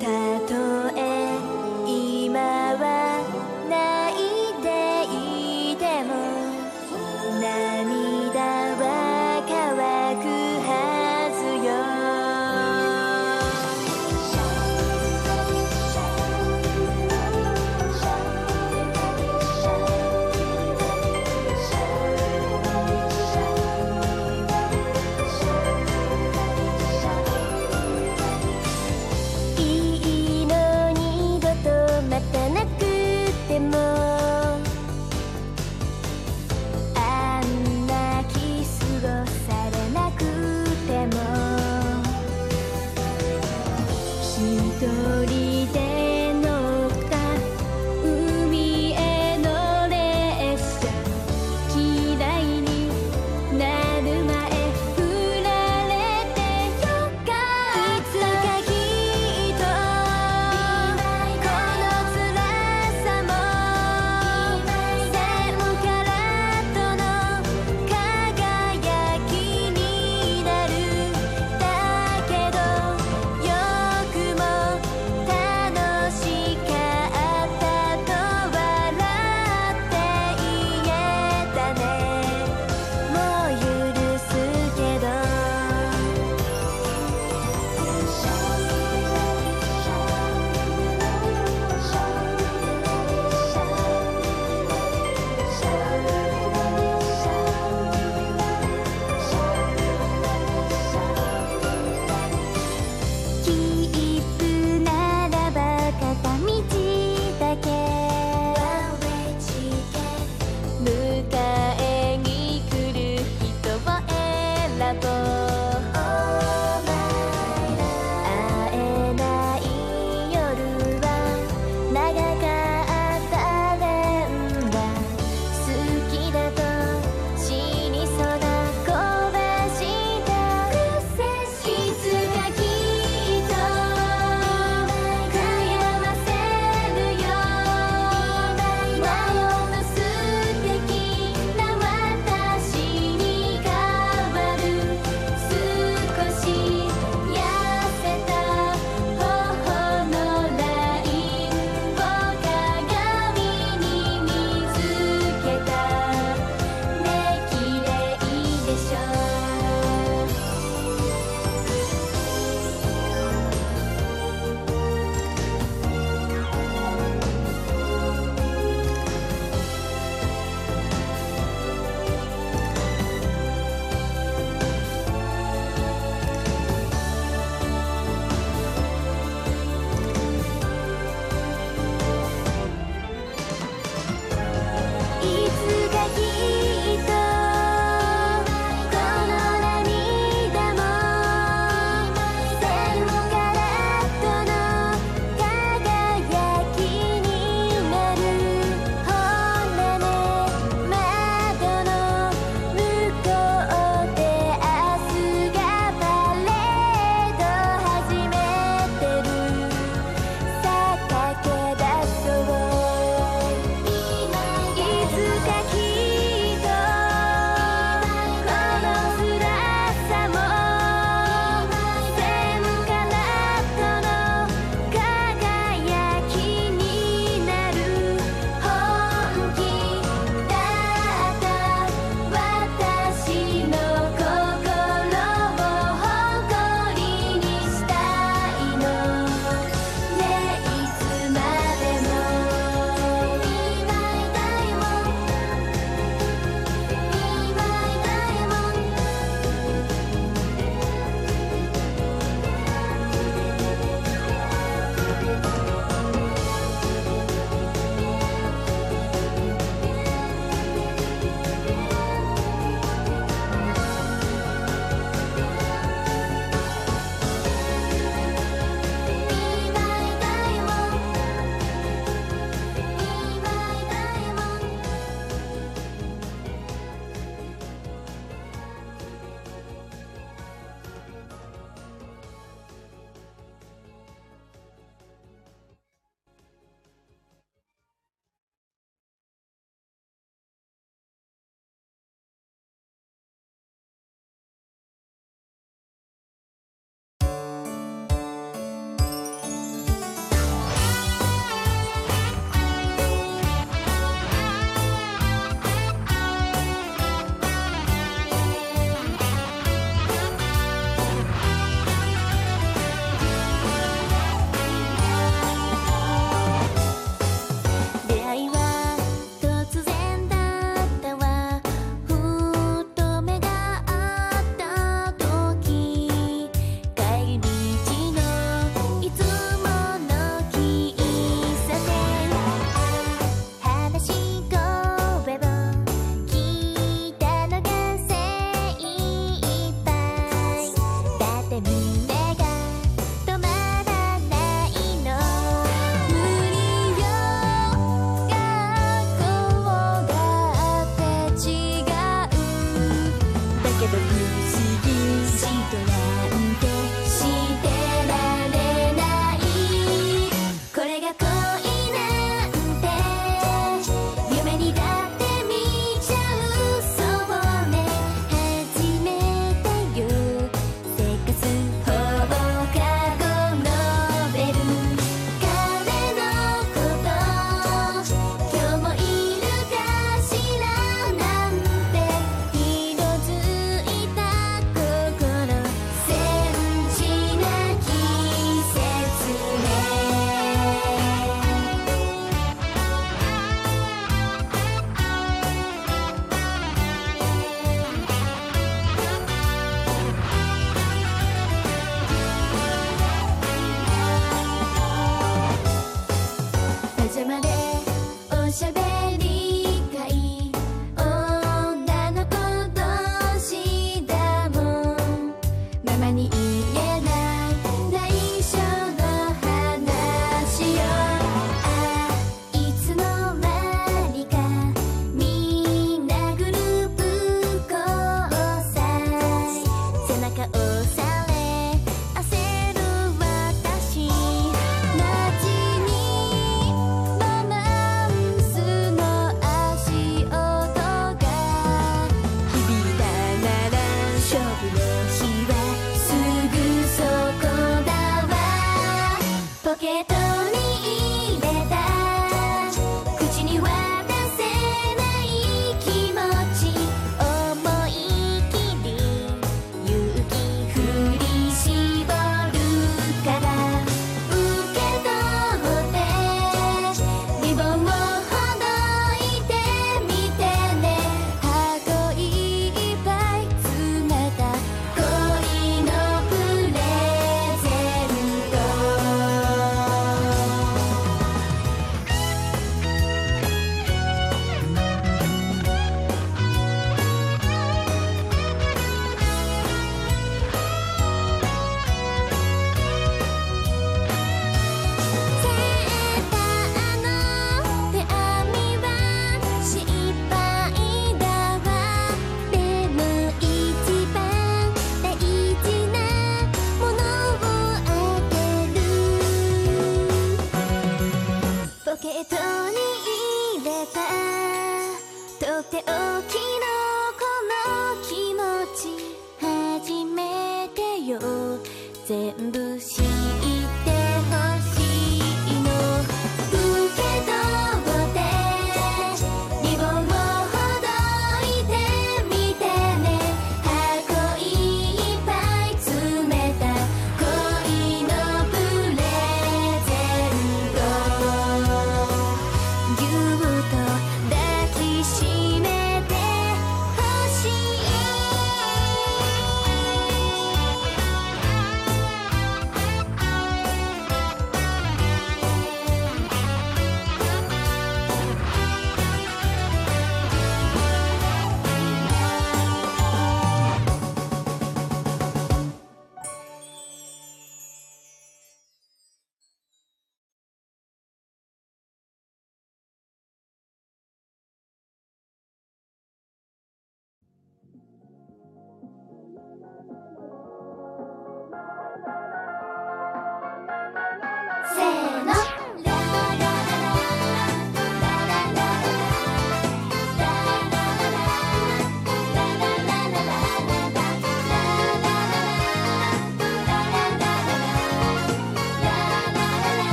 た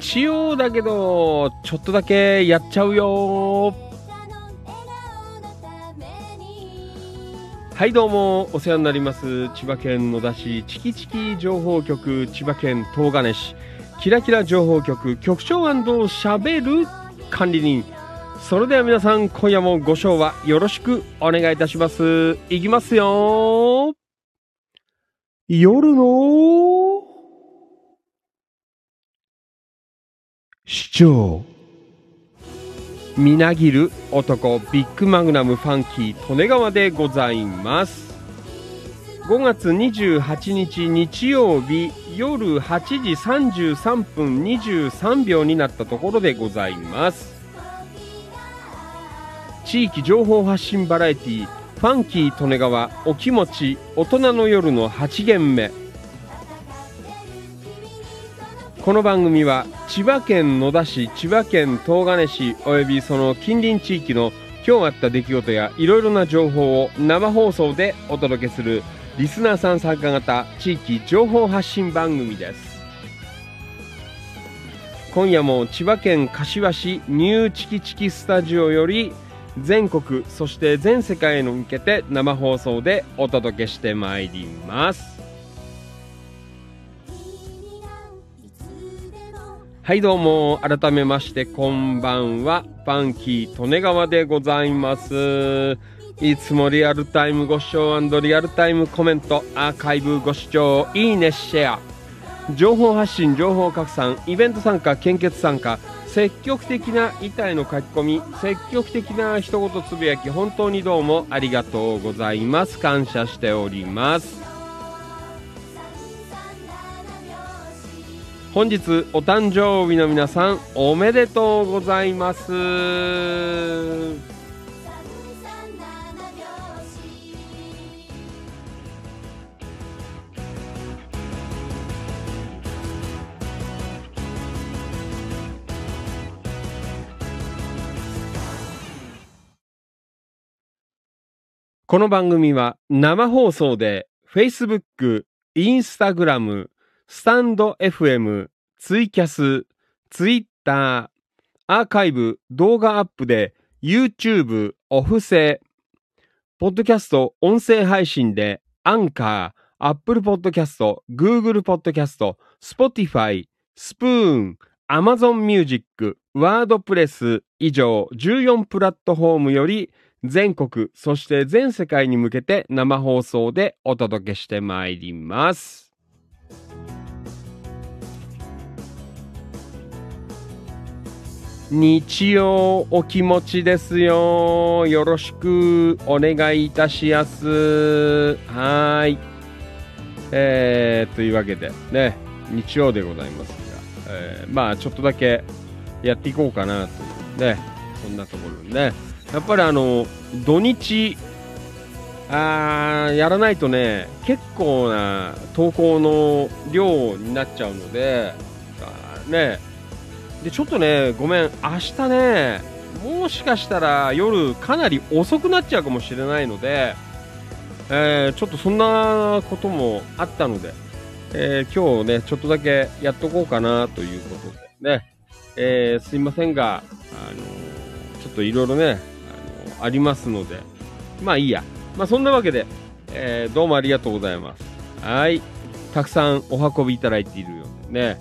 日曜だけど、ちょっとだけやっちゃうよ。はい、どうも、お世話になります。千葉県野田市チキチキ情報局、千葉県東金市、キラキラ情報局、局長しゃべる管理人。それでは皆さん、今夜もご賞はよろしくお願いいたします。いきますよ。夜の主張みなぎる男ビッグマグナムファンキー利根川でございます。5月28日日曜日夜8時33分23秒になったところでございます。地域情報発信バラエティファンキー利根川お気持ち大人の夜の8限目。この番組は千葉県野田市千葉県東金市およびその近隣地域の今日あった出来事やいろいろな情報を生放送でお届けするリスナーさん参加型地域情報発信番組です。今夜も千葉県柏市ニューチキチキスタジオより全国そして全世界へ向けて生放送でお届けしてまいります。はいどうも改めましてこんばんは。パンキー利根川でございます。いつもリアルタイムご視聴リアルタイムコメントアーカイブご視聴いいねシェア。情報発信情報拡散イベント参加献血参加積極的な板への書き込み積極的な一言つぶやき本当にどうもありがとうございます。感謝しております。本日お誕生日の皆さんおめでとうございます。この番組は生放送で Facebook、Instagram、スタンド FM、ツイキャス、ツイッター、アーカイブ、動画アップで YouTube、オフセ、ポッドキャスト、音声配信でアンカー、Apple Podcast、Google Podcast、Spotify、スプーン、Amazon Music、WordPress 以上14プラットフォームより全国、そして全世界に向けて生放送でお届けしてまいります。日曜お気持ちですよ。よろしくお願いいたしやす。はーい。えー、というわけでね、日曜でございますが、えーまあちょっとだけやっていこうかなというね、そんなところね。やっぱりあの、土日、あーやらないとね、結構な投稿の量になっちゃうので、あーね、で、ちょっとね、ごめん、明日ね、もしかしたら夜かなり遅くなっちゃうかもしれないので、えーちょっとそんなこともあったので、えー今日ね、ちょっとだけやっとこうかなということでね、えーすいませんが、あのちょっといろいろね、あのありますので、まあいいや。まあそんなわけで、えーどうもありがとうございます。はい。たくさんお運びいただいているようでね。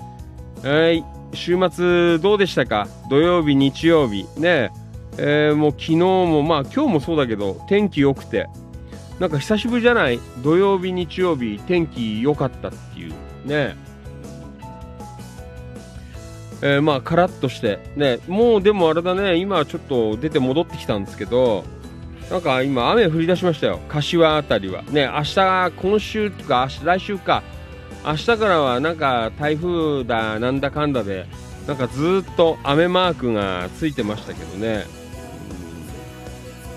はい。週末どうでしたか？土曜日、日曜日。ね。えーもう昨日も、まあ今日もそうだけど、天気良くて、なんか久しぶりじゃない？土曜日、日曜日、天気良かったっていう。ね。えー、まあ、カラッとして、ね、もうでもあれだね、今ちょっと出て戻ってきたんですけど、なんか今雨降り出しましたよ。柏あたりは。ね、明日、今週とか、来週か。明日からはなんか台風だ、なんだかんだで、なんかずっと雨マークがついてましたけどね。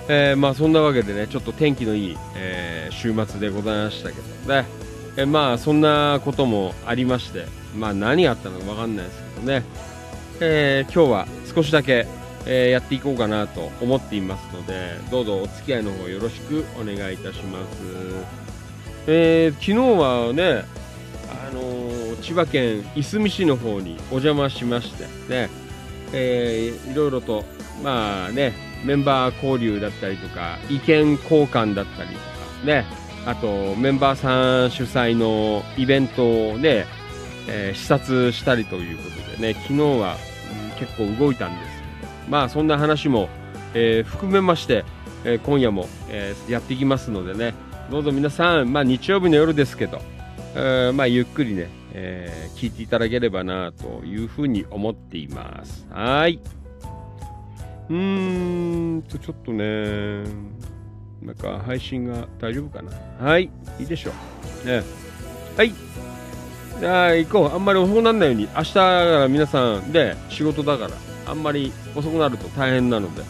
えー、まあそんなわけでね、ちょっと天気のいい、えー、週末でございましたけどね。えー、まあそんなこともありまして、まあ何があったのかわかんないですけどね。え今日は少しだけえ、やっていこうかなと思っていますのでどうぞお付き合いの方よろしくお願いいたします、えー、昨日はね、あのー、千葉県いすみ市の方にお邪魔しましてね、えー、いろいろとまあねメンバー交流だったりとか意見交換だったりとかねあとメンバーさん主催のイベントをね、えー、視察したりということでね昨日は、結構動いたんですまあそんな話も、えー、含めまして、えー、今夜も、え、やっていきますのでねどうぞ皆さん、まあ、日曜日の夜ですけど、えまあ、ゆっくりね、え聞いていただければなというふうに思っています。はい。うーんとちょっとねなんか配信が大丈夫かな。はい。いいでしょう。ね。はい。じゃあ行こう。あんまり遅くならないように。明日から皆さんで仕事だからあんまり遅くなると大変なので、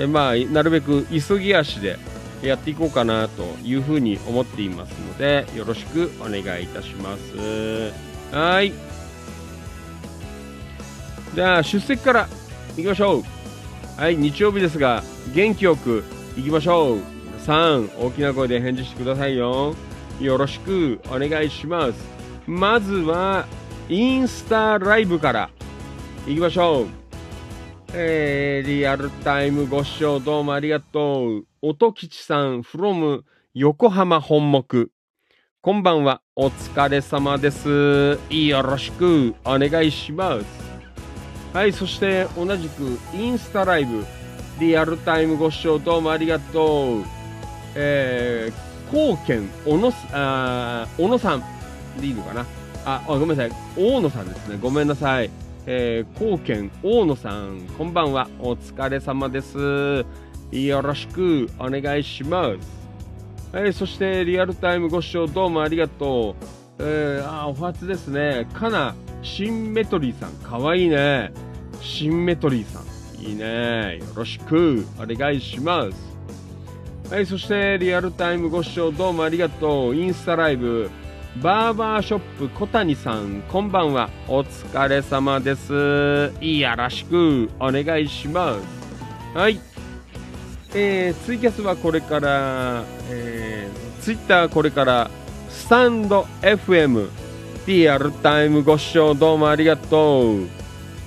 えまあ、なるべく急ぎ足でやっていこうかなというふうに思っていますので、よろしくお願いいたします。はい。じゃあ、出席からいきましょう。はい、日曜日ですが、元気よくいきましょう。皆さん、大きな声で返事してくださいよ。よろしくお願いします。まずは、インスタライブからいきましょう。えー、リアルタイムご視聴どうもありがとう。音吉さん from 横浜本木。こんばんは。お疲れ様です。よろしくお願いします。はい、そして同じくインスタライブ、リアルタイムご視聴どうもありがとう。えー、高健小野あ小野さんでいいのかな？あ、ごめんなさい。大野さんですね。ごめんなさい。えー、高健大野さん、こんばんは。お疲れ様です。よろしくお願いします。はい、そして、リアルタイムご視聴どうもありがとう。えー、あ、お初ですね。かな、シンメトリーさん、かわいいね。シンメトリーさん、いいね。よろしくお願いします。はい、そして、リアルタイムご視聴どうもありがとう。インスタライブ、バーバーショップ小谷さん、こんばんは。お疲れ様です。よろしくお願いします。はい。えー、ツイキャスはこれから、えー、ツイッターこれから、スタンド FM、リアルタイムご視聴どうもありがとう。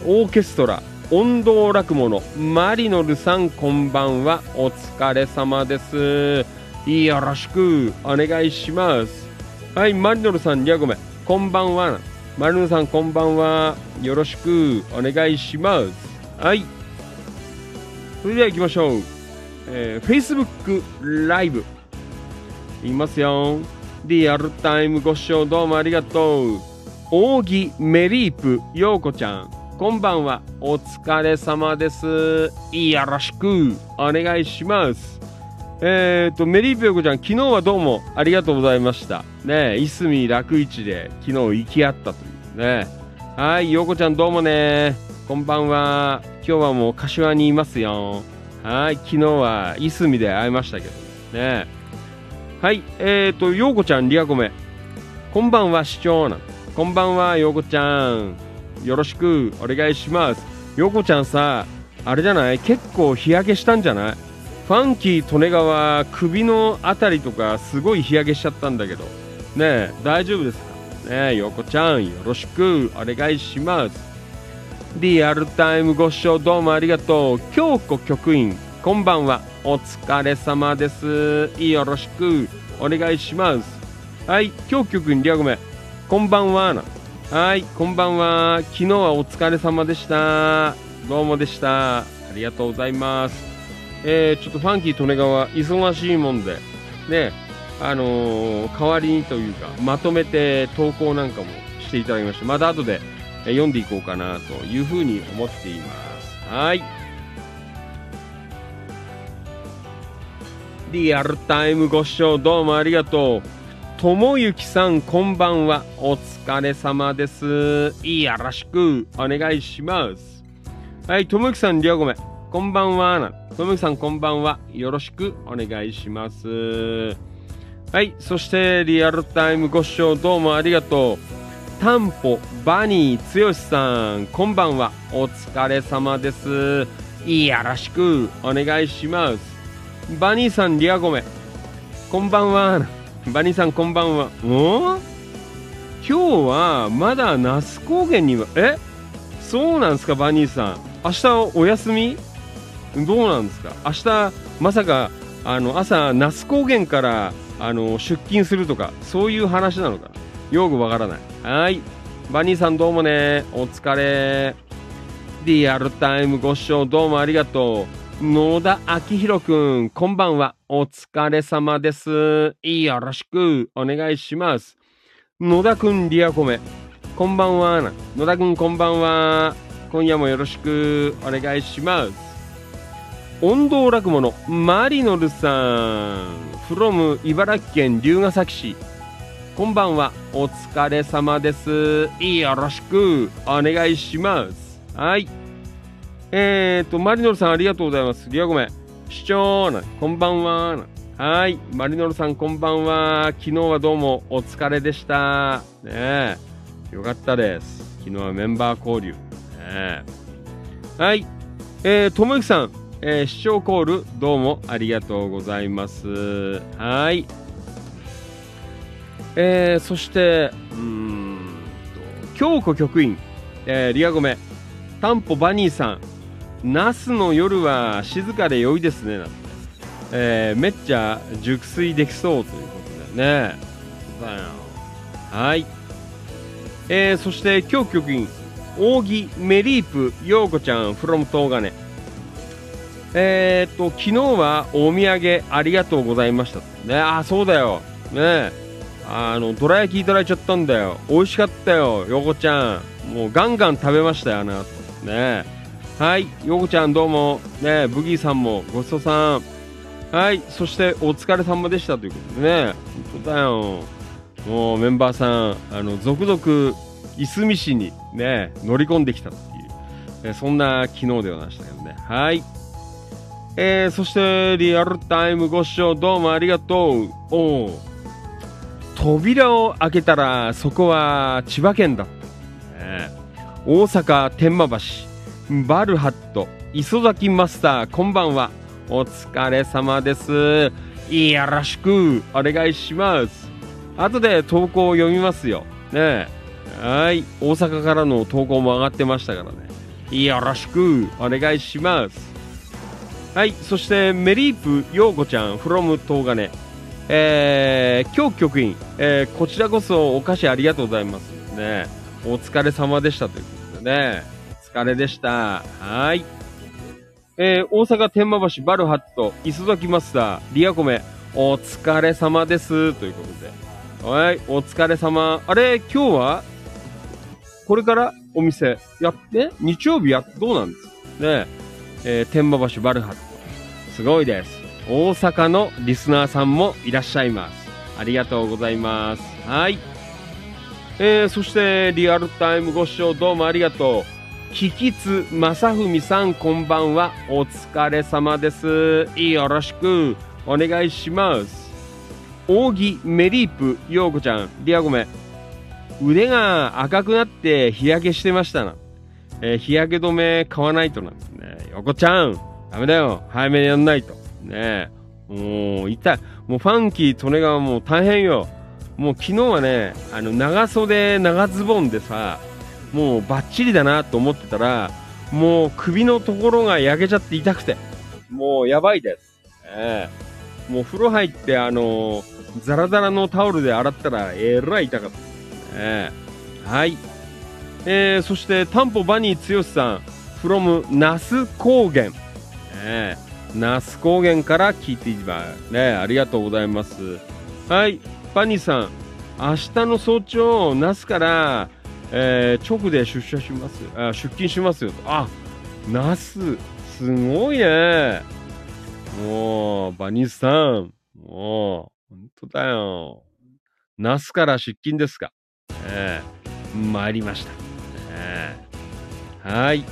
オーケストラ、音頭落語のマリノルさん、こんばんは。お疲れ様です。よろしくお願いします。はい、マリノルさん、リアゴメ、こんばんは。マリノルさん、こんばんは。よろしくお願いします。はい。それでは行きましょう。えー、Facebook ライブ。いますよ。リアルタイムご視聴どうもありがとう。扇メリープ、ようこちゃん。こんばんは。お疲れ様です。よろしくお願いします。えっ、ー、と、メリーピョコちゃん、昨日はどうもありがとうございました。ねいすみ楽市で昨日行き合ったというね。はい、ようこちゃんどうもね。こんばんは。今日はもう柏にいますよ。はい、昨日はいすみで会いましたけどね。はい、えっ、ー、と、ようこちゃん、リアコメ。こんばんは、市長なん。こんばんは、ようこちゃん。よろしくお願いします。ようこちゃんさ、あれじゃない？結構日焼けしたんじゃない？ファンキー利根川首のあたりとかすごい日焼けしちゃったんだけどねえ大丈夫ですか？ねえ横ちゃんよろしくお願いしますリアルタイムご視聴どうもありがとう。京子局員こんばんは。お疲れ様です。よろしく。お願いします。はい京子局員リアゴメ。こんばんは。はいこんばんは。昨日はお疲れ様でした。どうもでした。ありがとうございます。えー、ちょっとファンキー利根川忙しいもんで、ね、あのー、代わりにというか、まとめて投稿なんかもしていただきまして、また後で、読んでいこうかなというふうに思っています。はい。リアルタイムご視聴どうもありがとう。ともゆきさん、こんばんは。お疲れ様です。よろしくお願いします。はい、ともゆきさん、りょうごめん。こんばんは。ともゆきさん、こんばんは。よろしくお願いします。はい、そして、リアルタイムご視聴どうもありがとう。タンポ、バニー、つよしさん、こんばんは。お疲れ様です。よろしくお願いします。バニーさん、リアゴメ。こんばんは。バニーさん、こんばんは。お？今日はまだ那須高原には、え？そうなんですか、バニーさん。明日お休み？どうなんですか？明日、まさか、あの、朝、那須高原から、あの、出勤するとか、そういう話なのか？よくわからない。はい。バニーさんどうもね。お疲れ。リアルタイムご視聴どうもありがとう。野田明宏くん、こんばんは。お疲れ様です。よろしくお願いします。野田くん、リアコメ。こんばんは。野田くん、こんばんは。今夜もよろしくお願いします。音頭落語のマリノルさん、from 茨城県龍ケ崎市。こんばんは。お疲れ様です。よろしくお願いします。はい。えーと、マリノルさんありがとうございます。リアごめん。視聴な、こんばんは。はい。マリノルさんこんばんは。昨日はどうもお疲れでした。ねえ。よかったです。昨日はメンバー交流。ねえ。はい。えー、ともゆきさん、えー視聴コールどうもありがとうございます。はい。えー、そして、うんと、京子局員、えー、リアゴメ、タンポバニーさん、ナスの夜は静かで良いですね、なんて。えー、めっちゃ熟睡できそうということでね。だよはい。えー、そして今日局員、扇メリープ陽子ちゃん from 東金。えー、っと、昨日はお土産ありがとうございました。ね、あ、そうだよ。ねあの、どら焼きいただいちゃったんだよ。美味しかったよ、陽子ちゃん。もうガンガン食べましたよ、あの後。ねはい、陽子ちゃんどうも。ねブギーさんもごちそうさん。はい、そしてお疲れ様でしたということでね。本当だよ。もうメンバーさん、あの、続々、いすみ市にね、乗り込んできたっていう、えそんな昨日ではましたけどね。はい。えー、そして、リアルタイムご視聴どうもありがとう。おう扉を開けたら、そこは千葉県だった。ね大阪天満橋、バルハット、磯崎マスター、こんばんは。お疲れ様です。よろしくお願いします。後で投稿を読みますよ。ね。はい。大阪からの投稿も上がってましたからね。よろしくお願いします。はい。そして、メリープ陽子ちゃん、from 東金。えー、今日局員、えーこちらこそお菓子ありがとうございます。ねお疲れ様でしたということでね。お疲れでした。はい。えー大阪天満橋バルハット、磯崎マスター、リアコメ、お疲れ様です。ということで。はい、お疲れ様。あれ、今日はこれからお店やって日曜日や、どうなんですかねえー天満橋バルハット。すごいです。大阪のリスナーさんもいらっしゃいます。ありがとうございます。はい。えーそして、リアルタイムご視聴どうもありがとう。キキツ正文さんこんばんは。お疲れ様です。よろしくお願いします。扇メリープ陽子ちゃん、リアゴメ。腕が赤くなって日焼けしてましたな。えー日焼け止め買わないとなんですね。横ちゃん、ダメだよ。早めにやんないと。ねえ。もう、痛い。もうファンキー、利根川もう大変よ。もう昨日はね、あの、長袖、長ズボンでさ、もうバッチリだなと思ってたら、もう首のところが焼けちゃって痛くて。もうやばいです。ええもう風呂入って、あのザラザラのタオルで洗ったら、えらい痛かったです。ええはい。えー、そして、タンポバニー剛さん、from 那須高原。ええ那須高原から聞いています。ねありがとうございます。はい。バニーさん、明日の早朝、那須から、えー直で出社します。あ出勤します。よあナスすごいね。もうバニーさん。もう本当だよ。ナスから出勤ですか。ええ参りました、ええはい、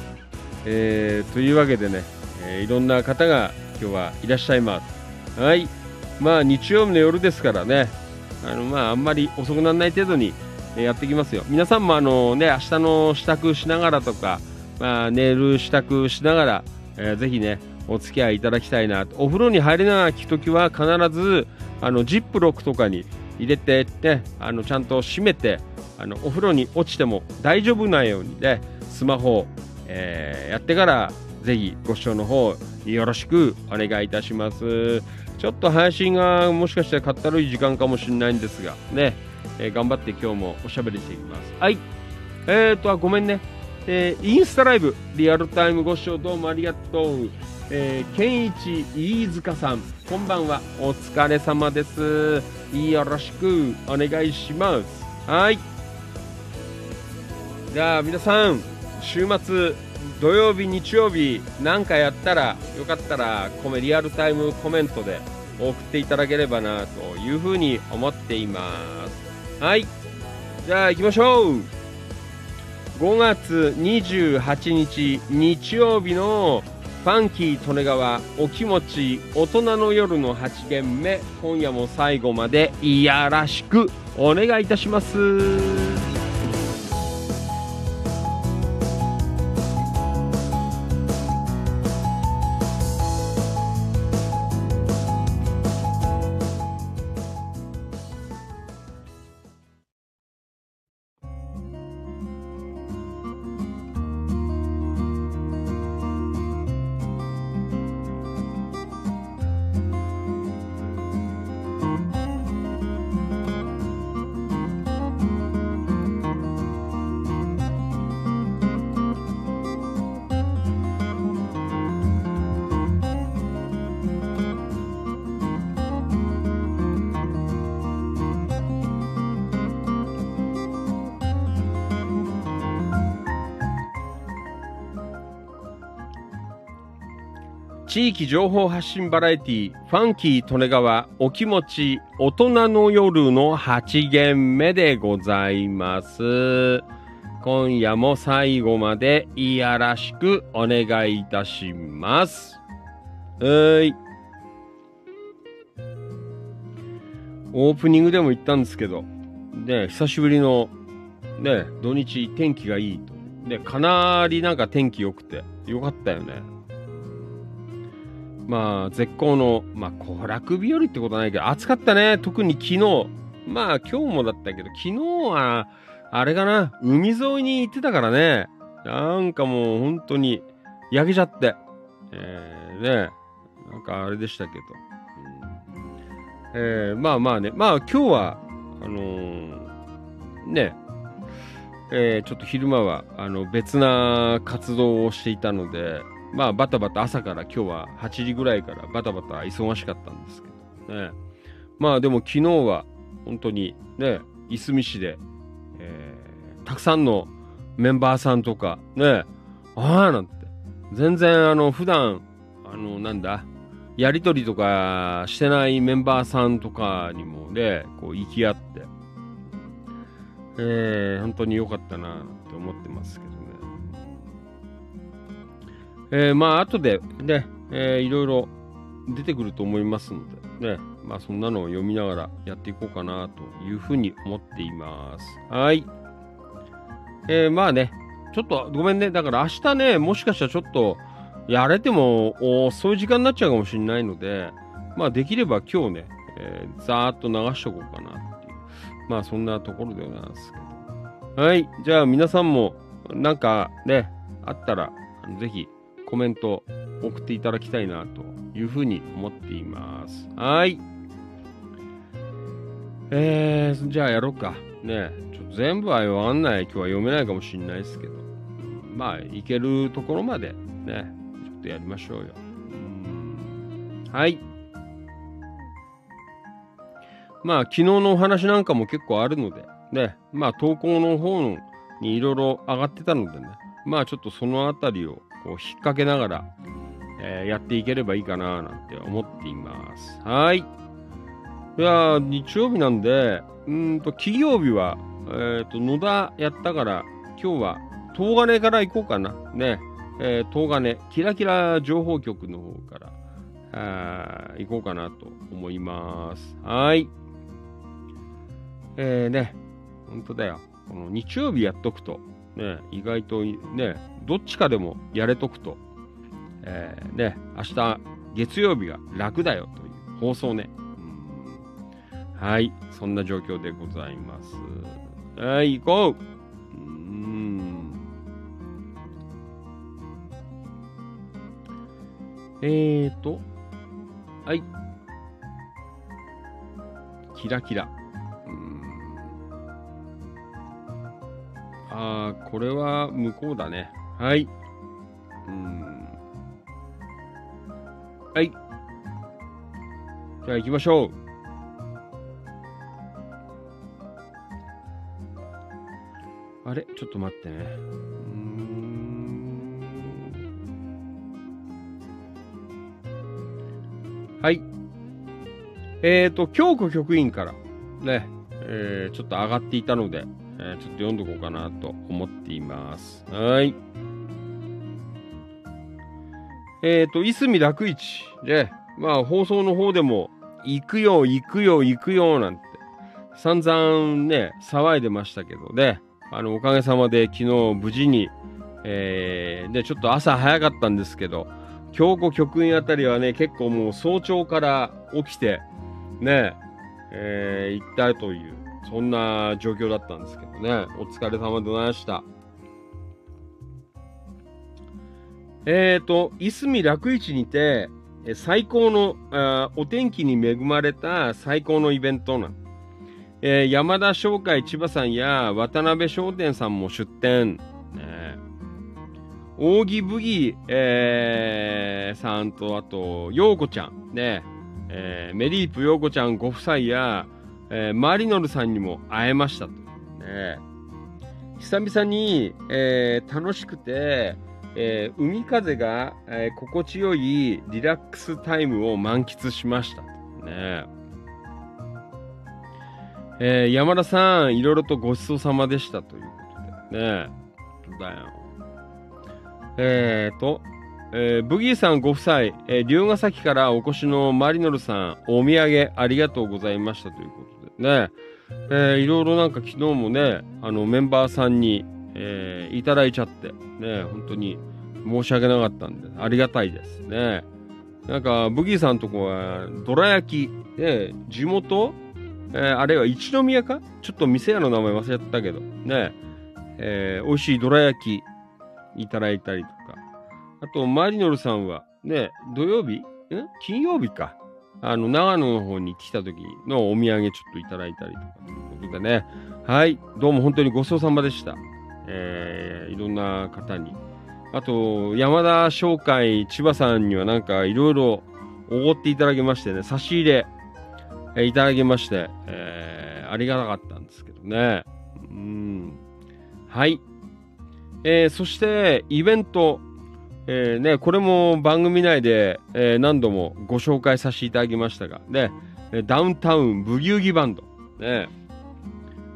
えーというわけでね、えーいろんな方が今日はいらっしゃいます。はい。まあ日曜日の夜ですからね。あのまああんまり遅くならない程度にえやっていきますよ。皆さんもあのね明日の支度しながらとか、まあ、寝る支度しながら、えーぜひねお付き合いいただきたいなと。お風呂に入れながら聞くときは必ずあのジップロックとかに入れてってあのちゃんと閉めてあのお風呂に落ちても大丈夫なようにねスマホを、えーやってからぜひご視聴の方よろしくお願いいたします。ちょっと配信がもしかしたらかったるい時間かもしれないんですがね、えー頑張って今日もおしゃべりしていきます。はい。えーとあごめんね。えーインスタライブリアルタイムご視聴どうもありがとう。えー、ケンイチ飯塚さん。こんばんは。お疲れ様です。よろしくお願いします。はい。じゃあ皆さん週末土曜日日曜日なんかやったらよかったらコメリアルタイムコメントで送っていただければなというふうに思っています。はい。じゃあ行きましょう。5月28日日曜日のファンキー利根川お気持ち大人の夜の8限目。今夜も最後までいやらしくお願いいたします。地域情報発信バラエティファンキー利根川お気持ち大人の夜の8限目でございます。今夜も最後までいやらしくお願いいたします。はい。オープニングでも言ったんですけどね久しぶりのね土日天気がいいと。でかなりなんか天気良くてよかったよね。まあ、絶好の、まあ、行楽日和ってことはないけど、暑かったね。特に昨日。まあ、今日もだったけど、昨日は、あれかな、海沿いに行ってたからね。なんかもう本当に、焼けちゃって。えー、ね。なんかあれでしたけど。うんえー、まあまあね。まあ今日は、あのーね。えーちょっと昼間は、あの、別な活動をしていたので、まあバタバタ朝から今日は8時ぐらいからバタバタ忙しかったんですけどね。まあでも昨日は本当にね、いすみ市で、えーたくさんのメンバーさんとかね、ああなんて、全然あの普段、あのなんだ、やりとりとかしてないメンバーさんとかにもね、こう行き合って、えー本当に良かったなって思ってますけど。えーまあ後でね、えーいろいろ出てくると思いますのでね、まあそんなのを読みながらやっていこうかなというふうに思っています。はい。えーまあね、ちょっとごめんね、だから明日ね、もしかしたらちょっとやれても遅い時間になっちゃうかもしれないので、まあできれば今日ね、えーざーっと流しとこうかなっていう、まあそんなところでございますけど。はい。じゃあ皆さんもなんかね、あったら、ぜひコメント送っていただきたいなというふうに思っています。はい。えー、じゃあやろうか。ねちょっと全部は読まんない、今日は読めないかもしれないですけど、まあ、いけるところまでね、ちょっとやりましょうよ。はい。まあ、昨日のお話なんかも結構あるので、ね、まあ、投稿の方、にいろいろ上がってたのでね、まあちょっとそのあたりをこう引っ掛けながら、えーやっていければいいかななんて思っています。はい。いや日曜日なんで、うんと、金曜日は、えっ、と、野田やったから、今日は、東金から行こうかな。ね。えー東金、キラキラ情報局の方から、あ行こうかなと思います。はい。えー、ね、本当だよ。この日曜日やっとくと、ね、意外とね、どっちかでもやれとくと、えー、ね、明日月曜日が楽だよという放送ね。はい、そんな状況でございます。はい、行こううえーと、はい。キラキラ。あー、これは向こうだね。はい。うん。はい。じゃあ行きましょう。あれ？ちょっと待ってね。はい。えっ、ー、と、京子局員からね、えーちょっと上がっていたので、えーちょっと読んどこうかなと思っています。はい。えっ、と、いすみ楽市で、まあ、放送の方でも、行くよ、行くよ、行くよ、なんて、散々ね、騒いでましたけどね、あの、おかげさまで昨日無事に、えー、で、ちょっと朝早かったんですけど、京子局員あたりはね、結構もう早朝から起きて、ね、えー、行ったという、そんな状況だったんですけどね、お疲れ様でございました。えーと、いすみ楽市にて、最高のあお天気に恵まれた最高のイベントな。えー山田商会千葉さんや渡辺商店さんも出店。ね、扇ブギ、えーさんと、あと、陽子ちゃん、ね、えーメリープ陽子ちゃんご夫妻や、えーマリノルさんにも会えましたと。ね、久々に、えー楽しくて、えー海風が、えー心地よいリラックスタイムを満喫しました。ねえー山田さん、いろいろとごちそうさまでしたということで。ねだよ。えーと、えーブギーさんご夫妻、えー龍ヶ崎からお越しのマリノルさん、お土産ありがとうございましたということでね。えーいろいろなんか昨日もね、あのメンバーさんに、えーいただいちゃって、ね、本当に申し訳なかったんで、ありがたいですね。なんか、ブギーさんとこは、どら焼き、ね、地元、えーあれは一宮か？ちょっと店屋の名前忘れちゃったけど、ね、えー美味しいどら焼きいただいたりとか、あと、マリノルさんは、ね、土曜日？ん？金曜日か。あの、長野の方に来た時のお土産ちょっといただいたりとかということでね。はい。どうも本当にごちそうさまでした。えーいろんな方に。あと、山田商会千葉さんにはなんかいろいろおごっていただきましてね、差し入れ、えいただきまして、えーありがたかったんですけどね。うん。はい。えーそして、イベント、えーね、これも番組内で、えー何度もご紹介させていただきましたが、ね、ダウンタウンブギウギバンド、ね、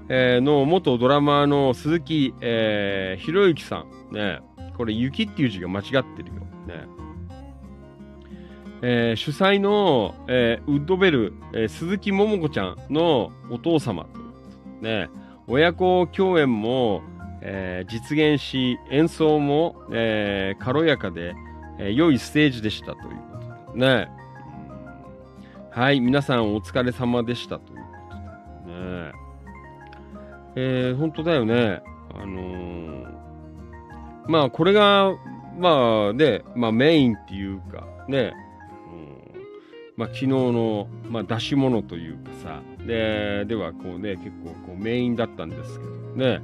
えーの元ドラマーの鈴木、えー、ひろゆきさん、ね、これ、雪っていう字が間違ってるよ。ねえー主催の、えーウッドベル、えー鈴木桃子ちゃんのお父様ね、親子共演も、えー実現し、演奏も、えー軽やかで、えー良いステージでしたということでね。はい、皆さんお疲れ様でしたということでね。えー本当だよね。あのまあこれが、まあね、まあメインっていうか、ね、うんまあ昨日の、まあ出し物というかさ、で、ではこうね、結構こうメインだったんですけどね。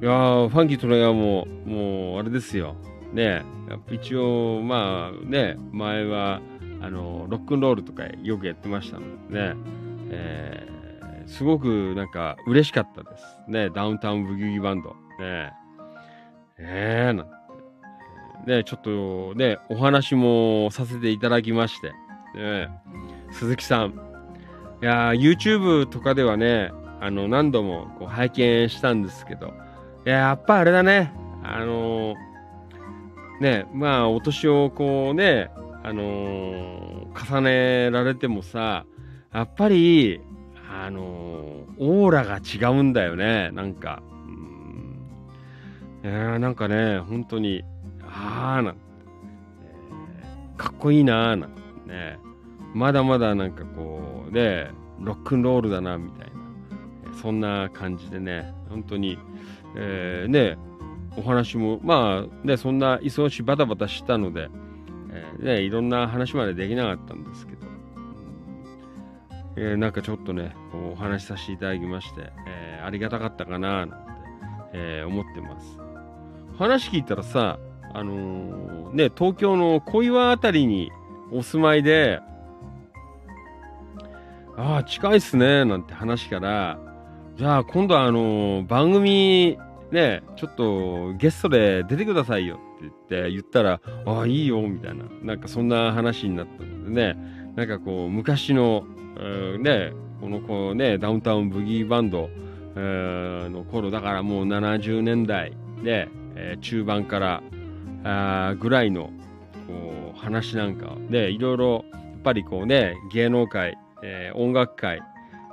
いや、ファンキートレイヤーも、もうあれですよ。ね、一応、まあね、前は、あの、ロックンロールとかよくやってましたのでね、えーすごくなんか嬉しかったです。ね、ダウンタウンブギウギバンド。ねええなんて。ねちょっとね、お話もさせていただきまして。ね鈴木さん。いや YouTube とかではね、あの、何度もこう拝見したんですけど、や、やっぱあれだね、あのね、まあ、お年をこうね、あのー、重ねられてもさ、やっぱり、あのー、オーラが違うんだよね、なんか。うん。なんかね、本当に、あーなんて、え、かっこいいなーなんね、まだまだなんかこう、ね、ロックンロールだな、みたいな、そんな感じでね、本当に、えー、ね、お話も、まあ、ね、そんな忙しいバタバタしたので、えー、ね、いろんな話までできなかったんですけど、えー、なんかちょっとね、お話しさせていただきまして、えー、ありがたかったかな、なんて、えー、思ってます。話聞いたらさ、あのー、ね、東京の小岩あたりにお住まいで、ああ、近いっすね、なんて話から、じゃあ今度はあの、番組ね、ちょっとゲストで出てくださいよって言って言ったら、ああ、いいよ、みたいな、なんかそんな話になったのでね、なんかこう、昔の、えー、ね、この子ね、ダウンタウンブギーバンド、の頃だからもう70年代で、え、中盤からぐらいのこう話なんかでいろいろやっぱりこうね芸能界、え、音楽界、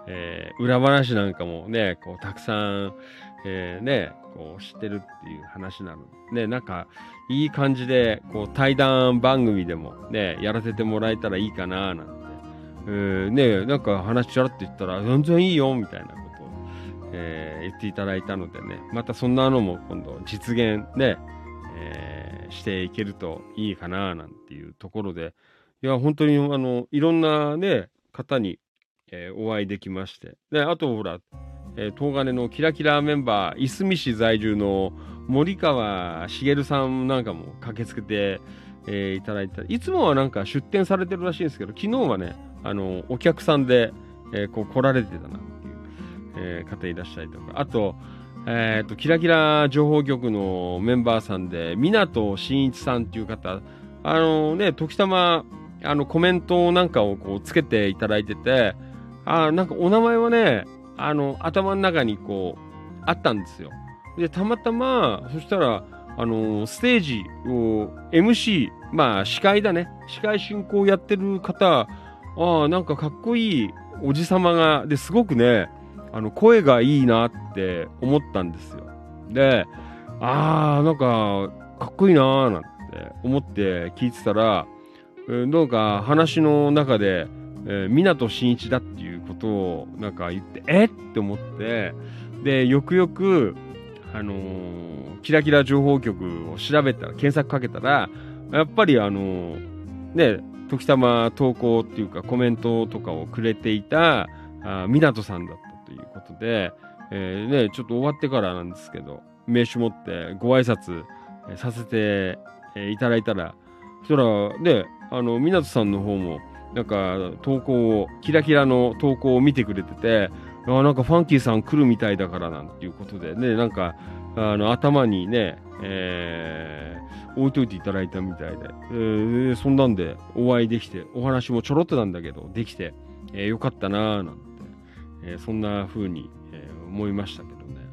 えー、裏話なんかもねこうたくさん、えー、ねこう知ってるっていう話なの。で、ね、なんかいい感じでこう対談番組でもねやらせてもらえたらいいかななんて、えー、ねなんか話ちゃらって言ったら全然いいよみたいなことを、えー、言っていただいたのでね。またそんなのも今度実現ね、えー、していけるといいかななんていうところで。いや本当にあのいろんなね方に、えー、お会いできまして。であとほらえー、東金のキラキラメンバー、いすみ市在住の森川茂さんなんかも駆けつけて、えー、いただいた。いつもはなんか出店されてるらしいんですけど、昨日はね、あの、お客さんで、えー、こう来られてたなっていう、えー、方いらっしゃいとか、あと、えっ、と、キラキラ情報局のメンバーさんで、湊真一さんっていう方、あのね、時たま、あの、コメントなんかをこうつけていただいてて、あなんかお名前はね、あの、頭の中にこう、あったんですよ。で、たまたま、そしたら、あのステージを、MC、まあ、司会だね。司会進行やってる方、ああ、なんかかっこいいおじさまが、で、すごくね、あの、声がいいなって思ったんですよ。で、ああ、なんか、かっこいいなーなんて思って聞いてたら、えー、なんか話の中で、えー、湊真一だっていうことをなんか言って、え？って思って、で、よくよく、あのー、キラキラ情報局を調べたら、検索かけたら、やっぱりあのー、ね、時たま投稿っていうかコメントとかをくれていた、あ湊さんだったということで、えー、ね、ちょっと終わってからなんですけど、名刺持ってご挨拶させていただいたら、そしたらね、あの、湊さんの方も、なんか投稿を、キラキラの投稿を見てくれてて、あなんかファンキーさん来るみたいだからなんていうことでね、なんかあの頭にね、えー、置いといていただいたみたいで、えー、そんなんでお会いできて、お話もちょろっとなんだけど、できて、えー、よかったなぁなんて、えー、そんな風に、えー、思いましたけどね。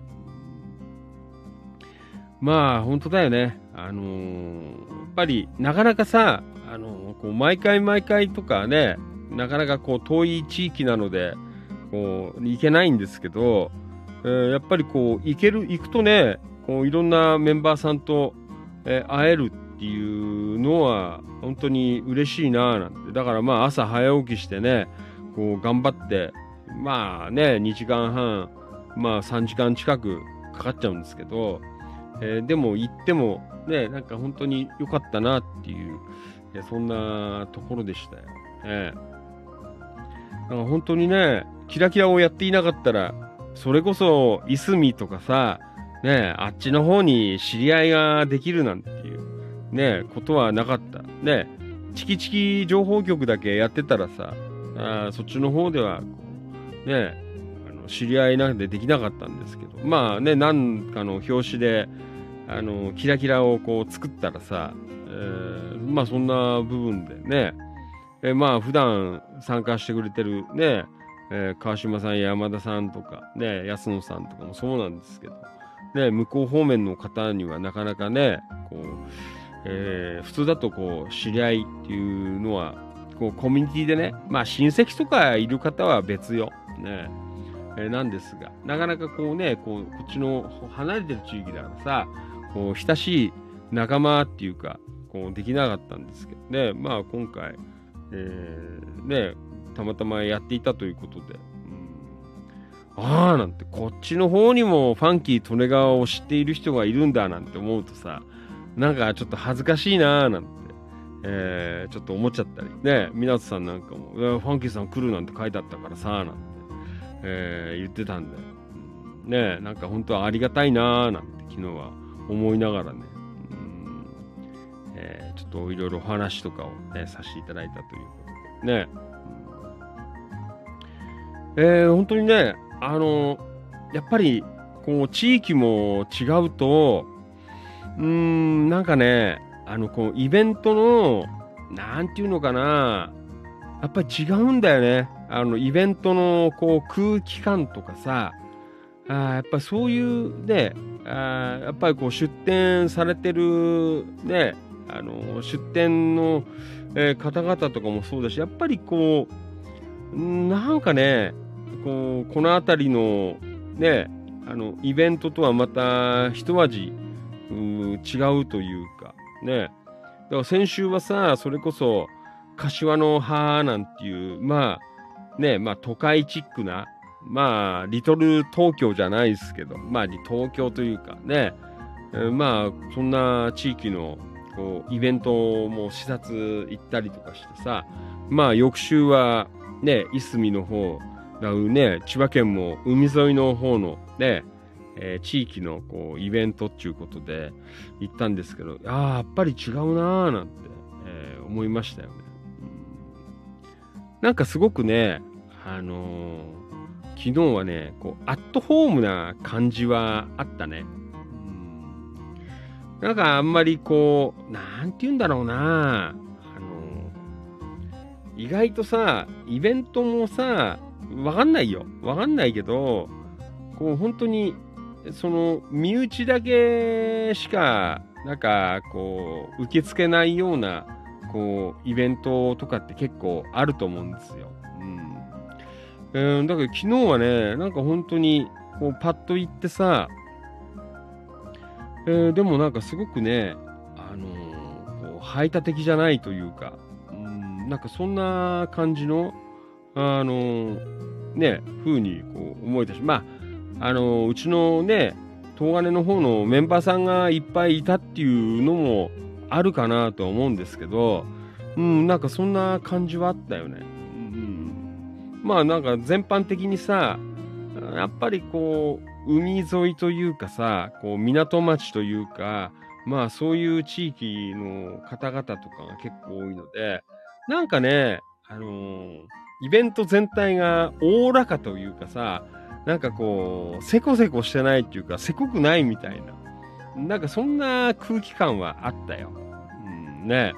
まあ、本当だよね。あのー、やっぱり、なかなかさ、あのこう毎回毎回とかね、なかなかこう遠い地域なので、こう行けないんですけど、えー、やっぱりこう行ける、行くとね、こういろんなメンバーさんと、えー、会えるっていうのは本当に嬉しいななんて。だからまあ朝早起きしてね、こう頑張って、まあね、2時間半、まあ3時間近くかかっちゃうんですけど、えー、でも行ってもね、なんか本当に良かったなっていう、えそんなところでしたよ。ええ。なんか本当にね、キラキラをやっていなかったら、それこそ、いすみとかさ、ね、あっちの方に知り合いができるなんていう、ね、ことはなかった。ね、チキチキ情報局だけやってたらさ、あそっちの方では、ね、あの知り合いなんでできなかったんですけど、まあね、なんかの表紙で、あの、キラキラをこう作ったらさ、ー、まあそんな部分でね、えー、まあ普段参加してくれてるね、えー、川島さんや山田さんとかね、安野さんとかもそうなんですけど、ね、向こう方面の方にはなかなかね、こう、えー、普通だとこう、知り合いっていうのは、こう、コミュニティでね、まあ親戚とかいる方は別よ。ね。えー、なんですが、なかなかこうね、こう、こっちの離れてる地域だからさ、こう、親しい仲間っていうか、こう、できなかったんですけどね、まあ今回、えー、ね、たまたまやっていたということで、うん、ああなんてこっちの方にもファンキー利根川を知っている人がいるんだなんて思うとさなんかちょっと恥ずかしいなーなんて、えー、ちょっと思っちゃったりね。湊さんなんかも「ファンキーさん来る」なんて書いてあったからさなんて、えー、言ってたんで、うん、ねなんか本当はありがたいなーなんて昨日は思いながらね、ちょっといろいろお話とかをね、させていただいたということでね。えー、本当にね、あのやっぱり、こう、地域も違うと、うん、なんかね、あの、こう、イベントの、なんていうのかな、やっぱり違うんだよね。あの、イベントの、こう、空気感とかさ、あやっぱそういうね、あやっぱりこう、出店されてる、ね、あの、出店の、えー、方々とかもそうだし、やっぱりこう、なんかね、こうこの辺りのねあのイベントとはまた一味う違うというかね。だから先週はさそれこそ柏の葉なんていうまあねまあ都会チックなまあリトル東京じゃないですけどまあ東京というかね、えー、まあそんな地域のこうイベントも視察行ったりとかしてさまあ翌週はねいすみの方だね、千葉県も海沿いの方のね、えー、地域のこうイベントっていうことで行ったんですけど、ああ、やっぱり違うなーなんて、えー、思いましたよね、うん。なんかすごくね、あのー、昨日はね、こう、アットホームな感じはあったね。なんかあんまりこう、なんて言うんだろうなあの意外とさ、イベントもさ、わかんないよ。わかんないけど、こう本当に、その身内だけしか、なんかこう、受け付けないような、こう、イベントとかって結構あると思うんですよ。うん。えー、だから昨日はね、なんか本当に、こう、パッと行ってさ、えー、でもなんかすごくね、あのー、こう排他的じゃないというか、うん、なんかそんな感じの、あのね、風にこう思えたし、まあ、あのうちのね、東金の方のメンバーさんがいっぱいいたっていうのもあるかなとは思うんですけど、うん、なんかそんな感じはあったよね。まあなんか全般的にさ、やっぱりこう、海沿いというかさ、こう港町というか、まあそういう地域の方々とかが結構多いので、なんかね、あのーイベント全体がおおらかというかさ、なんかこう、せこせこしてないっていうか、せこくないみたいな。なんかそんな空気感はあったよ。うん、ね。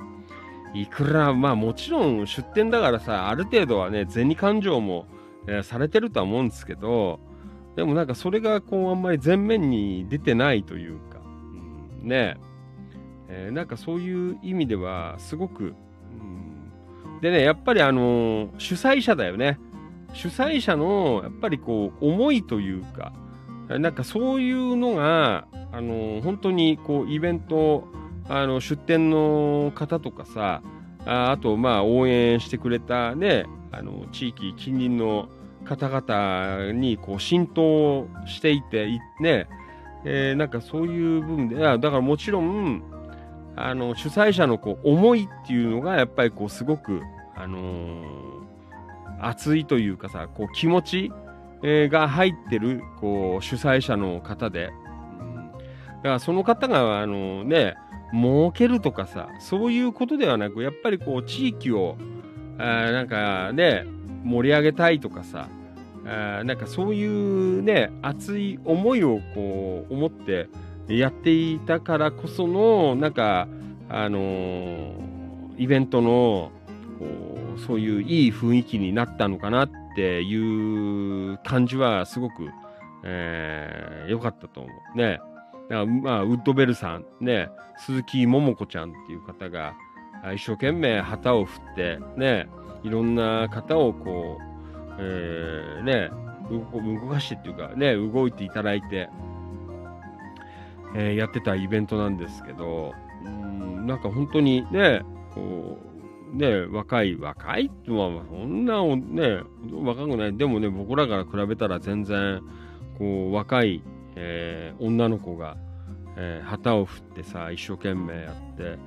いくら、まあもちろん出店だからさ、ある程度はね、銭勘定も、えー、されてるとは思うんですけど、でもなんかそれがこうあんまり前面に出てないというか、うん、ね。えー、なんかそういう意味ではすごくでね、やっぱりあのー、主催者だよね。主催者の、やっぱりこう、思いというか、なんかそういうのが、あのー、本当にこう、イベント、あの、出店の方とかさ、ああと、まあ、応援してくれたね、あの、地域、近隣の方々に、こう、浸透していて、ね、えー、なんかそういう部分で、だからもちろん、あの主催者のこう思いっていうのがやっぱりこうすごく、あのー、熱いというかさこう気持ち、え、が入ってるこう主催者の方で、うん、だからその方があのね儲けるとかさそういうことではなくやっぱりこう地域をあなんかね盛り上げたいとかさあなんかそういうね、熱い思いをこう思ってやっていたからこその、なんか、あのー、イベントのこうそういういい雰囲気になったのかなっていう感じはすごく良、えー、かったと思う。ね。だからまあ、ウッドベルさん、ね、鈴木桃子ちゃんっていう方が、一生懸命旗を振って、ね、いろんな方をこう、えー、ね、動かしてっていうか、ね、動いていただいて、えー、やってたイベントなんですけど、うん、なんか本当にね、こう、ね、若い、若いっては、そんな、ね、若くない。でもね、僕らから比べたら全然、こう、若い、えー、女の子が、えー、旗を振ってさ、一生懸命やって、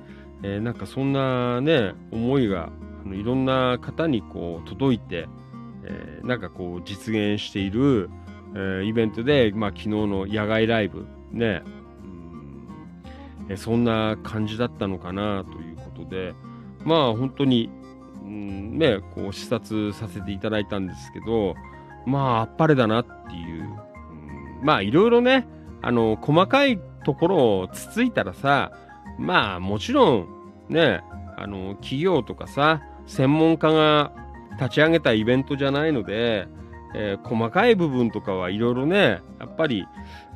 えー、なんかそんなね、思いが、いろんな方にこう、届いて、えー、なんかこう、実現している、えー、イベントで、まあ昨日の野外ライブ、ね、えそんな感じだったのかなということで、まあ本当に、うん、ね、こう視察させていただいたんですけど、まああっぱれだなっていう、う、まあいろいろね、あの、細かいところをつついたらさ、まあもちろんね、あの、企業とかさ、専門家が立ち上げたイベントじゃないので、えー、細かい部分とかはいろいろね、やっぱり、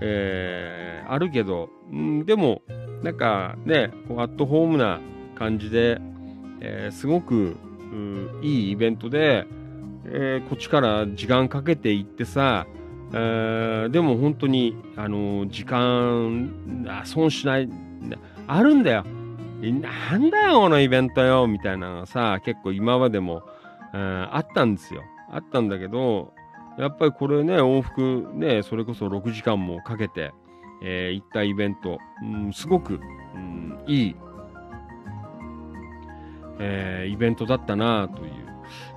えー、あるけど、うん、でも、なんかね、こうアットホームな感じで、えー、すごくいいイベントで、え、こっちから時間かけていってさ、えー、でも本当に、あの時間あ、損しない、あるんだよ。なんだよ、このイベントよ、みたいなのがさ、結構今までも、えー、あったんですよ。あったんだけど、やっぱりこれね、往復ね、それこそ6時間もかけて、えー、行ったイベント、うん、すごく、うん、いい、えー、イベントだったなという、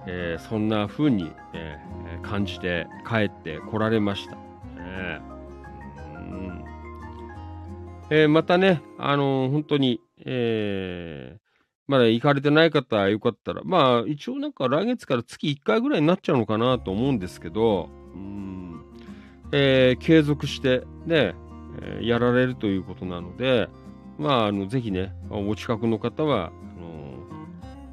えー、そんな風に、えー、感じて帰ってこられました。えうんえー、またね、あのー、本当に、え、まだ行かれてない方はよかったら、まあ一応なんか来月から月1回ぐらいになっちゃうのかなと思うんですけど、うん。えー、継続してね、えー、やられるということなので、まあ、あのぜひね、お近くの方は、あの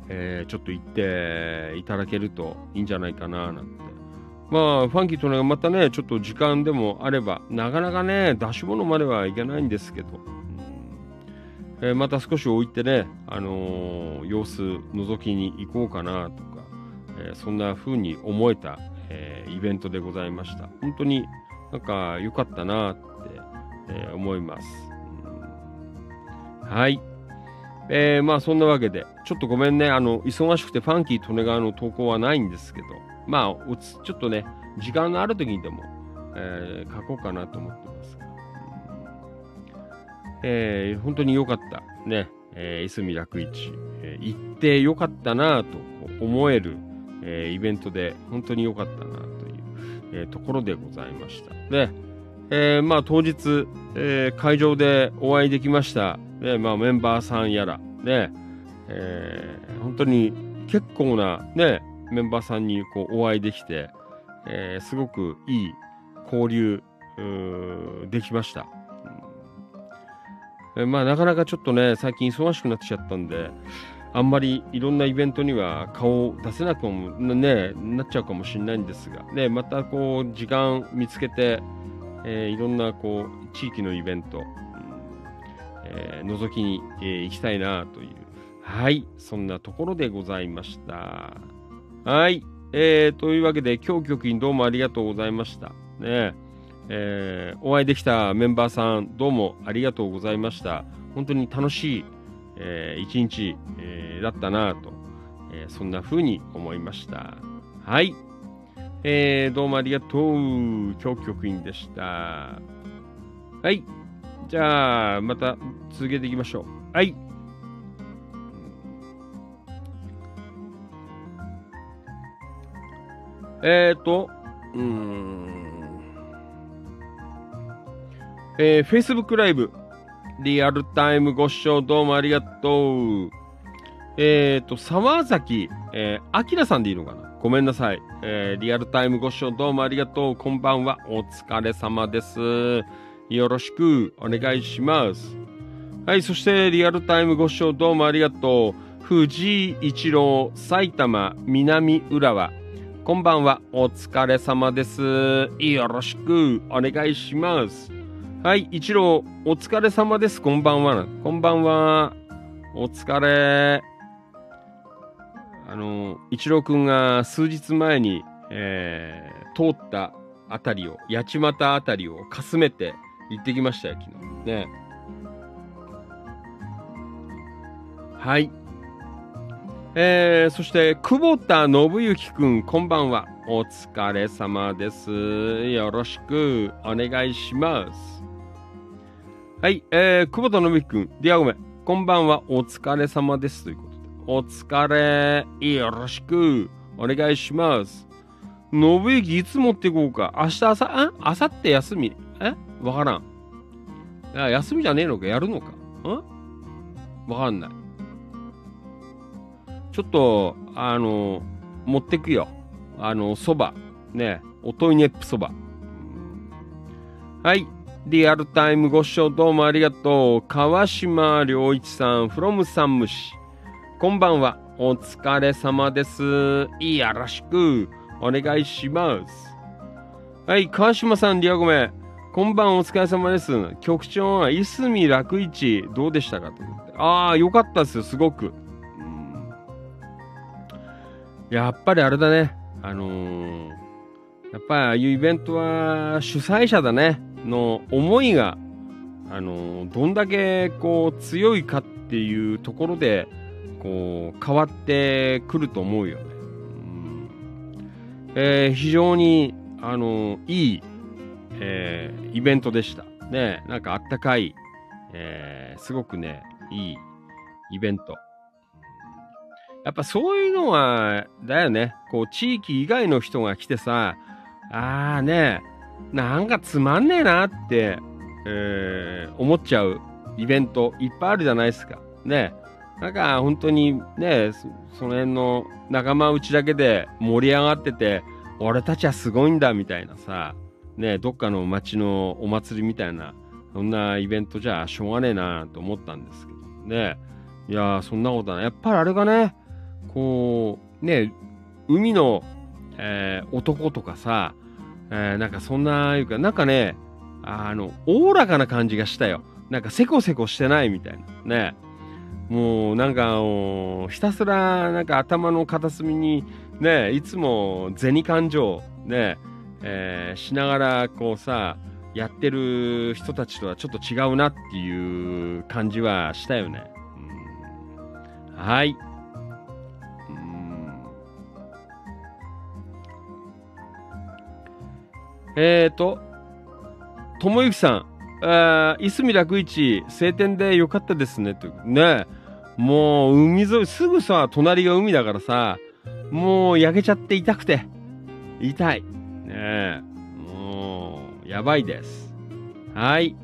えー、ちょっと行っていただけるといいんじゃないかななんて。まあ、ファンキーとね、またね、ちょっと時間でもあれば、なかなかね、出し物まではいけないんですけど、えー、また少し置いてね、あのー、様子覗きに行こうかなとか、えー、そんな風に思えた、えイベントでございました。本当になんか良かったなって、え思います。はい。えー、まあそんなわけで、ちょっとごめんね、あの、忙しくてファンキー利根川の投稿はないんですけど、まあ、ちょっとね、時間のある時にでも、え、書こうかなと思ってます。えー、本当に良かった。ね、えー、泉楽一、えー、行って良かったなと思える、えー、イベントで、本当に良かったなという、えー、ところでございました。で、えー、まあ当日、えー、会場でお会いできました、ね。まあ、メンバーさんやら、ね、えー、本当に結構な、ね、メンバーさんにこうお会いできて、えー、すごくいい交流できました。まあなかなかちょっとね、最近忙しくなってきちゃったんで、あんまりいろんなイベントには顔を出せなくもね、なっちゃうかもしれないんですが、ね、またこう時間見つけて、えー、いろんなこう地域のイベント、うんえー、覗きに、えー、行きたいなという、はい、そんなところでございました。はい、えー、というわけで、今日局員どうもありがとうございました。ねえー、お会いできたメンバーさん、どうもありがとうございました。本当に楽しい、えー、一日、えー、だったなと、えー、そんな風に思いました。はい。えー、どうもありがとう。今日局員でした。はい。じゃあ、また続けていきましょう。はい。えっ、と、うん。えー、Facebook ライブ、リアルタイムご視聴どうもありがとう。えっ、ー、と、沢崎、えー、アキラさんでいいのかな？ごめんなさい。えー、リアルタイムご視聴どうもありがとう。こんばんは。お疲れ様です。よろしくお願いします。はい、そしてリアルタイムご視聴どうもありがとう。藤井一郎、埼玉南浦和。こんばんは。お疲れ様です。よろしくお願いします。はい、一郎、お疲れ様です。こんばんは。こんばんは。お疲れ。あの、一郎くんが数日前に、えー、通ったあたりを、八街あたりをかすめて行ってきましたよ、昨日。ね。はい。えー、そして、久保田信之くん、こんばんは。お疲れ様です。よろしくお願いします。はい、えー、久保田信之くん、ディアゴメ、こんばんは。お疲れ様です。ということで、お疲れ、よろしくお願いします。信之、いつ持ってこうか。明日朝、あ明後日休み。え？わからん。いや、休みじゃねえのかやるのかんわかんない。ちょっと、あの、持ってくよ。あの、そば。ね。おといねっぷそば。はい。リアルタイムご視聴どうもありがとう。川島良一さん、from 山武市。こんばんは。お疲れ様です。よろしくお願いします。はい、川島さん、リアゴメ。こんばんお疲れ様です。局長は、いすみ楽市、どうでしたかと思って。ああ、よかったですよ、すごく。やっぱりあれだね。あのー、やっぱりああいうイベントは主催者だね。の思いが、あの、どんだけこう強いかっていうところで、こう変わってくると思うよね。うんえー、非常に、あの、いい、えー、イベントでした。ね、なんかあったかい、えー、すごくね、いいイベント。やっぱそういうのは、だよね。こう、地域以外の人が来てさ、ああね、なんかつまんねえなって、えー、思っちゃうイベントいっぱいあるじゃないですか。ね。なんか本当にね、その辺の仲間内だけで盛り上がってて、俺たちはすごいんだみたいなさ、ね、どっかの街のお祭りみたいな、そんなイベントじゃしょうがねえなと思ったんですけどね。いやそんなことはない。やっぱりあれがね、こう、ね、海の、えー、男とかさ、えー、なんかそんないうか、なんかね、あの、おおらかな感じがしたよ。なんかせこせこしてないみたいな。ね。もうなんかひたすらなんか頭の片隅にねいつも銭感情ね、えー、しながらこうさやってる人たちとはちょっと違うなっていう感じはしたよね。うん、はい。えっ、ー、と、ともゆきさん、あいすみ楽市、晴天でよかったですね。とねもう海沿い、すぐさ、隣が海だからさ、もう焼けちゃって痛くて、痛い。ねえ、もう、やばいです。はい。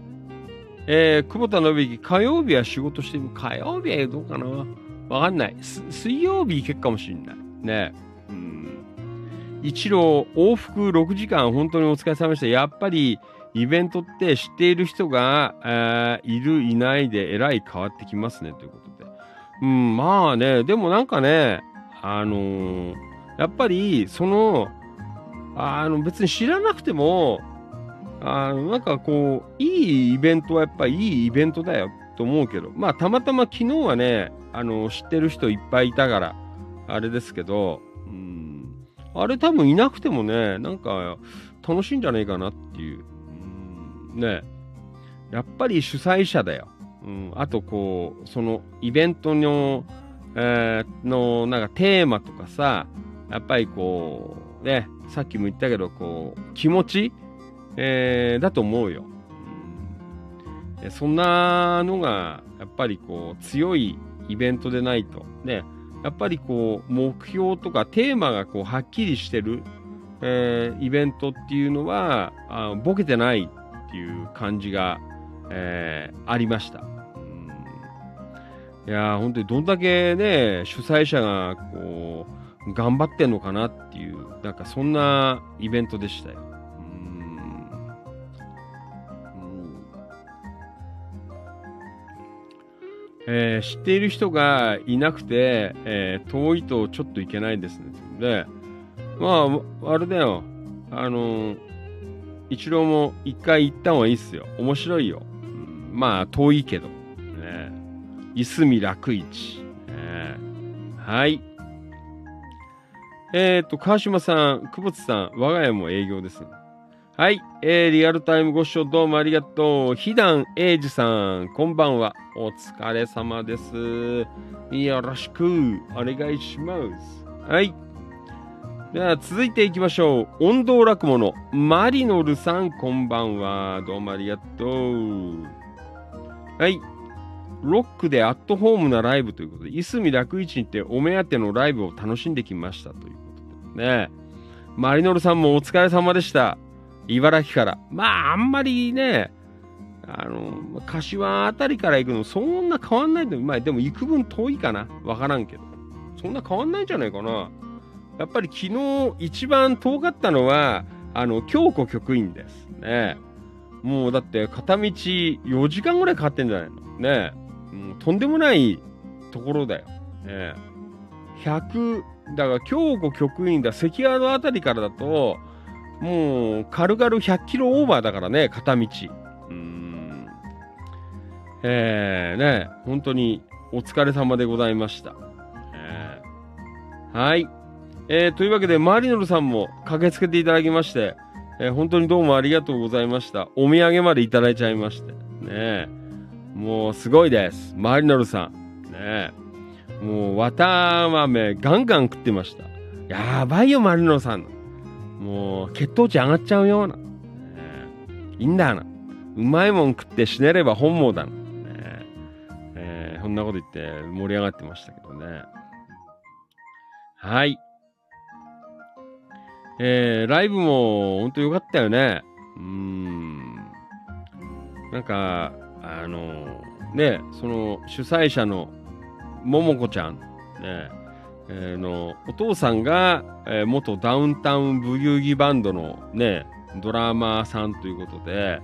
えー、久保田信之、火曜日は仕事してる。火曜日はどうかな？わかんない。水曜日行けっかもしんない。ねうん。一郎、往復6時間、本当にお疲れ様でした。やっぱり、イベントって知っている人が、えー、いる、いないで、えらい変わってきますね、ということで。うん、まあね、でもなんかね、あのー、やっぱり、その、あの、別に知らなくても、あの、なんかこう、いいイベントはやっぱいいイベントだよと思うけど、まあ、たまたま昨日はね、あの、知ってる人いっぱいいたから、あれですけど、あれ多分いなくてもね、なんか楽しいんじゃないかなっていう。ね、やっぱり主催者だよ。うん、あとこう、そのイベントの、えー、のなんかテーマとかさ、やっぱりこう、ね、さっきも言ったけど、こう、気持ち、えー、だと思うよ。そんなのが、やっぱりこう、強いイベントでないと。ね、やっぱりこう、目標とかテーマがこう、はっきりしてる、えー、イベントっていうのは、あボケてないっていう感じが、えー、ありました。いや本当にどんだけね、主催者がこう頑張ってんのかなっていう、なんかそんなイベントでしたよ。えー知っている人がいなくて、えー遠いとちょっといけないですね。で、まあ、あれだよ。あのー、一郎も一回行った方がいいっすよ。面白いよ。うんまあ、遠いけど。ね、いすみ楽市。ねはい。えっ、と、川島さん、久保田さん、我が家も営業です。ねはい。えー、リアルタイムご視聴どうもありがとう。ひだんえいじさん、こんばんは。お疲れ様です。よろしくお願いします。はい。では、続いていきましょう。音頭落語のマリノルさん、こんばんは。どうもありがとう。はい。ロックでアットホームなライブということで、いすみ楽市に行ってお目当てのライブを楽しんできましたということでね。マリノルさんもお疲れ様でした。茨城から。まあ、あんまりね、あの、柏あたりから行くのそんな変わんないと、まあ、でも行く分遠いかな。わからんけど。そんな変わんないんじゃないかな。やっぱり昨日一番遠かったのは、あの、京子局員です。ね。もうだって片道4時間ぐらいかかってんじゃないの？ね。もうとんでもないところだよ。ね。100、だから京子局員だ、関川のあたりからだと、もう軽々100キロオーバーだからね、片道。うん。えー、ね、本当にお疲れ様でございました。えーはい。えーというわけで、マリノルさんも駆けつけていただきまして、えー本当にどうもありがとうございました。お土産までいただいちゃいまして。ねえもうすごいです。マリノルさん。ねえもう、綿豆ガンガン食ってました。やばいよ、マリノルさん。もう、血糖値上がっちゃうような。ねえいいんだな。うまいもん食って死ねれば本望だな。ねええーそんなこと言って盛り上がってましたけどね。はい。えー、ライブも本当良かったよね。うーん。なんか、あの、ね、その主催者のももこちゃん、ね、えーのお父さんが、えー元ダウンタウンブギウギバンドのね、ドラマーさんということで、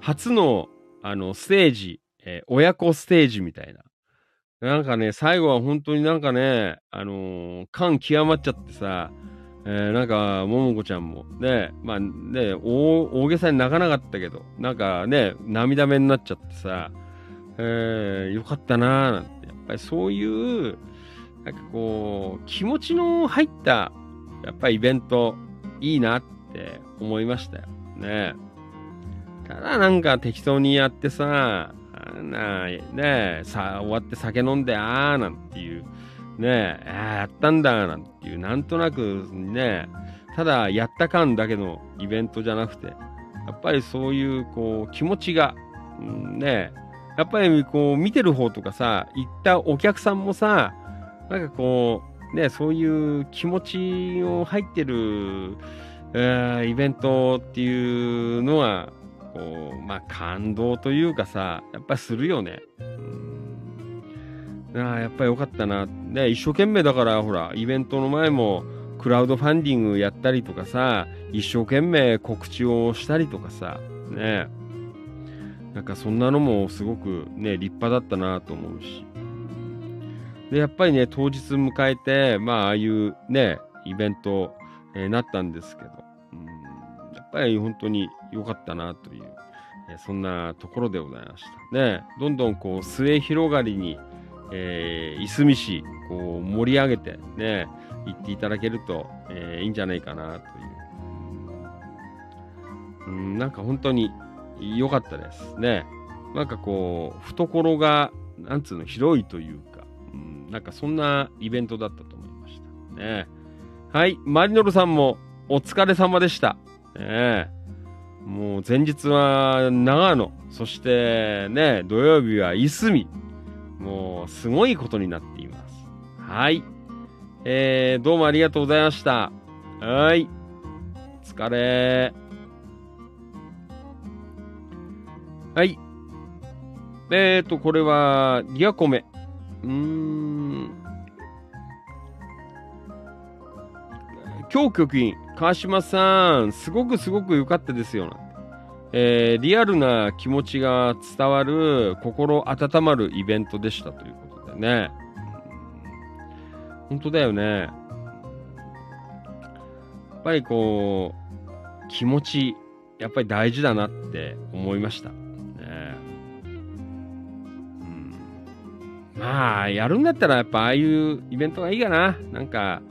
初のあのステージ、えー親子ステージみたいな。なんかね、最後は本当になんかね、あのー感極まっちゃってさ、えーなんか、ももこちゃんも、ね、まあね、大げさに泣かなかったけど、なんかね、涙目になっちゃってさ、えーよかったなーなんて、やっぱりそういう、なんかこう、気持ちの入った、やっぱりイベント、いいなって思いましたよ。ね。ただなんか適当にやってさ、あんな、ねさ、終わって酒飲んで、あーなんていう、ねえ、あやったんだなんていう、なんとなくね、ただやった感だけのイベントじゃなくて、やっぱりそういうこう気持ちが、ね、やっぱりこう見てる方とかさ、行ったお客さんもさ、なんかこう、ね、そういう気持ちを入ってる、えーイベントっていうのは、こう、まあ感動というかさ、やっぱするよね。うんああ、やっぱりよかったな。ね、一生懸命だから、ほら、イベントの前も、クラウドファンディングやったりとかさ、一生懸命告知をしたりとかさ、ね。なんかそんなのもすごくね、立派だったなと思うし。で、やっぱりね、当日迎えて、まあ、ああいうね、イベント、えーなったんですけど、うん、やっぱり本当に良かったなという、えーそんなところでございました。ね、どんどんこう、末広がりに、えーいすみ市、こう、盛り上げてね、行っていただけると、えーいいんじゃないかなという。うん、なんか本当に良かったですね。なんかこう、懐が、なんつうの、広いというか、なんかそんなイベントだったと思いました。ね。はい、マリノルさんもお疲れ様でした。ねもう前日は長野、そしてね、土曜日はいすみ。もうすごいことになっています。はい。えー、どうもありがとうございました。はい。疲れ。はい。えーと、これは、リアコメ。うーん。今日局員、川島さん、すごくすごく良かったですよ。なえーリアルな気持ちが伝わる、心温まるイベントでしたということでね。本当だよね。やっぱりこう、気持ち、やっぱり大事だなって思いました。まあ、やるんだったらやっぱああいうイベントがいいかな。なんか、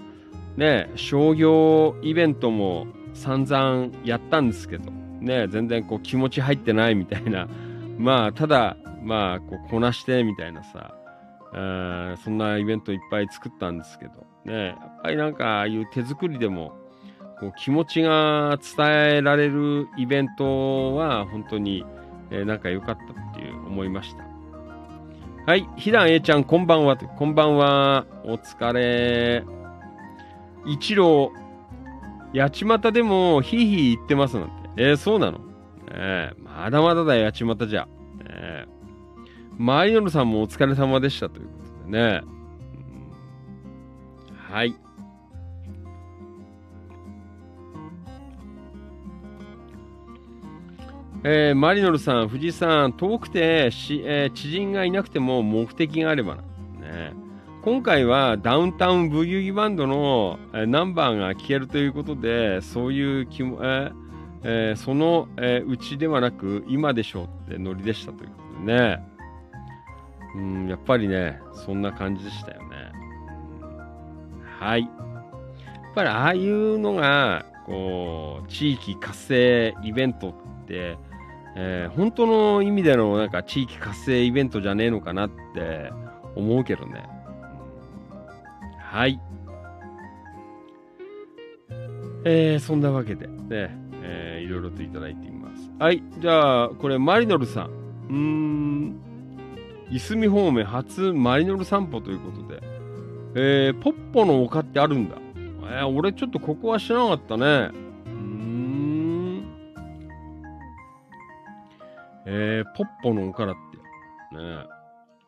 ね、商業イベントも散々やったんですけど、ね、全然こう気持ち入ってないみたいな。まあ、ただ、まあ、こうこなしてみたいなさ、えーそんなイベントいっぱい作ったんですけど、ね、やっぱりなんかああいう手作りでも、こう気持ちが伝えられるイベントは本当に、えーなんか良かったっていう思いました。はい、ひだんえちゃん、こんばんは。こんばんは。お疲れ。一郎、八街でもひいひい言ってますなんて。えー、そうなの？えーまだまだだよ、八街じゃ。えーマリノルさんもお疲れ様でしたということでね。うんはい。えーマリノルさん、藤井さん、遠くてし、えー知人がいなくても目的があればな。ね、今回はダウンタウンブギウギバンドの、えーナンバーが聴けるということで、そういう気も、えーえーその、えーうちではなく、今でしょうってノリでしたということでね。うん、やっぱりね、そんな感じでしたよね。はい。やっぱりああいうのが、こう、地域活性イベントって、えー本当の意味でのなんか地域活性イベントじゃねえのかなって思うけどね。はい。えーそんなわけでね、えーいろいろといただいています。はい。じゃあ、これ、マリノルさん。うーん。いすみ方面初マリノル散歩ということで、えーポッポの丘ってあるんだ。えー俺ちょっとここは知らなかったね。えーポッポの丘だって。ね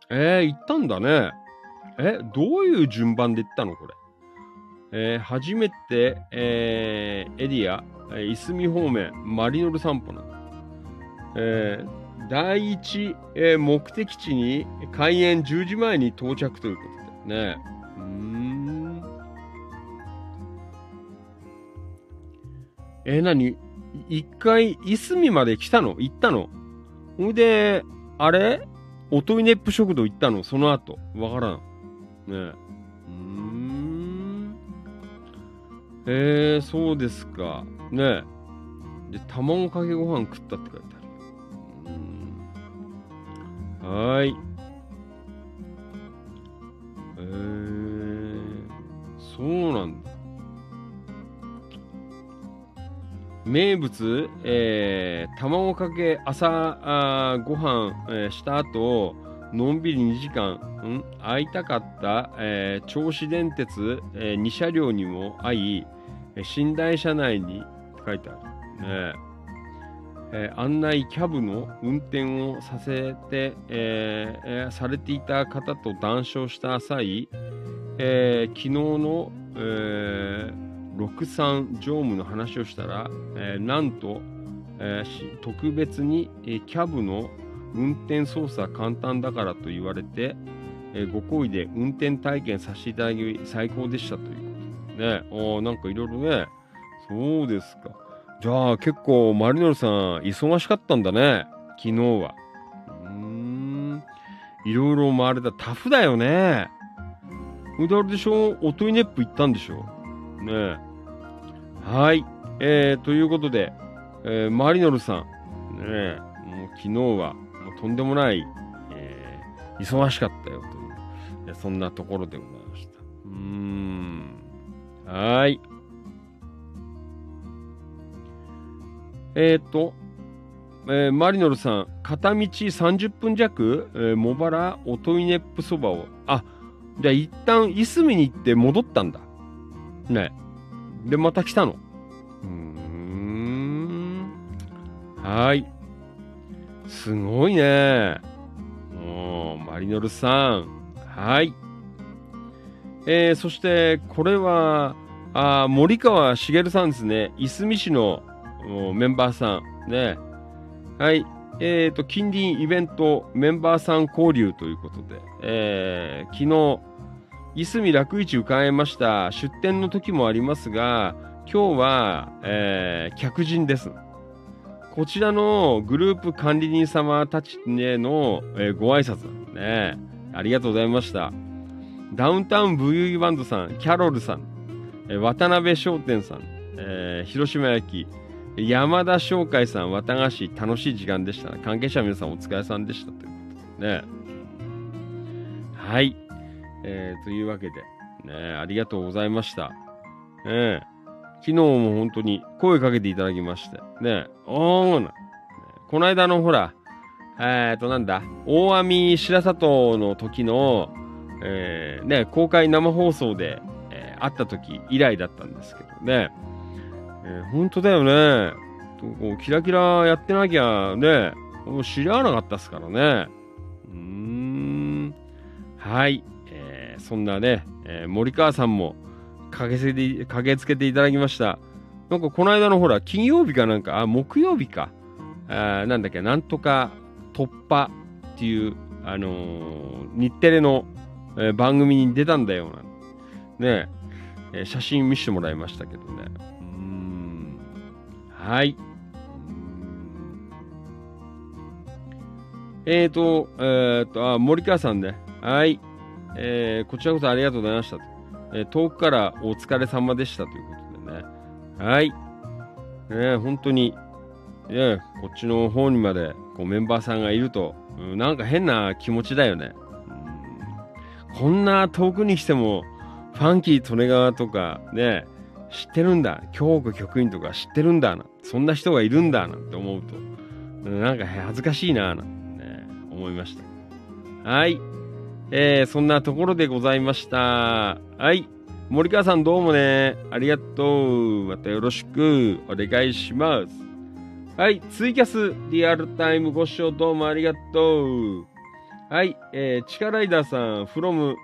ええー行ったんだね。え、どういう順番で行ったのこれ？えー初めて、えーエリア、いすみ方面、マリノル散歩なんだ。えー第一、えー目的地に開園10時前に到着ということでね。うーん。えー、何？一回、いすみまで来たの？行ったの？ほいで、あれ？おといねっぷ食堂行ったの？その後？わからん。ねえ。うーん。えー、そうですか。ねえ。で、卵かけご飯食ったって書いてある。うーんはーい。えー、そうなんだ。名物、えー、卵かけ朝あーご飯、えーした後、のんびり2時間、ん会いたかった、えー銚子電鉄、え2車両にも会い、えー寝台車内にって書いてある。ねええー案内キャブの運転をさせて、えーえーされていた方と談笑した際、えー昨日の、えー63乗務の話をしたら、えーなんと、えー特別に、えーキャブの運転操作簡単だからと言われて、えーご好意で運転体験させていただき最高でしたということでね。おなんかいろいろね。そうですか。じゃあ結構マリノルさん忙しかったんだね。昨日は。うん。いろいろ回れた。タフだよね。それであれでしょ？おといねっぷ行ったんでしょ？ねえ。はい。えー、ということで、えーマリノルさん。ねえ。もう昨日はもうとんでもない、えー忙しかったよという、そんなところでございました。うーん。はい。えっ、と、えーマリノルさん、片道30分弱、えー茂原おといねっぷそばを、あ、じゃあ一旦いすみに行って戻ったんだ。ね。で、また来たの。うーん。はーい。すごいね。もう、マリノルさん。はい。えーそして、これは、あ森川茂さんですね。いすみ市のメンバーさん。ね。はい。えっ、ー、と、近隣イベントメンバーさん交流ということで、えー、昨日、いすみ楽市伺いました。出店の時もありますが、今日は、えー、客人です。こちらのグループ管理人様たちへの、えー、ご挨拶ね。ありがとうございました。ダウンタウンブユーバンドさん、キャロルさん、えー、渡辺商店さん、えー、広島焼き、山田商会さん、綿菓子、楽しい時間でした。関係者皆さんお疲れさんでした。ということでね。はい。えー、というわけで、ね、ありがとうございました。えー昨日も本当に声かけていただきまして。ね、おーな。この間のほら、えっ、となんだ、大網白里の時の、えー、ね、公開生放送で、えー、会った時以来だったんですけどね。えー、本当だよね。こうキラキラやってなきゃね、もう知らなかったっすからね。うーん。はい。えー、そんなね、えー、森川さんも、駆けつけて、駆けつけていただきました。なんかこの間のほら、金曜日かなんか、あ、木曜日か。あなんだっけ、なんとか突破っていう、あのー、日テレの、えー、番組に出たんだよな。ねえー、写真見せてもらいましたけどね。うん。はい。えーと、えーと、あ、森川さんね。はい。えー、こちらこそありがとうございましたと。え遠くからお疲れ様でしたということでね。はい。ね、本当に、ね、こっちの方にまでこうメンバーさんがいると、うん、なんか変な気持ちだよね。うん、こんな遠くにしても、ファンキー利根川とかね、知ってるんだ。京子局員とか知ってるんだな。そんな人がいるんだなんて思うと、なんか恥ずかしいななんてね、思いました。はい。えー、そんなところでございました。はい。森川さんどうもね。ありがとう。またよろしくお願いします。はい。ツイキャスリアルタイムご視聴どうもありがとう。はい。えー、チカライダーさん、from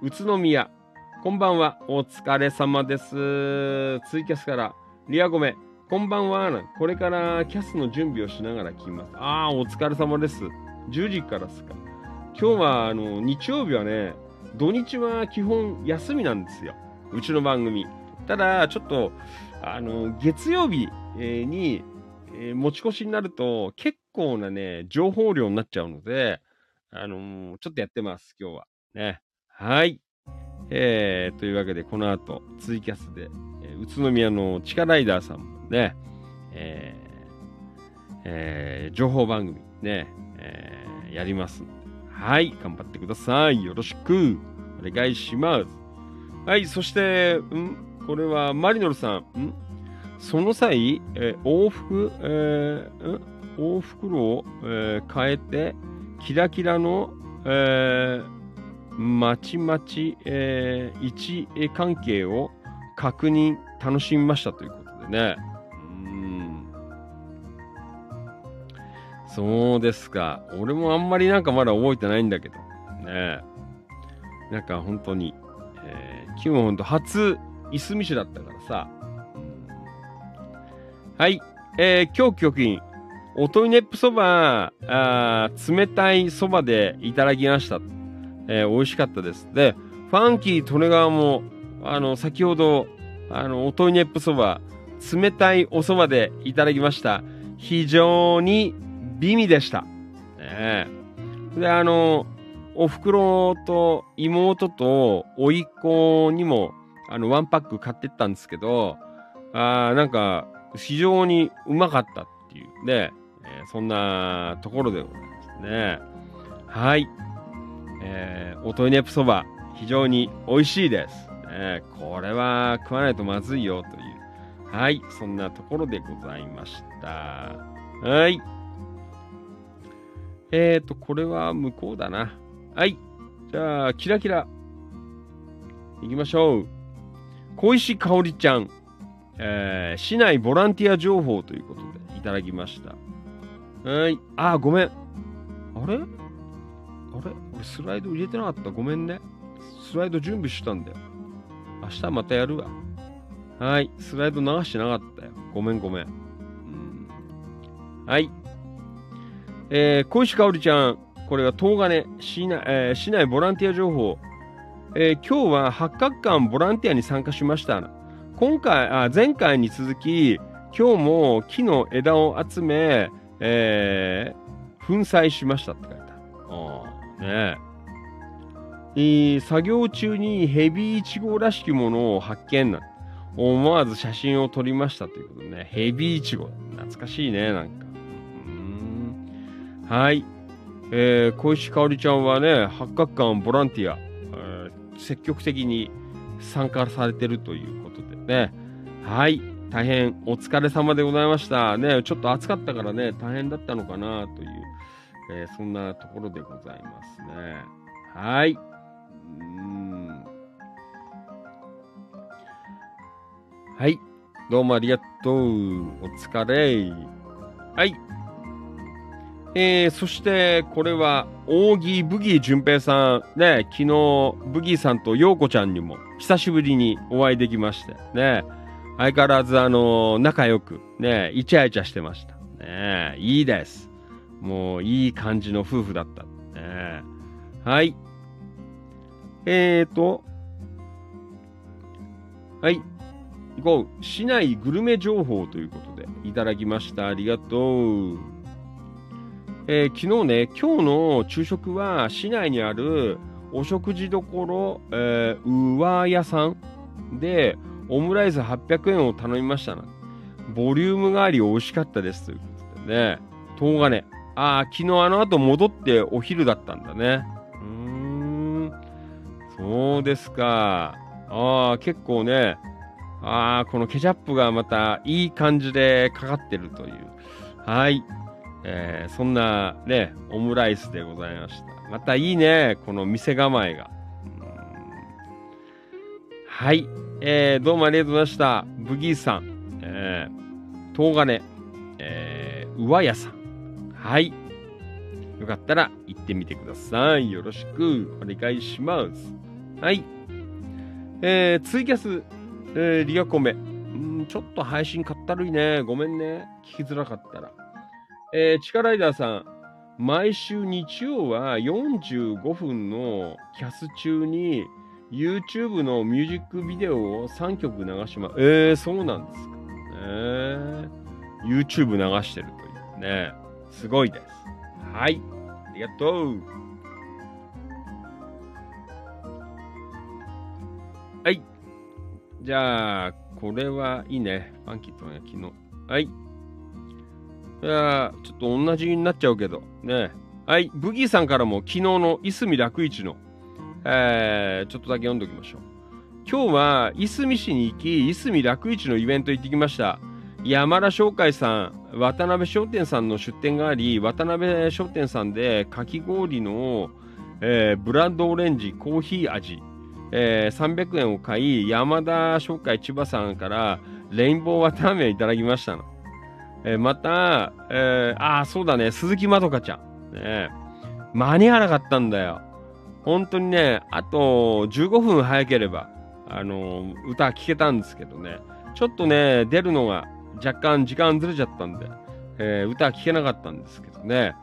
宇都宮。こんばんは。お疲れ様です。ツイキャスから、リアゴメ。こんばんは。これからキャスの準備をしながら聞きます。ああ、お疲れ様です。10時からですか。今日はあの日曜日はね、土日は基本休みなんですよ。うちの番組。ただ、ちょっと、あの、月曜日に、持ち越しになると結構なね、情報量になっちゃうので、あのー、ちょっとやってます、今日は。ね。はい。えー、というわけで、この後、ツイキャスで、えー、宇都宮の地下ライダーさんもね、えーえー、情報番組ね、えー、やりますはい、頑張ってください。よろしくお願いします。はい、そして、ん？これはマリノルさん。ん？その際、えー、往復、えー、往復路を、えー、変えて、キラキラの、えー、まちまち、えー、位置関係を確認、楽しみましたということでね。そうですか。俺もあんまりなんかまだ覚えてないんだけど。ねなんか本当に、えー、キムほんと初、いすみ市だったからさ。はい。えー、今日局員、おといねっぷそば、あ冷たいそばでいただきました。えー、美味しかったです。で、ファンキー利根川も、あの、先ほど、あの、おといねっぷそば、冷たいおそばでいただきました。非常に美味でした。ねで、あの、お袋と妹と甥っ子にも、あの、ワンパック買ってったんですけど、あなんか、非常にうまかったっていうね、えー、そんなところでございますね。はい。えー、おといねぷそば、非常に美味しいです。えー、これは食わないとまずいよという。はい。そんなところでございました。はい。えっ、ー、と、これは向こうだな。はい。じゃあ、キラキラ。行きましょう。小石香織ちゃん。えー、市内ボランティア情報ということでいただきました。はい。あ、ごめん。あれ？あれ？俺スライド入れてなかった。ごめんね。スライド準備したんだよ。明日またやるわ。はい。スライド流してなかったよ。ごめんごめん。うん、はい。えー、小石かおりちゃん。これは東金市内,、えー、市内ボランティア情報。えー、今日は八角館ボランティアに参加しました。今回、あ前回に続き、今日も木の枝を集め、えー、粉砕しましたって書いてある。ねえー、作業中にヘビイチゴらしきものを発見な。思わず写真を撮りましたということでね。ヘビイチゴ。懐かしいね、なんか。はい。えー、小石かおりちゃんはね、八角館ボランティア、えー、積極的に参加されてるということでね。はい。大変お疲れ様でございました。ね、ちょっと暑かったからね、大変だったのかなという、えー、そんなところでございますね。はい。うんはい。どうもありがとう。お疲れ。はい。えー、そして、これは、扇ブギー淳平さん。ね、昨日、ブギーさんと陽子ちゃんにも、久しぶりにお会いできまして。ね、相変わらず、あのー、仲良く、ね、イチャイチャしてました。ね、いいです。もう、いい感じの夫婦だった。ね、はい。えーと、はい。行こう。市内グルメ情報ということで、いただきました。ありがとう。えー、昨日ね、今日の昼食は市内にあるお食事処、えー、うわ屋さんで、オムライス800円を頼みましたな。ボリュームがあり美味しかったですということでね。東金。ああ、昨日あの後戻ってお昼だったんだね。うーん。そうですか。ああ、結構ね、ああ、このケチャップがまたいい感じでかかってるという。はい。えー、そんなね、オムライスでございました。またいいね、この店構えが。はい。えー、どうもありがとうございました。ブギーさん、えー、東金、えー、上屋さん。はい。よかったら行ってみてください。よろしくお願いします。はい。えー、ツイキャス、えー、リアコメ。んちょっと配信かったるいね。ごめんね。聞きづらかったら。えー、チカライダーさん。毎週日曜は45分のキャス中に YouTube のミュージックビデオを3曲流します。えー、そうなんですか。ね YouTube 流してるというね。すごいです。はい。ありがとう。はい。じゃあ、これはいいね。ファンキーとね、昨日。はい。いやちょっと同じになっちゃうけど。ね。はい。ブギーさんからも昨日のいすみ楽市の、えー、ちょっとだけ読んでおきましょう。今日はいすみ市に行き、いすみ楽市のイベント行ってきました。山田商会さん、渡辺商店さんの出店があり、渡辺商店さんでかき氷の、えー、ブランドオレンジコーヒー味、えー、300円を買い、山田商会千葉さんからレインボー綿あめをいただきましたの。え、また、えー、ああ、そうだね、鈴木まどかちゃん。ね、間に合わなかったんだよ。本当にね、あと15分早ければ、あのー、歌聴けたんですけどね、ちょっとね、出るのが若干時間ずれちゃったんで、えー、歌聴けなかったんですけどね、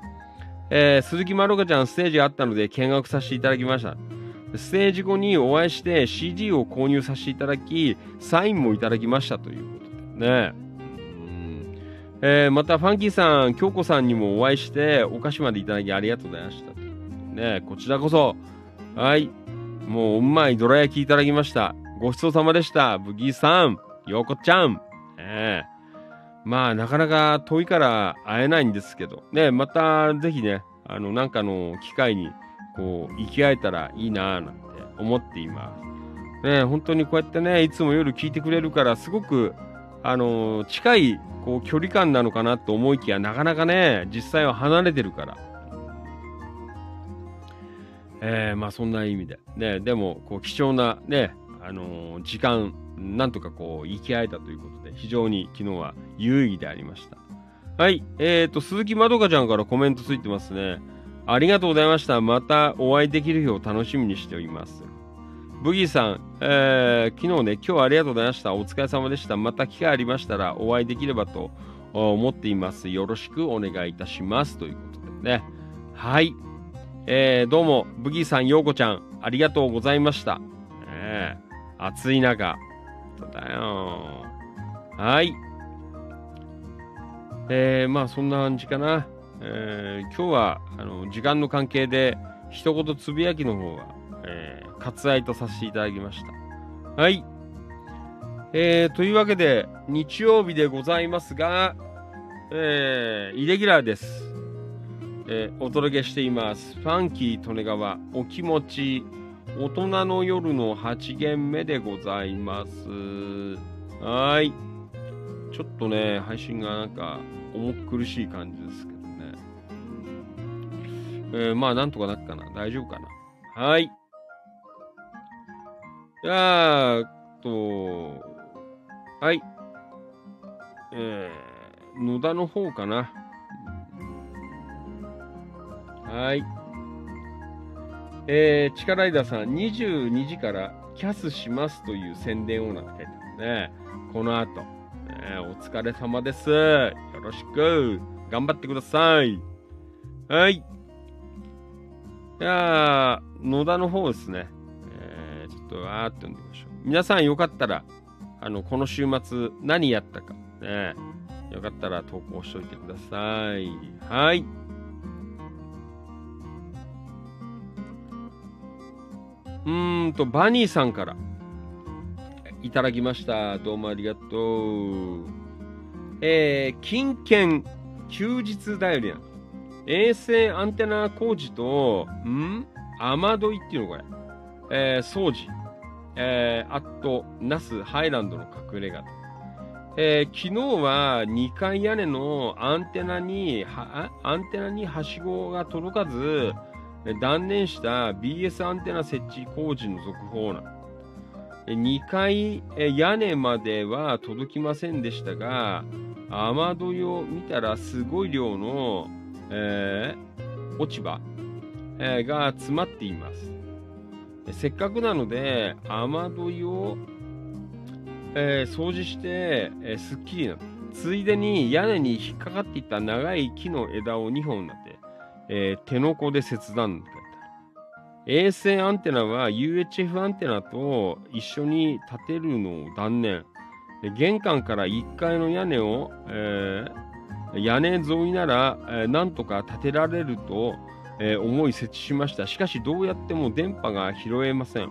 えー、鈴木まどかちゃんステージがあったので見学させていただきました。ステージ後にお会いして CD を購入させていただき、サインもいただきましたということでね。えー、また、ファンキーさん、京子さんにもお会いして、お菓子までいただきありがとうございました。ね、こちらこそ、はい、もううまいどら焼きいただきました。ごちそうさまでした。ブギーさん、ようこちゃん。えー、まあ、なかなか遠いから会えないんですけど、ね、またぜひね、あの、なんかの機会にこう、生き合えたらいいなぁなんて思っています。ね、本当にこうやってね、いつも夜聞いてくれるから、すごく、あの、近い、こう、距離感なのかなと思いきや、なかなかね、実際は離れてるから。えー、まあそんな意味で。ね、でも、こう、貴重なね、あのー、時間、なんとかこう、生き合えたということで、非常に昨日は有意義でありました。はい、え、ー、と、鈴木まどかちゃんからコメントついてますね。ありがとうございました。またお会いできる日を楽しみにしております。ブギーさん、えー、昨日ね、今日はありがとうございました。お疲れ様でした。また機会ありましたらお会いできればと思っています。よろしくお願いいたします。ということでね。はい。えー、どうも、ブギーさん、ヨーコちゃん、ありがとうございました。え、暑い中。だよ。はい。えー、まあそんな感じかな。えー、今日はあの時間の関係で一言つぶやきの方は、えー、割愛とさせていただきました。はい。えー、というわけで、日曜日でございますが、えー、イレギュラーです。えー、お届けしています。ファンキー利根川お気持ち大人の夜の8限目でございます。はい。ちょっとね、配信がなんか重苦しい感じですけどね。えー、まあ、なんとかなっかな。大丈夫かな。はい。じゃあ、と、はい。えー、野田の方かな。はい。えー、チカライダーさん、22時からキャスしますという宣伝をなんて書いてね。この後。ね、お疲れ様です。よろしく。頑張ってください。はい。じゃあ、野田の方ですね。とわーっと読んでみましょう。皆さんよかったら、あの、この週末何やったか、ね、よかったら投稿しておいてください。はい。うーんと、バニーさんから。いただきました。どうもありがとう。えー、金券休日だよりや。衛星アンテナ工事と、ん？雨どいっていうのこれ。えー、掃除。えー、あと、ナスハイランドの隠れ家。えー、昨日は2階屋根のアンテナに、アンテナにはしごが届かず、断念した BS アンテナ設置工事の続報な。2階屋根までは届きませんでしたが、雨どいを見たらすごい量の、えー、落ち葉、えー、が詰まっています。せっかくなので、雨どいを、えー、掃除して、えー、すっきりな。ついでに屋根に引っかかっていた長い木の枝を2本なって、えー、手の甲で切断衛星アンテナは UHF アンテナと一緒に立てるのを断念。玄関から1階の屋根を、えー、屋根沿いなら、えー、なんとか建てられると、えー、思い設置しました。しかしどうやっても電波が拾えません。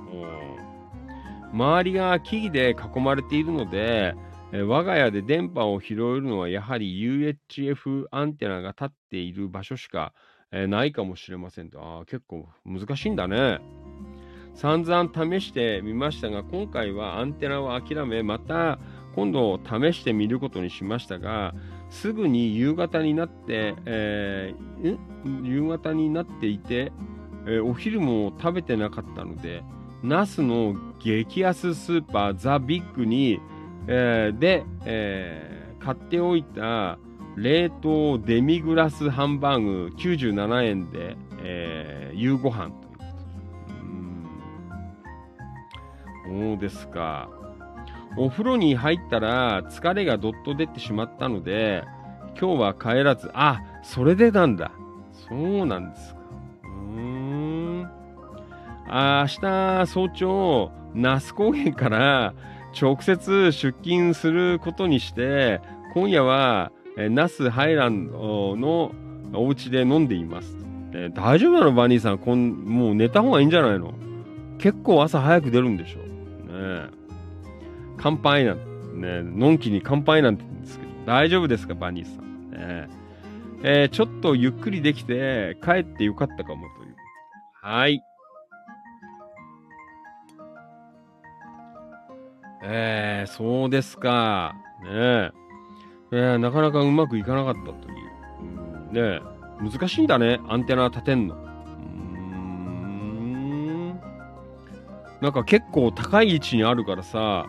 周りが木々で囲まれているので、えー、我が家で電波を拾えるのはやはり UHF アンテナが立っている場所しか、えー、ないかもしれませんと。ああ、結構難しいんだね。散々試してみましたが、今回はアンテナを諦め、また今度試してみることにしましたが、すぐに夕方になって、えー、夕方になっていて、えー、お昼も食べてなかったので、ナスの激安スーパーザ・ビッグに、えー、で、えー、買っておいた冷凍デミグラスハンバーグ97円で、えー、夕ご飯ということで。そうですか。お風呂に入ったら疲れがどっと出てしまったので、今日は帰らず、あ、それでなんだ。そうなんですか。うーん。あ明日早朝、那須高原から直接出勤することにして、今夜はえー、ナスハイランドのお家で飲んでいます。えー、大丈夫なの？バニーさんこん。もう寝た方がいいんじゃないの？結構朝早く出るんでしょ？ねえ乾杯なんて、ねのんきに乾杯なんて言うんですけど、大丈夫ですか、バニーさん。ねえー、ちょっとゆっくりできて、帰ってよかったかもという。はい。えー、そうですか。ねえ。えー、なかなかうまくいかなかったという。うん、ね難しいんだね、アンテナ立てんの。うーん。なんか結構高い位置にあるからさ、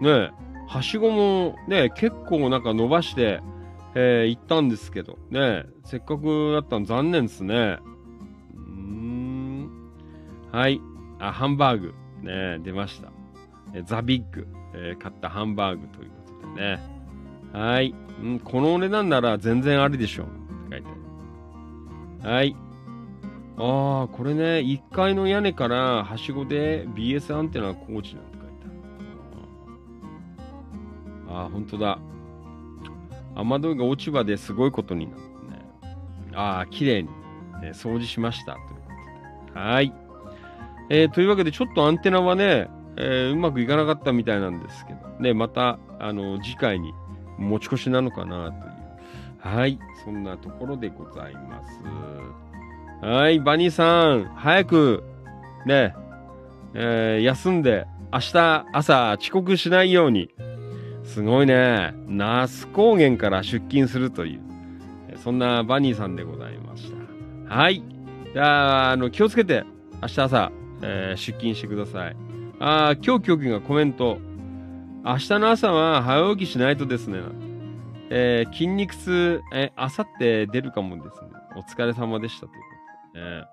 ねえはしごもね、結構なんか伸ばして、えー、行ったんですけど、ねえせっかくだったの残念ですね。うーん。はい。あ、ハンバーグ。ねえ、出ました。えザ・ビッグ、えー買ったハンバーグということでね。はい。うん、このお値段なら全然ありでしょう。って書いてある。はい。ああ、これね、1階の屋根からはしごで BS アンテナ工事なんてある。ああ、ほんとだ。雨どいが落ち葉ですごいことになってね。ああ、綺麗に、ね掃除しました。ということで。はい。えーというわけで、ちょっとアンテナはね、えーうまくいかなかったみたいなんですけど、ね、また、あの、次回に持ち越しなのかなという。はい。そんなところでございます。はい。バニーさん、早く、ね、えー休んで、明日朝遅刻しないように、すごいね。那須高原から出勤するという、そんなバニーさんでございました。はい。じゃあ、あの、気をつけて、明日朝、えー出勤してください。あー今日教授がコメント。明日の朝は早起きしないとですね。えー筋肉痛、えー、あさって出るかもですね。お疲れ様でしたということで、ね。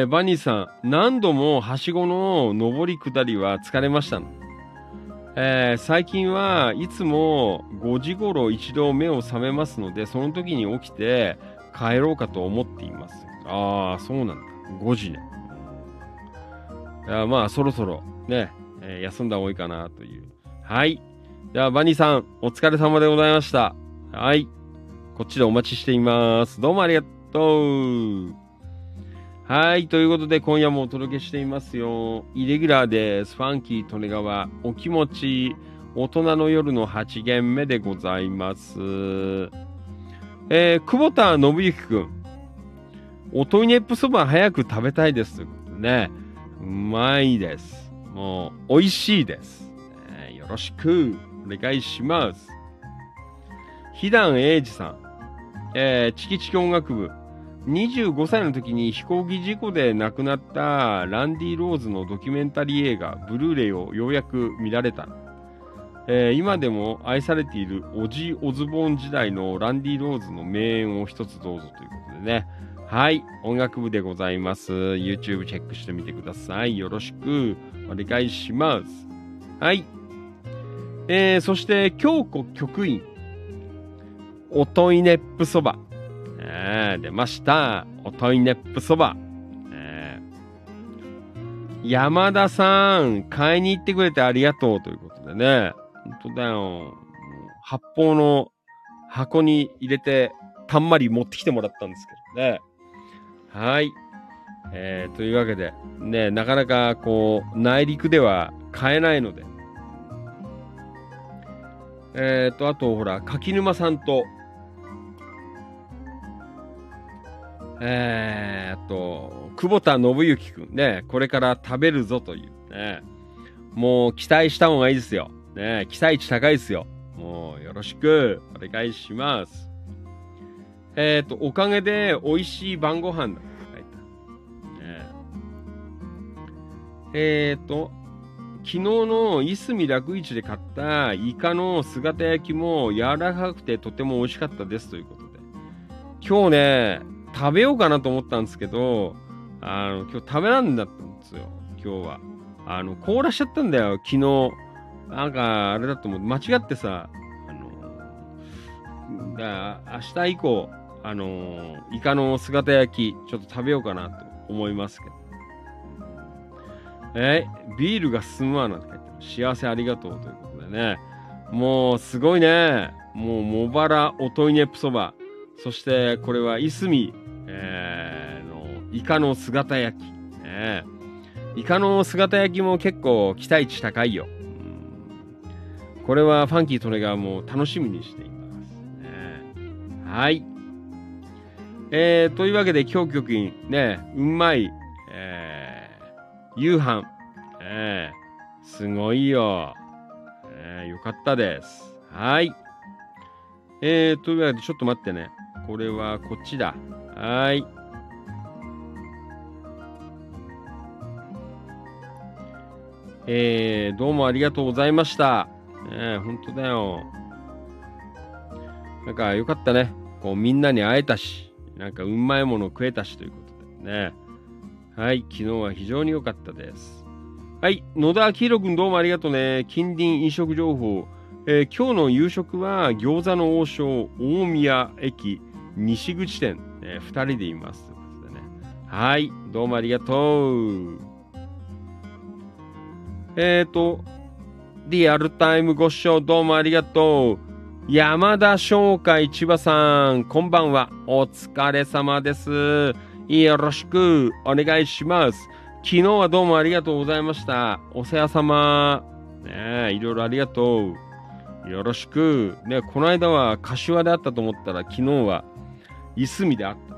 えーバニーさん、何度もはしごの上り下りは疲れましたの？えー最近はいつも5時頃一度目を覚めますので、その時に起きて帰ろうかと思っています。ああ、そうなんだ。5時ね。いやまあ、そろそろね、えー休んだ方がいいかなという。はい。じゃあ、バニーさん、お疲れ様でございました。はい。こっちでお待ちしています。どうもありがとう。はい。ということで、今夜もお届けしていますよ。イレギュラーです。ファンキー・利根川、お気持ち、大人の夜の8限目でございます。えー、久保田信之くん。おといねっぷそば早く食べたいです。ね。うまいです。もう、美味しいです。えーよろしく、お願いします。ひだんえいじさん。えー、チキチキ音楽部。25歳の時に飛行機事故で亡くなったランディ・ローズのドキュメンタリー映画、ブルーレイをようやく見られた。えー今でも愛されているオジ・オズボーン時代のランディ・ローズの名演を一つどうぞということでね。はい、音楽部でございます。YouTube チェックしてみてください。よろしくお願いします。はい。えー、そして、京子局員。おといねっぷそば。えー、出ました。おといねっぷそば。えー山田さん、買いに行ってくれてありがとうということでね。本当だよ。発泡の箱に入れて、たんまり持ってきてもらったんですけどね。はい。えー、というわけで、ね、なかなかこう、内陸では買えないので。えーと、あと、ほら、柿沼さんと、えー、と、久保田信之くんね、これから食べるぞというね。もう期待した方がいいですよ。ね、期待値高いですよ。もうよろしくお願いします。えっ、と、おかげで美味しい晩ご飯だって書い。ねえっ、と、昨日のいすみ楽市で買ったイカの姿焼きも柔らかくてとても美味しかったですということで。今日ね、食べようかなと思ったんですけど、あの、今日食べらんだったんですよ。今日は。あの、凍らしちゃったんだよ、昨日。なんか、あれだと思う。間違ってさ、あの、だ明日以降、あの、イカの姿焼き、ちょっと食べようかなと思いますけど。え、ビールが進むわなんて書いて。幸せありがとうということでね。もう、すごいね。もう、茂原おといねぷそば。そして、これはいすみ、えーの、イカの姿焼き。ね、イカの姿焼きも結構期待値高いよ。うんこれはファンキートレがも楽しみにしています。ね、はい。えー、というわけで今日局、ね、うまい、えー、夕飯、えー、すごいよ。えー、よかったです。はい。えー、というわけでちょっと待ってね。これはこっちだ。はい。えー、どうもありがとうございました。ねえ、本当だよ。なんかよかったね。こうみんなに会えたし、なんかうまいもの食えたしということでね。はい、昨日は非常に良かったです。はい、野田明宏君どうもありがとうね。近隣飲食情報。えー今日の夕食は餃子の王将大宮駅西口店、えー、2人でいます。ということでね。はい、どうもありがとう。えっ、ー、と、リアルタイムご視聴どうもありがとう。山田商会千葉さん、こんばんは。お疲れ様です。よろしくお願いします。昨日はどうもありがとうございました。お世話様。ねえ、いろいろありがとう。よろしく。ねこの間は柏であったと思ったら、昨日はいすみであった。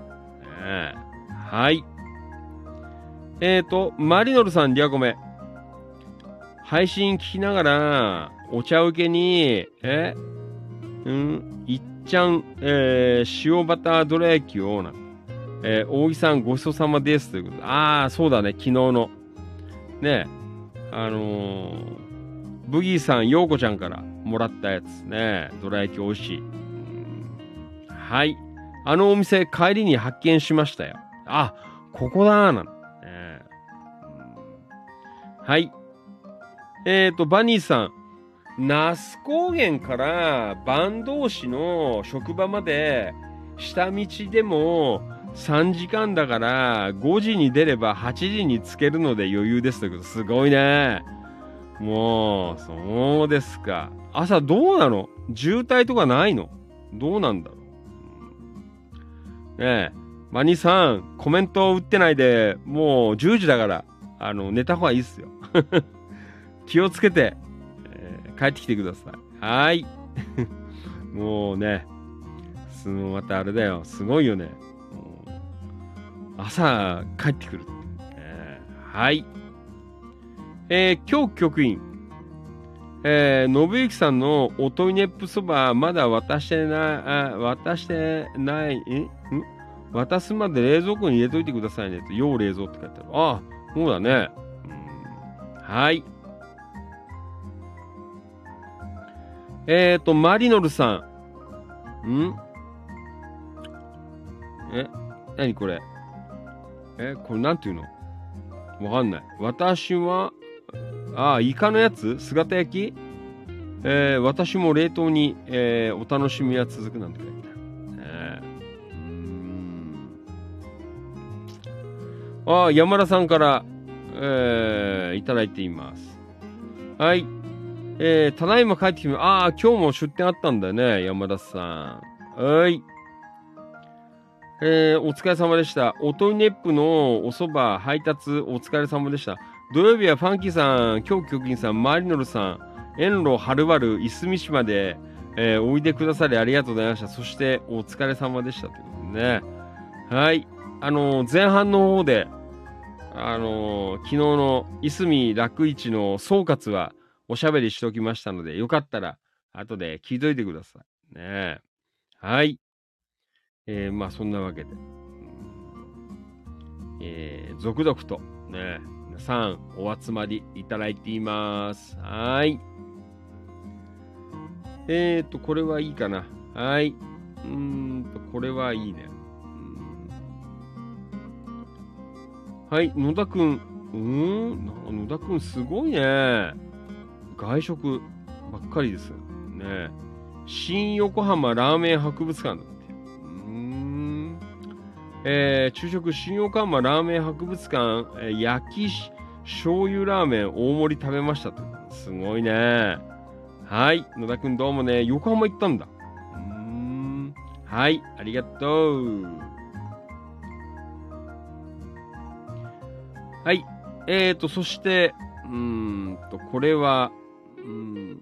ねはい。えーと、マリノルさん、リアコメ。配信聞きながら、お茶受けに、えうん、いっちゃん、えー、塩バターどら焼きを、なえー、大木さんごちそうさまですということで。ああ、そうだね、昨日の。ねあのー、ブギーさん、ヨーコちゃんからもらったやつね。どら焼き美味しい。はい。あのお店、帰りに発見しましたよ。あ、ここだーな。んて、ねうん。はい。えっ、ー、と、バニーさん。那須高原から坂東市の職場まで下道でも3時間だから5時に出れば8時に着けるので余裕です。ということすごいね。もうそうですか。朝どうなの？渋滞とかないの？どうなんだろねえマニさんコメントを打ってないでもう10時だからあの寝た方がいいっすよ 気をつけて帰ってきてください。はい。もうね、すまたあれだよ。すごいよね。朝帰ってくる、えーはい。えー、今日局員。えー、信之さんのおといねっぷそば、まだ渡してない、あ渡してない、え渡すまで冷蔵庫に入れといてくださいねと、要冷蔵って書いてある。ああ、そうだね。うん、はい。えっ、ー、と、マリノルさん。ん？え？何これ？えこれなんていうの？わかんない。私は、ああ、イカのやつ？姿焼き？えー、私も冷凍に、えー、お楽しみは続くなんて書ああ、山田さんから、えー、いただいています。はい。えー、ただいま帰ってきまああ、今日も出店あったんだよね、山田さん。はい。えー、お疲れ様でした。おといネップのおそば配達お疲れ様でした。土曜日はファンキーさん、京局員さん、マリノルさん、遠路はるばるいすみ市まで、えー、おいでくださりありがとうございました。そしてお疲れ様でしたということでね。はい。あのー、前半の方で、あのー、昨日のいすみ楽市の総括は、おしゃべりしておきましたので、よかったら、後で聞いといてください。ねはい。えー、まあ、そんなわけで。えー、続々と、ね、皆さん、お集まりいただいています。はい。えーと、これはいいかな。はい。うーんと、これはいいね。はい、野田くん。うーん野田くんすごいね。外食ばっかりですね。新横浜ラーメン博物館だって。うーん。えー、昼食新横浜ラーメン博物館、えー、焼き醤油ラーメン大盛り食べましたと。すごいね。はい。野田くんどうもね、横浜行ったんだ。うーん。はい。ありがとう。はい。えーと、そして、うーんと、これは、うーん。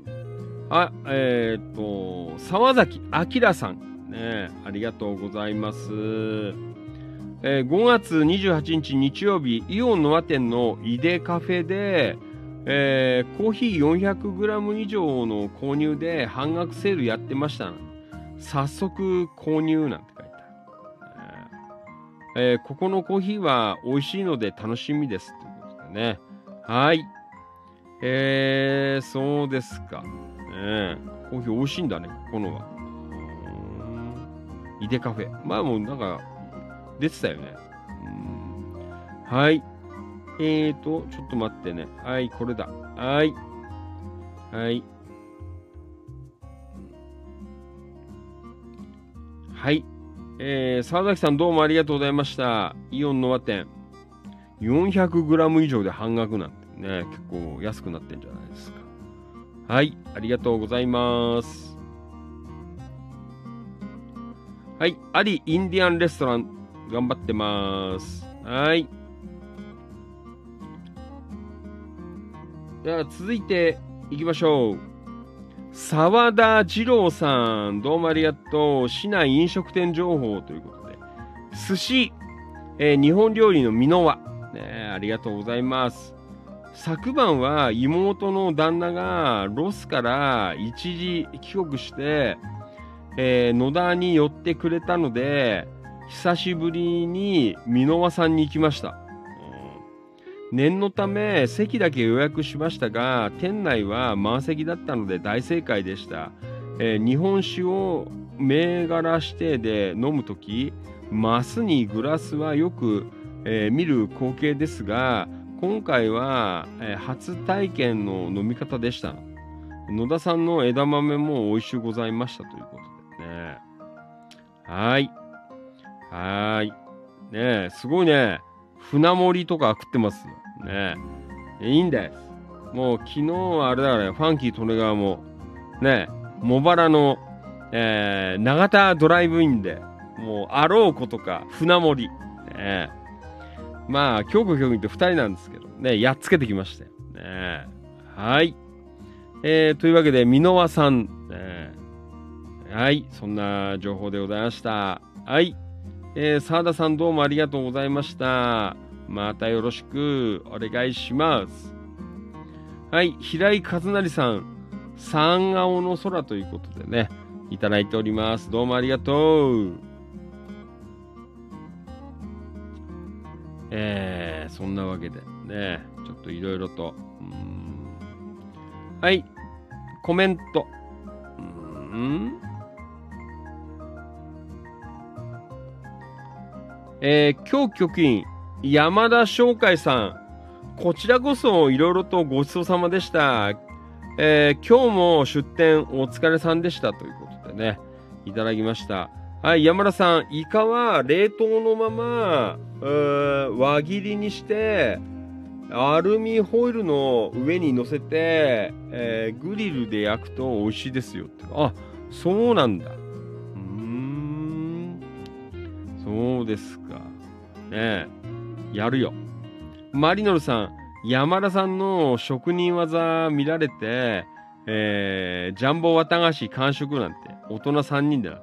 あ、え、ー、と、沢崎明さん。ね、ありがとうございます。えー、5月28日日曜日、イオンノア店のイデカフェで、えー、コーヒー 400g 以上の購入で半額セールやってました。早速購入なんて。えー、ここのコーヒーは美味しいので楽しみです。ということでね。はい。えー、そうですか。ね、コーヒー美味しいんだね、ここのは。イデカフェ。まあもうなんか、出てたよね。はい。えーと、ちょっと待ってね。はい、これだ。はい。はい。はい。えー、沢崎さんどうもありがとうございました。イオンの和店。400g 以上で半額なんてね、結構安くなってんじゃないですか。はい、ありがとうございます。はい、アリインディアンレストラン、頑張ってます。はい。では続いていきましょう。沢田二郎さん、どうもありがとう。市内飲食店情報ということで。寿司、えー日本料理の美濃輪。ね、ありがとうございます。昨晩は妹の旦那がロスから一時帰国して、えー野田に寄ってくれたので、久しぶりに美濃輪さんに行きました。うん念のため席だけ予約しましたが店内は満席だったので大正解でした、えー日本酒を銘柄指定で飲むときマスにグラスはよく、えー見る光景ですが今回は、えー初体験の飲み方でした。野田さんの枝豆も美味しゅうございましたということでね。はい。はーい。ねえすごいね。船盛りとか食ってますよ。ねえ。いいんです。もう昨日はあれだからね、ファンキー利根川も、ねえ、茂原の、えー、長田ドライブインで、もう、あろうことか、船盛り。ねえ。まあ、京子局員って二人なんですけど、ね、やっつけてきましたよ。ねえ。はい。えー、というわけで、箕輪さん、ねえはい、そんな情報でございました。はい。えー、沢田さんどうもありがとうございました。またよろしくお願いします。はい、平井和成さん、三青の空ということでね、いただいております。どうもありがとう。えー、そんなわけでね、ちょっといろいろと。はい、コメント。うーんえー、今日局員、山田翔海さん、こちらこそいろいろとごちそうさまでした。えー今日も出店お疲れさんでしたということでね、いただきました。はい、山田さん、イカは冷凍のまま、えー輪切りにして、アルミホイルの上に乗せて、えーグリルで焼くと美味しいですよって。あ、そうなんだ。うーん。そうですか。ねえ、やるよ。マリノルさん、山田さんの職人技見られて、えージャンボ綿菓子完食なんて、大人3人でな、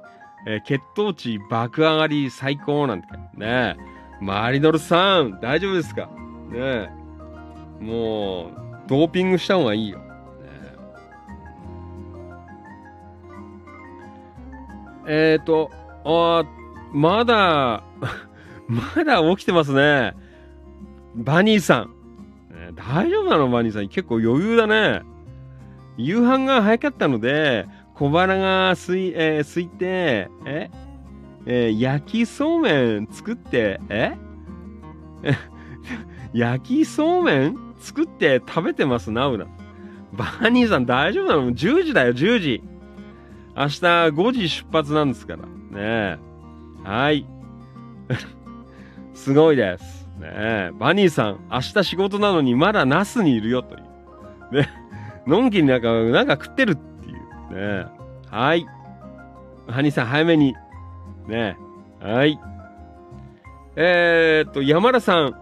えー血糖値爆上がり最高なんて。ねえ、マリノルさん、大丈夫ですか？ねえ、もう、ドーピングした方がいいよ。ええーと、あまだ、まだ起きてますね。バニーさん。ね大丈夫なの？バニーさん。結構余裕だね。夕飯が早かったので、小腹がすい、えー空いて、え？えー焼きそうめん作って、え？焼きそうめん作って食べてますな、うな。バニーさん大丈夫なの ?10 時だよ、10時。明日5時出発なんですから。ねえ。はい。すごいです。ねえ。バニーさん、明日仕事なのにまだナスにいるよという。ね。のんきになんか、なんか食ってるっていう。ね。はい。ハニーさん、早めに。ね。はい。えー、っと、山田さん。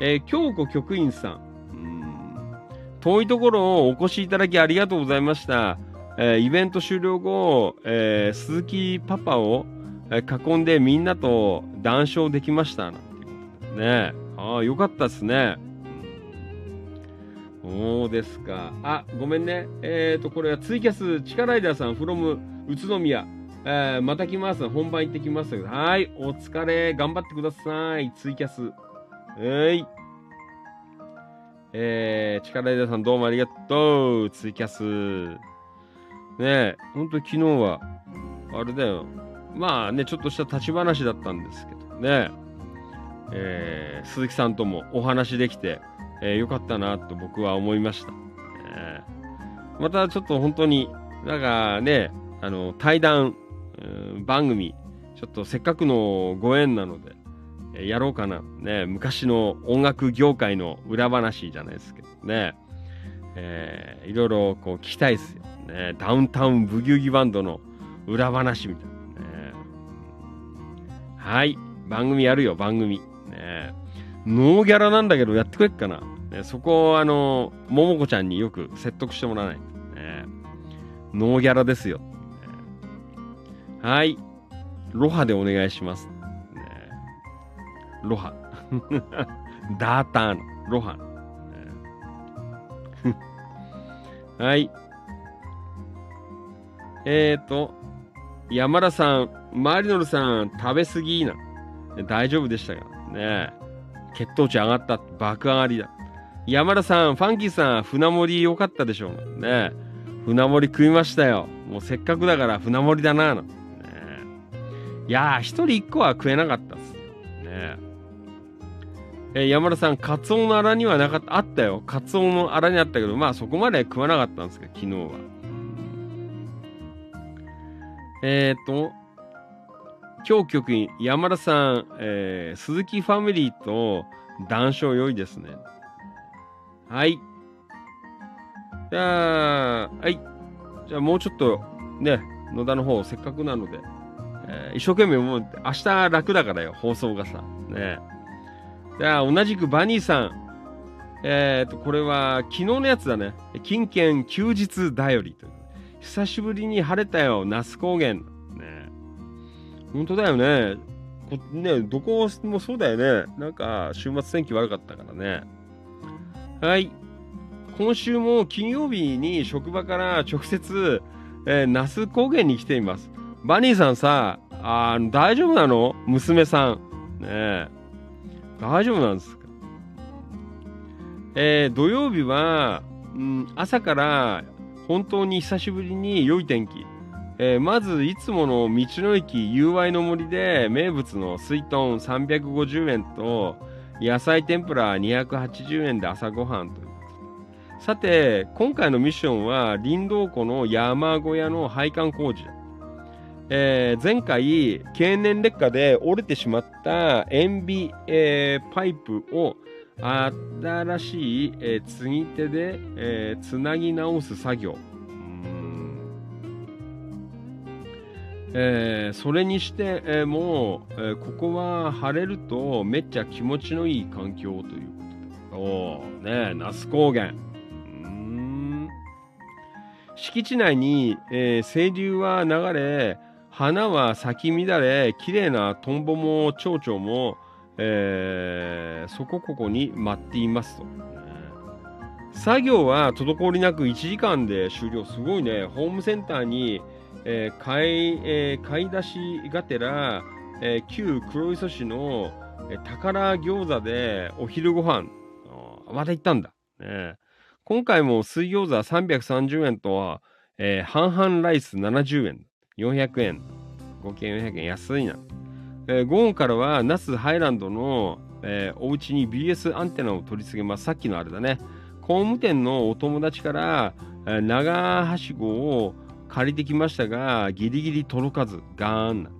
えー京子局員さん。うーん遠いところをお越しいただきありがとうございました。えーイベント終了後、えー鈴木パパを、え囲んでみんなと談笑できました。なんていうことでね。ああ、よかったですね。そうですか。あ、ごめんね。えっ、と、これはツイキャス、チカライダーさん、from 宇都宮。えーまた来ます。本番行ってきます。はい、お疲れ。頑張ってください。ツイキャス。はい。えー、力枝さんどうもありがとう。ツイキャス。ねえ、ほんと昨日は、あれだよ。まあね、ちょっとした立ち話だったんですけどね。えー、鈴木さんともお話できて、えー、よかったなと僕は思いました。えー、またちょっと本当に、なんかね、あの、対談、番組、ちょっとせっかくのご縁なので、え、やろうかな。ね、昔の音楽業界の裏話じゃないですけどね。えー、いろいろこう聞きたいですよ。ね、ダウンタウンブギウギバンドの裏話みたいな。ね、はい。番組やるよ、番組。ノーギャラなんだけどやってくれっかな。ね、そこをあの、ももこちゃんによく説得してもらわない。ね、ノーギャラですよ。はい。ロハでお願いします。ね、ロハ。ダーターの、ロハ。ね、はい。えっ、ー、と、山田さん、マリノルさん、食べ過ぎな。大丈夫でしたかね血糖値上がった。爆上がりだ。山田さん、ファンキーさん、船盛り良かったでしょうね。船盛り食いましたよ。もうせっかくだから船盛りだな。ね、いやー、一人一個は食えなかったっす。ねえ山田さん、カツオのあらにはなかった、あったよ。カツオのあらにあったけど、まあそこまで食わなかったんですけど、昨日は。えっ、と、今日局員、山田さん、えー、鈴木ファミリーと談笑良いですね。はい。じゃあ、はい。じゃあもうちょっと、ね、野田の方、せっかくなので、えー、一生懸命もう、明日楽だからよ、放送がさ。ね。じゃあ、同じくバニーさん。えっ、ー、と、これは、昨日のやつだね。金券休日だよりという。久しぶりに晴れたよ、那須高原。本当だよね。こね、どこもそうだよね。なんか、週末天気悪かったからね。はい。今週も金曜日に職場から直接、えー、那須高原に来ています。バニーさんさ、あ大丈夫なの？娘さん。ね大丈夫なんですか？えー、土曜日は、うん、朝から本当に久しぶりに良い天気。えー、まずいつもの道の駅友愛の森で名物の水豚350円と野菜天ぷら280円で朝ごはんとさて今回のミッションは林道湖の山小屋の配管工事。えー、前回経年劣化で折れてしまった塩ビ、えー、パイプを新しい、えー、継ぎ手で、えつなぎ直す作業。えー、それにして、もう、えー、ここは晴れるとめっちゃ気持ちのいい環境ということで。おね那須高原。うん敷地内に、え清流は流れ、花は咲き乱れ、綺麗なトンボも蝶々も、えそこここに待っていますと。作業は滞りなく1時間で終了。すごいね。ホームセンターに、えー、買い、えー、買い出しがてら、えー、旧黒磯市の、えー、宝餃子でお昼ご飯また行ったんだ。ね、今回も水餃子330円とは、えー、半々ライス70円、400円、合計400円安いな。えー、午後からは那須ハイランドの、えー、お家に BS アンテナを取り付けます。さっきのあれだね。工務店のお友達から、えー、長はしごを借りてきましたが、ギリギリ届かず、ガーンな。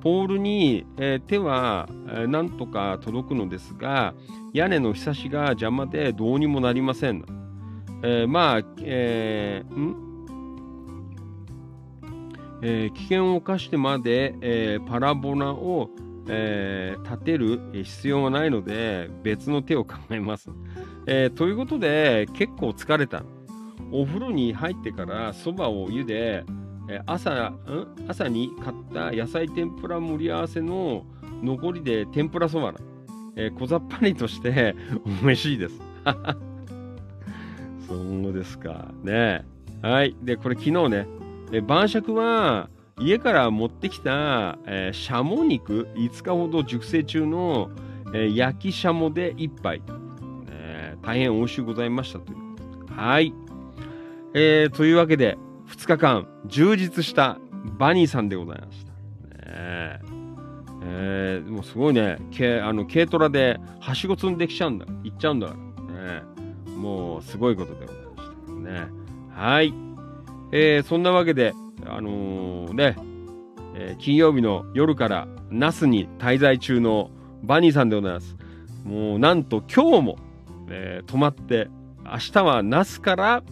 ポールに、えー、手は、えー、なんとか届くのですが、屋根のひさしが邪魔でどうにもなりません。えー、まあ、えー、ん？えー、危険を冒してまで、えー、パラボナを、えー、立てる必要はないので別の手を考えます。えー、ということで結構疲れた。お風呂に入ってからそばを茹で、朝ん？朝に買った野菜天ぷら盛り合わせの残りで天ぷらそばな、えー、小ざっぱりとして 美味しいです。そうですか。ねはい。で、これ昨日ね、え晩酌は家から持ってきた、えー、シャモ肉5日ほど熟成中の、えー、焼きシャモで1杯、えー、大変美味しゅうございましたというはい。えー、というわけで、2日間、充実したバニーさんでございました。ね、えー、もうすごいね、軽あの軽トラではしご積んできちゃうんだ、行っちゃうんだね。もうすごいことでございましたね。はい。えー、そんなわけで、あのー、ね、え、金曜日の夜から那須に滞在中のバニーさんでございます。もうなんと今日も、え、泊まって、明日は那須から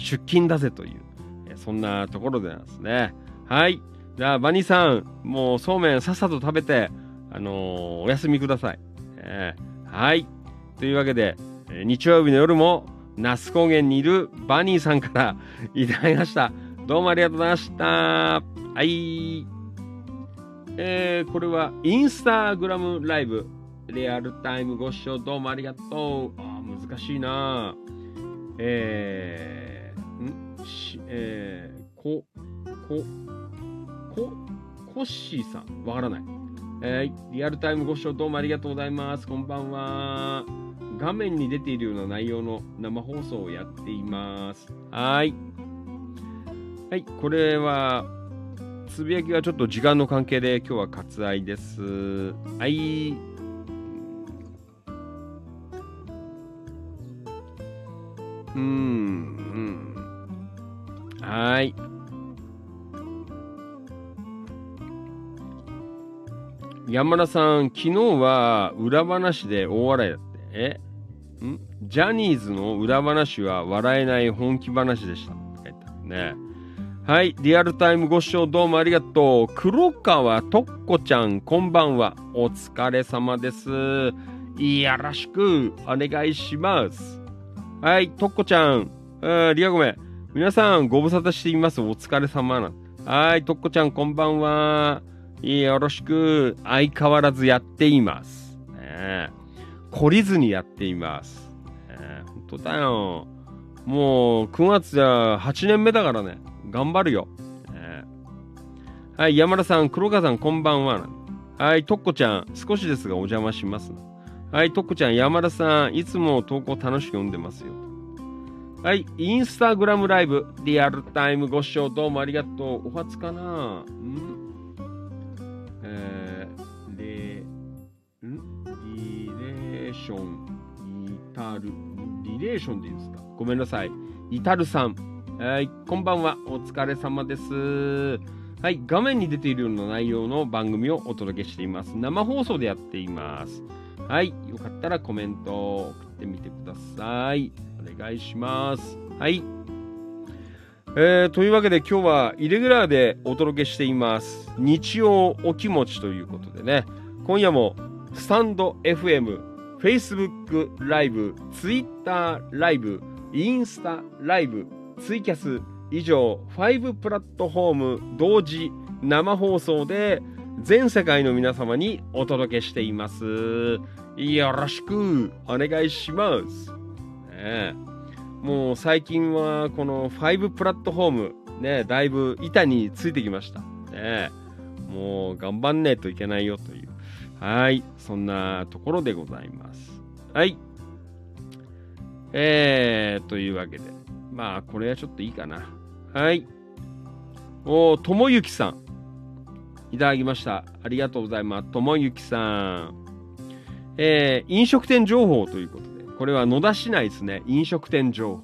出勤だぜという、え、そんなところでなんですね。はい。じゃあ、バニーさん、もうそうめんさっさと食べて、あのー、お休みください。えー、はい。というわけで、え、日曜日の夜も、那須高原にいるバニーさんから いただきました。どうもありがとうございました。はい。えー、これはインスタグラムライブ。リアルタイムご視聴どうもありがとう。あ難しいなえー、ん？し、えー、こ、こ、こ、コッシーさん。わからない。えー、リアルタイムご視聴どうもありがとうございます。こんばんは。画面に出ているような内容の生放送をやっています。はい。はい、これは、つぶやきはちょっと時間の関係で今日は割愛です。はい。うん、うん。はい。山田さん、昨日は裏話で大笑いだって。えん？ジャニーズの裏話は笑えない本気話でした。書いてあるね。はい、リアルタイムご視聴どうもありがとう。黒川とっこちゃん、こんばんは。お疲れ様です。よろしくお願いします。はい、とっこちゃん。リアごめん。皆さん、ご無沙汰しています。お疲れ様な。はい、とっこちゃん、こんばんは。よろしく、相変わらずやっています。ね、懲りずにやっています。ね、本当だよ。もう、9月じゃ8年目だからね。頑張るよ。ね、はい、山田さん、黒川さん、こんばんは。はい、とっこちゃん、少しですがお邪魔します。はい、とっこちゃん、山田さん、いつも投稿楽しく読んでますよ。はい、インスタグラムライブ、リアルタイムご視聴どうもありがとう。お初かなんえー、レ、ん？リレーション、イタル、リレーションでいいですか？ごめんなさい。イタルさん。はい、こんばんは。お疲れ様です。はい、画面に出ているような内容の番組をお届けしています。生放送でやっています。はい、よかったらコメントを送ってみてください。お願いします。はい。えー、というわけで今日はイレギュラーでお届けしています。日曜お気持ちということでね、今夜もスタンド FM、Facebook ライブ、Twitter ライブ、インスタライブ、ツイキャス以上5プラットフォーム同時生放送で全世界の皆様にお届けしています。よろしくお願いします。ねもう最近はこの5プラットフォーム、ね、だいぶ板についてきました。ね、もう頑張んねえといけないよという。はい。そんなところでございます。はい。えー、というわけで。まあ、これはちょっといいかな。はい。おともゆきさん。いただきました。ありがとうございます。ともゆきさん。えー、飲食店情報ということでこれは野田市内ですね。飲食店情報。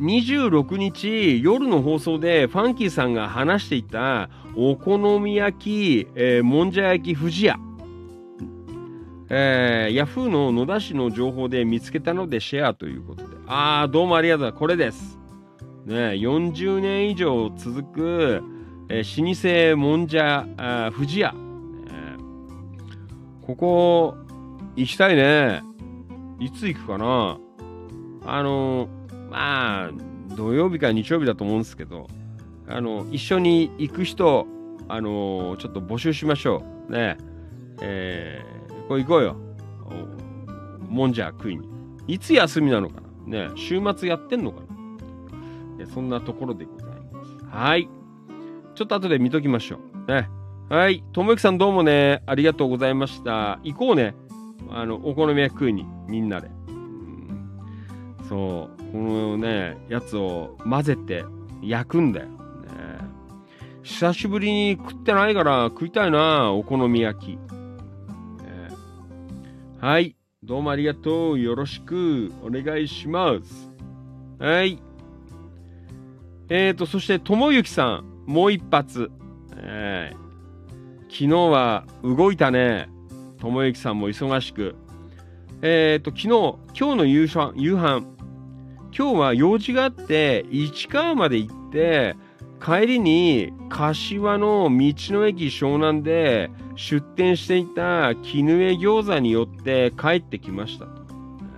26日夜の放送でファンキーさんが話していたお好み焼き、えー、もんじゃ焼き富士屋、えー、ヤフーの野田市の情報で見つけたのでシェアということで。ああどうもありがとう。これです。ね40年以上続く、えー、老舗もんじゃ富士屋、えー、ここ行きたいね。いつ行くかなあの、まあ、土曜日か日曜日だと思うんですけど、あの、一緒に行く人、あの、ちょっと募集しましょう。ねえー、これ行こうよ。もんじゃ食いに。いつ休みなのかなね週末やってんのかなそんなところでございます。はい。ちょっと後で見ときましょう。ね。はい。ともゆきさんどうもね、ありがとうございました。行こうね。あの、お好み焼き食いに、みんなで。うん、そう、このね、やつを混ぜて焼くんだよ。ね、久しぶりに食ってないから食いたいな、お好み焼き。えーはい。どうもありがとう。よろしくお願いします。はい。えーと、そして、ともゆきさん、もう一発。えー昨日は動いたね。ともゆきさんも忙しく。えーと、昨日、今日の夕飯、夕飯。今日は用事があって、市川まで行って、帰りに柏の道の駅湘南で出店していた絹江餃子によって帰ってきましたと。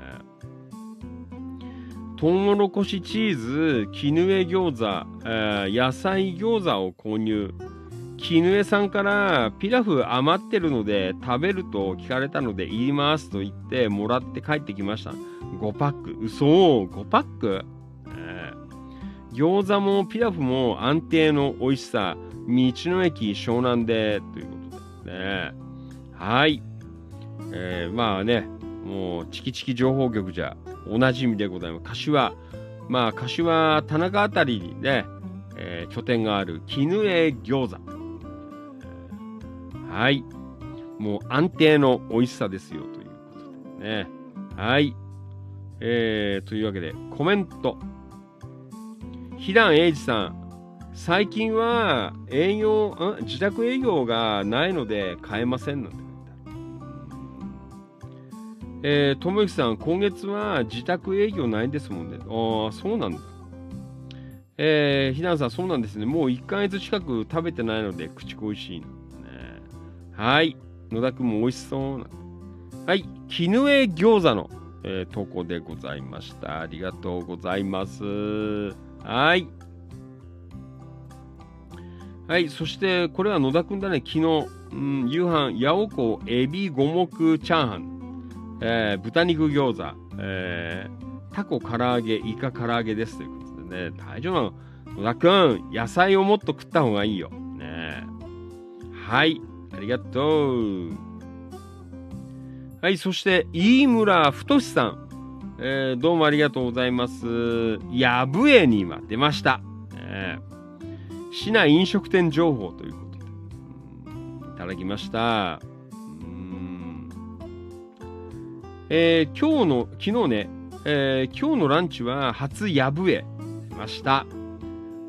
えートウモロコシチーズ、絹江餃子、えー野菜餃子を購入。絹江さんからピラフ余ってるので食べると聞かれたので言いますと言ってもらって帰ってきました。5パック。嘘 ?5 パック、えー餃子もピラフも安定の美味しさ。道の駅湘南でということでね。はい。えーまあね、もうチキチキ情報局じゃおなじみでございます。柏。まあ柏田中あたりにね、えー拠点がある絹江餃子。はい。もう安定の美味しさですよということでね。はい。えー、というわけで、コメント。ひだんえいじさん。最近は営業、ん自宅営業がないので買えませんなんて書いてある。えー、ともゆきさん、今月は自宅営業ないんですもんね。ああ、そうなんだ。えー、ひだんさん、そうなんですね。もう1ヶ月近く食べてないので、口恋しいな。はい。野田くんも美味しそうな。はい。絹江餃子の、えー投稿でございました。ありがとうございます。はい。はい。そして、これは野田くんだね。昨日、うん、夕飯、八尾湖エビ五目チャーハン、えー豚肉餃子、えータコ唐揚げ、イカ唐揚げですということでね。大丈夫なの？野田くん、野菜をもっと食った方がいいよ。ねはい。ありがとう。はい、そして、飯村太さん。えーどうもありがとうございます。やぶえに今出ました。えー市内飲食店情報ということで。いただきました。えー今日の、昨日ね、えー今日のランチは初やぶえました。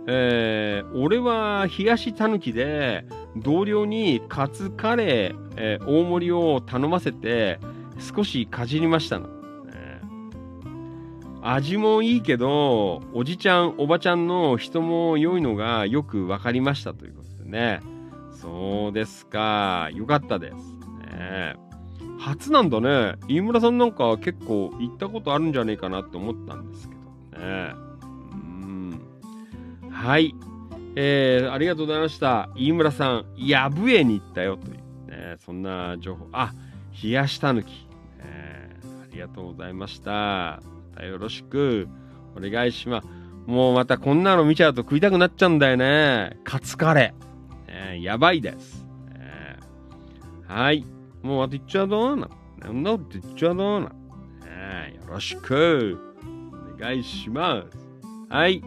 えー俺は冷やしたぬきで同僚にカツカレー、えー大盛りを頼ませて少しかじりましたの、えー。味もいいけどおじちゃんおばちゃんの人も良いのがよく分かりましたということでね。そうですか。よかったです、ね、初なんだね。飯村さんなんか結構行ったことあるんじゃねえかなって思ったんですけどね。うん。はい。えー、ありがとうございました。飯村さん、やぶえに行ったよという、ね、そんな情報。あ、冷やしたぬき。えーありがとうございました。またよろしくお願いします。もうまたこんなの見ちゃうと食いたくなっちゃうんだよね。カツカレー。えーやばいです。えーはい。もうあと言っちゃうどうな。なんだって言っちゃうどうな。えーよろしくお願いします。はい。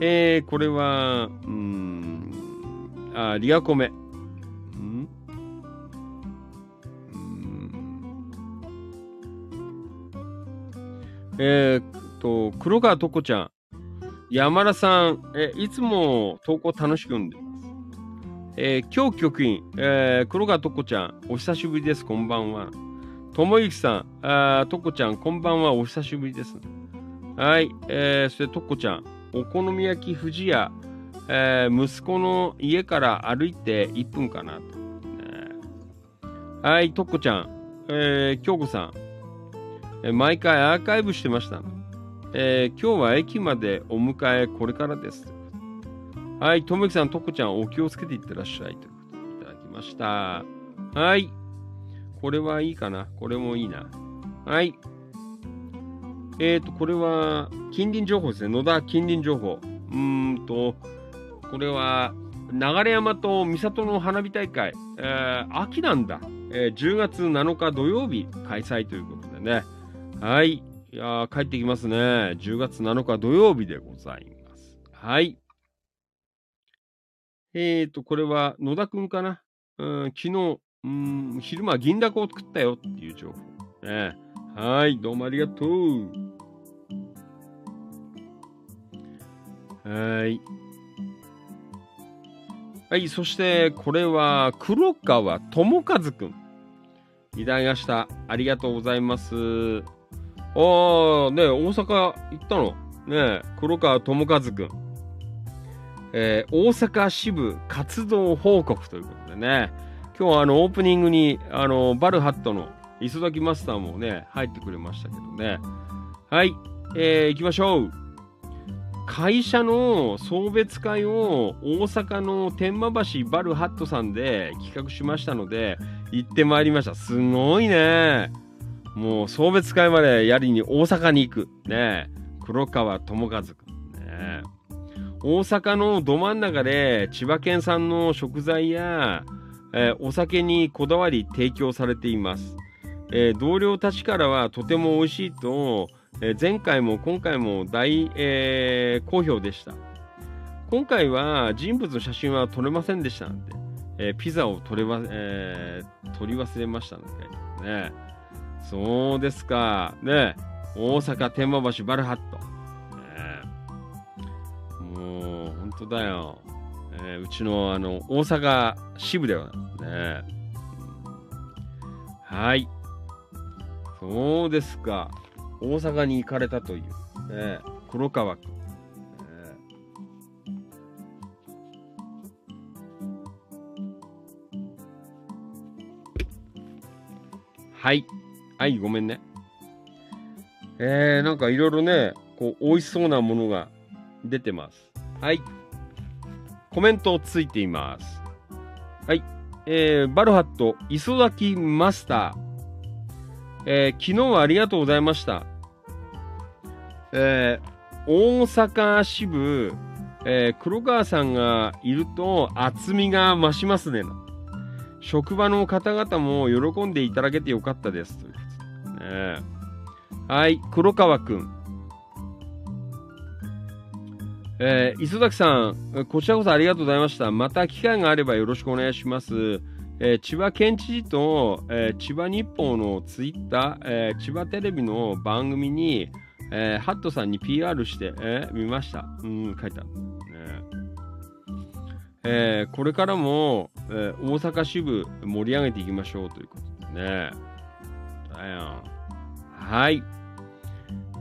えー、これは、うん、あ、リアコメ。えーっと、黒川とこちゃん。山田さん、えいつも投稿楽しく読んでます。えー今日局員、えー黒川とこちゃん、お久しぶりです、こんばんは。ともゆきさん、あとこちゃん、こんばんは、お久しぶりです。はい、えー、そしてとこちゃん、お好み焼き富士屋、えー息子の家から歩いて1分かなと。はい、とっこちゃん、えー、京子さん、えー毎回アーカイブしてました。えー今日は駅までお迎えこれからです。はい、ともきさん、とっこちゃん、お気をつけていってらっしゃいということでいただきました。はい、これはいいかな。これもいいな。はい。えーと、これは、近隣情報ですね。野田近隣情報。うんと、これは、流山と三郷の花火大会、えー秋なんだ、えー10月7日土曜日開催ということでね。はい。いや帰ってきますね。10月7日土曜日でございます。はい。えーと、これは野田くんかな。うん、昨日、うん、昼間銀だこを食ったよっていう情報。ね、はい、どうもありがとう。はい。はい、そしてこれは黒川智和くん。いただきました。ありがとうございます。あー、ね、大阪行ったの？ね、黒川智和くん。えー、大阪支部活動報告ということでね、今日はあのオープニングにあのバルハットの磯崎マスターもね、入ってくれましたけどね。はい、えー、行きましょう。会社の送別会を大阪の天満橋バルハットさんで企画しましたので行ってまいりました。すごいね。もう送別会までやりに大阪に行く。ね。黒川智和君ね。大阪のど真ん中で千葉県産の食材や、えー、お酒にこだわり提供されています、えー、同僚たちからはとても美味しいとえー、前回も今回も大、えー、好評でした。今回は人物の写真は撮れませんでしたので、えー、ピザを撮れ、えー、撮り忘れましたので、ね。そうですか。ね。大阪天満橋バルハット。ね、もう、本当だよ。えー、うちのあの大阪支部ではね。はい。そうですか。大阪に行かれたという、ね、黒川君。はい。はい、ごめんね。えー、なんかいろいろね、こう、美味しそうなものが出てます。はい。コメントついています。はい。えー、バルハット、磯崎マスター。えー、昨日はありがとうございました。えー、大阪支部、えー、黒川さんがいると厚みが増しますね。職場の方々も喜んでいただけてよかったです。ということね、はい、黒川くん。えー、磯崎さん、こちらこそありがとうございました。また機会があればよろしくお願いします。えー、千葉県知事と、えー、千葉日報のツイッター、えー、千葉テレビの番組に、えハットさんに PR して、え見ました。うん、書いてある。ねえこれからも、え大阪支部盛り上げていきましょうということでね。はい。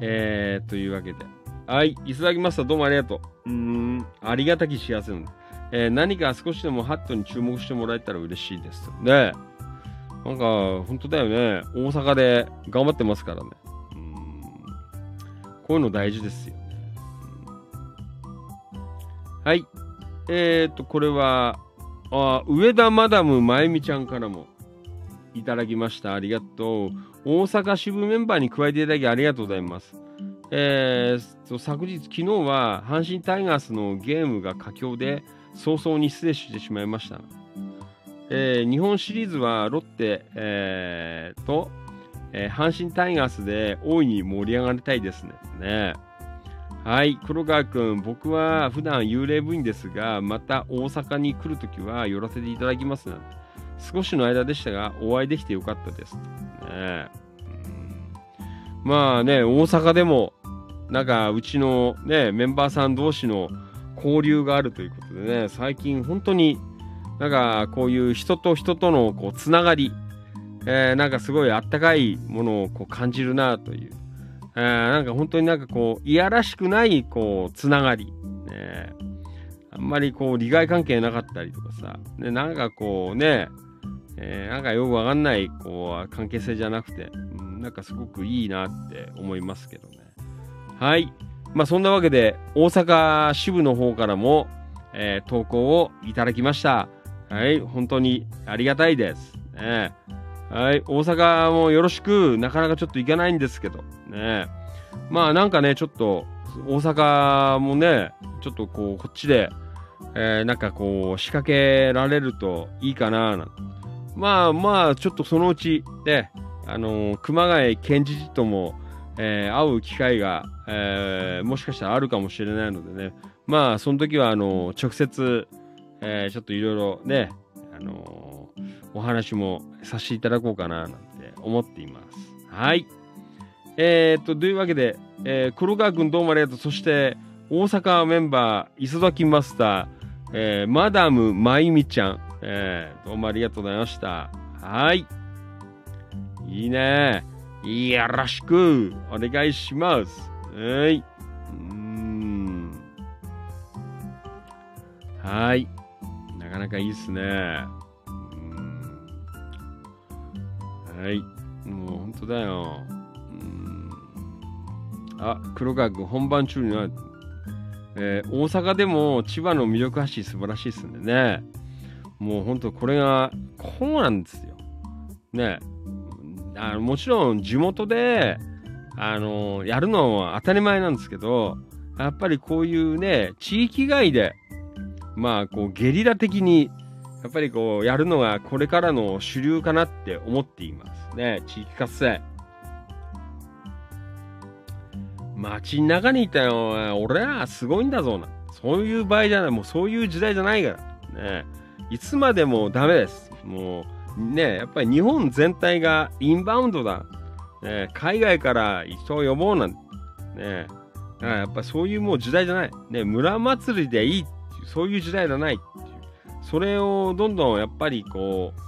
えー、というわけで。はい。いただきました。どうもありがとう。うん、ありがたき幸せの。えー、何か少しでもハットに注目してもらえたら嬉しいです。ねなんか、本当だよね。大阪で頑張ってますからね。うん。こういうの大事ですよね。はい。えっ、ー、と、これは、あ、上田マダムまゆみちゃんからもいただきました。ありがとう。大阪支部メンバーに加えていただきありがとうございます。えー、昨日、昨日は阪神タイガースのゲームが佳境で、早々に失礼してしまいました。えー、日本シリーズはロッテ、えー、と、えー、阪神タイガースで大いに盛り上がりたいですね。ねはい、黒川君、僕は普段幽霊部員ですが、また大阪に来るときは寄らせていただきますなんて。少しの間でしたが、お会いできてよかったです。ね、まあね、大阪でも、なんかうちのね、メンバーさん同士の交流があるということでね、最近本当になんかこういう人と人とのこうつながり、えー、なんかすごいあったかいものをこう感じるなという、えー、なんか本当になんかこういやらしくないこうつながり、ね、あんまりこう利害関係なかったりとかさ、ね、なんかこうね、えー、なんかよくわかんないこう関係性じゃなくて、うん、なんかすごくいいなって思いますけどね。はい。まあそんなわけで、大阪支部の方からも、えー、投稿をいただきました。はい、本当にありがたいです。ね、はい、大阪もよろしく、なかなかちょっと行けないんですけど、ね。まあなんかね、ちょっと、大阪もね、ちょっとこう、こっちで、えー、なんかこう、仕掛けられるといいかな、なんまあまあ、ちょっとそのうち、ね、あのー、熊谷県知事とも、えー、会う機会が、えー、もしかしたらあるかもしれないのでね、まあ、その時は、あの、直接、えー、ちょっといろいろね、あの、お話もさせていただこうかななんて思っています。はい。えー、っと、というわけで、えー、黒川くんどうもありがとう。そして、大阪メンバー、磯崎マスター、えー、マダムまゆみちゃん、えー、どうもありがとうございました。はい。いいね。よろしくお願いします。はい。うん。はい。なかなかいいっすね。はい。もう本当だよ。あ、黒川君、本番中には、えー、大阪でも千葉の魅力発信素晴らしいですんでね。もう本当これが、こうなんですよ。ね。あのもちろん地元で、あのやるのは当たり前なんですけど、やっぱりこういうね、地域外で、まあ、こう、ゲリラ的に、やっぱりこう、やるのがこれからの主流かなって思っていますね。地域活性。街の中にいたよ。俺らすごいんだぞな。そういう場合じゃない。もうそういう時代じゃないから。ね。いつまでもダメです。もう、ね、やっぱり日本全体がインバウンドだ。ね、海外から人を呼ぼうなんて。ね。だからやっぱそういうもう時代じゃない。ね、村祭りでいいっていう、そういう時代じゃないっていう。それをどんどんやっぱりこう、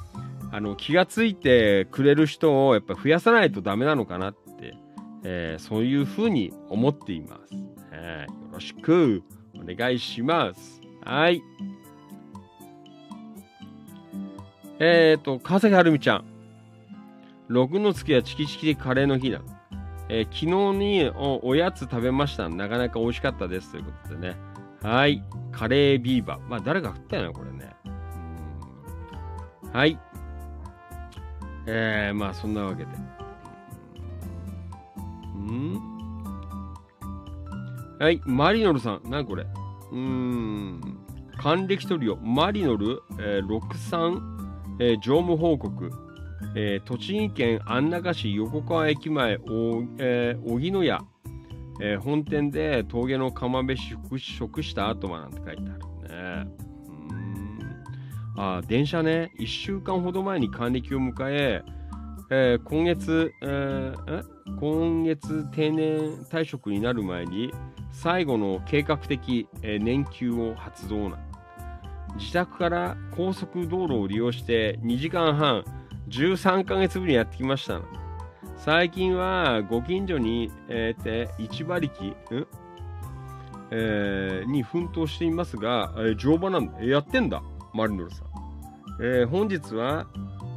あの、気がついてくれる人をやっぱ増やさないとダメなのかなって、えー、そういうふうに思っています。えー、よろしくお願いします。はい。えっ、ー、と、川崎はるみちゃん。6の月はチキチキでカレーの日だ。えー、昨日におやつ食べました。なかなか美味しかったです。ということでね。はい。カレービーバー。まあ、誰が振ったよな、これね。はい。えー、まあ、そんなわけで。んはい。マリノルさん。なにこれうーん。還暦トリオ。マリノル、えー、63、えー、乗務報告。えー、栃木県安中市横川駅前、おえー、荻野屋、えー、本店で峠の釜飯食した後はなんて書いてあるね。うんあ電車ね、1週間ほど前に還暦を迎え、えー、今月、えー、今月定年退職になる前に最後の計画的、えー、年休を発動な自宅から高速道路を利用して2時間半13ヶ月ぶりにやってきました最近はご近所に、えー、て1馬力、ん？えー、に奮闘していますが、えー、乗馬なんだ。やってんだ、マリノルさん。えー、本日は、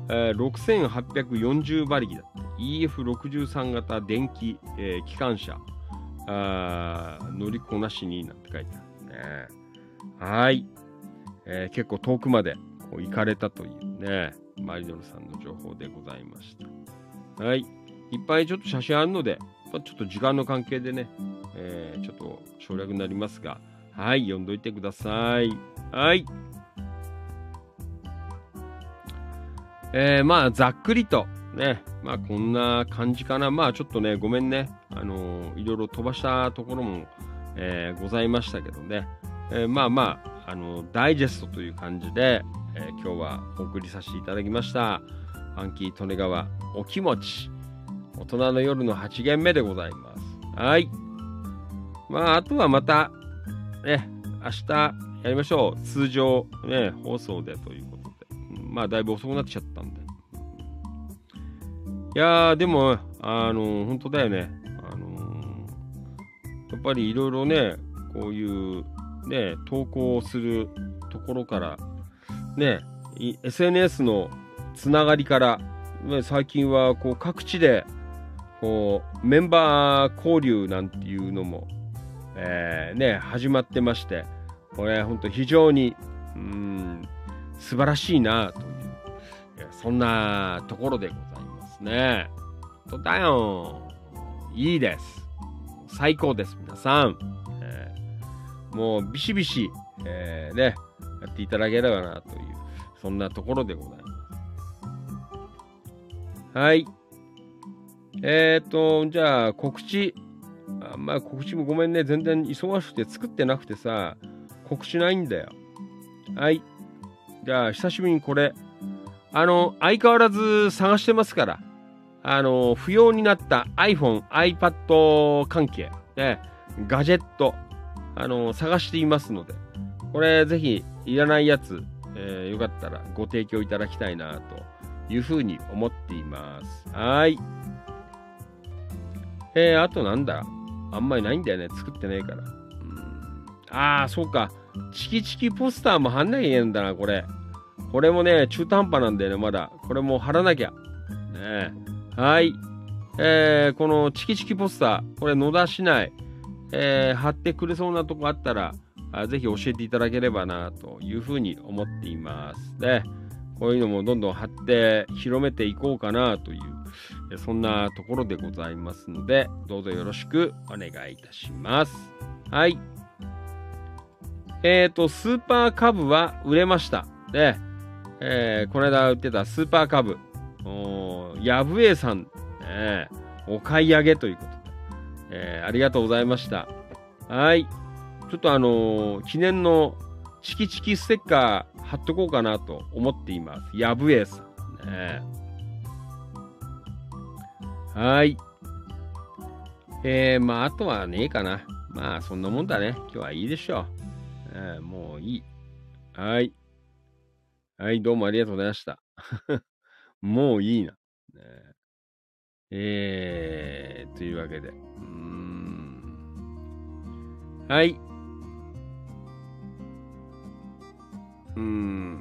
えー、6840馬力だ。EF63 型電気、えー、機関車あ乗りこなしになんて書いてあるね。はい。えー、結構遠くまで行かれたというね、マリノルさんの情報でございました。はい。いっぱいちょっと写真あるので、ちょっと時間の関係でね、えー、ちょっと省略になりますが、はい、読んどいてください。はい。えー、まあ、ざっくりと、ね、まあ、こんな感じかな。まあ、ちょっとね、ごめんね。あのー、いろいろ飛ばしたところも、えー、ございましたけどね。えー、まあまあ、あのダイジェストという感じで、えー、今日はお送りさせていただきました。ファンキー利根川お気持ち。大人の夜の8限目でございます。はい。まあ、あとはまた、ね、明日やりましょう。通常、ね、放送でということで。まあ、だいぶ遅くなっちゃったんで。いやー、でも、あのー、本当だよね。あの、やっぱりいろいろね、こういうね、投稿するところから、ね、SNS のつながりから、ね、最近はこう各地でこうメンバー交流なんていうのも、えー、ね、始まってまして、これ本当非常に、うん、素晴らしいなという、そんなところでございますね。とだよ。いいです。最高です、皆さん。もうビシビシ、えー、ね、やっていただければなという、そんなところでございます。はい。えっ、と、じゃあ告知。あまあ告知もごめんね、全然忙しくて作ってなくてさ、告知ないんだよ。はい。じゃあ、久しぶりにこれ。あの、相変わらず探してますから。あの、不要になった iPhone、iPad 関係、ね、ガジェット、あの、探していますので、これぜひ、いらないやつ、えーよかったらご提供いただきたいな、というふうに思っています。はい。えー、あとなんだ？あんまりないんだよね。作ってないから。うんああ、そうか。チキチキポスターも貼んなきゃいけないんだな、これ。これもね、中途半端なんだよね、まだ。これも貼らなきゃ。ねはい。えー、このチキチキポスター、これ野田市内、えー貼ってくれそうなとこあったら、あぜひ教えていただければな、というふうに思っています。で、こういうのもどんどん貼って広めていこうかな、という、そんなところでございますので、どうぞよろしくお願いいたします。はい。えっ、と、スーパーカブは売れました。で、えーこの間売ってたスーパーカブ、おーヤブエさん、ね、お買い上げということ、えーありがとうございました。はい。ちょっとあのー記念のチキチキステッカー貼っとこうかなと思っています。ヤブエさん。ね、はい。えー、まあ、あとはねえかな。まあ、そんなもんだね。今日はいいでしょう。えーもういい。はい。はい、どうもありがとうございました。もういいな。ねえー、というわけで。うん。はい。うん。うん。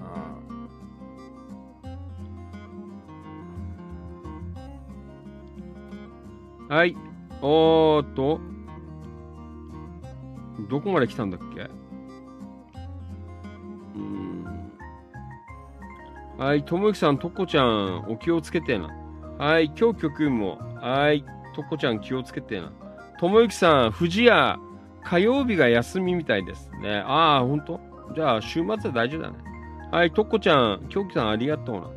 あーはい。おーっと。どこまで来たんだっけ？うん。はい。ともゆきさん、とこちゃん、お気をつけてな。はい。今日曲も。はい。とこちゃん、気をつけてな。ともゆきさん、藤屋、火曜日が休みみたいですね。ああ、ほんとじゃあ、週末は大丈夫だね。はい。とこちゃん、きょうきさん、ありがとうな。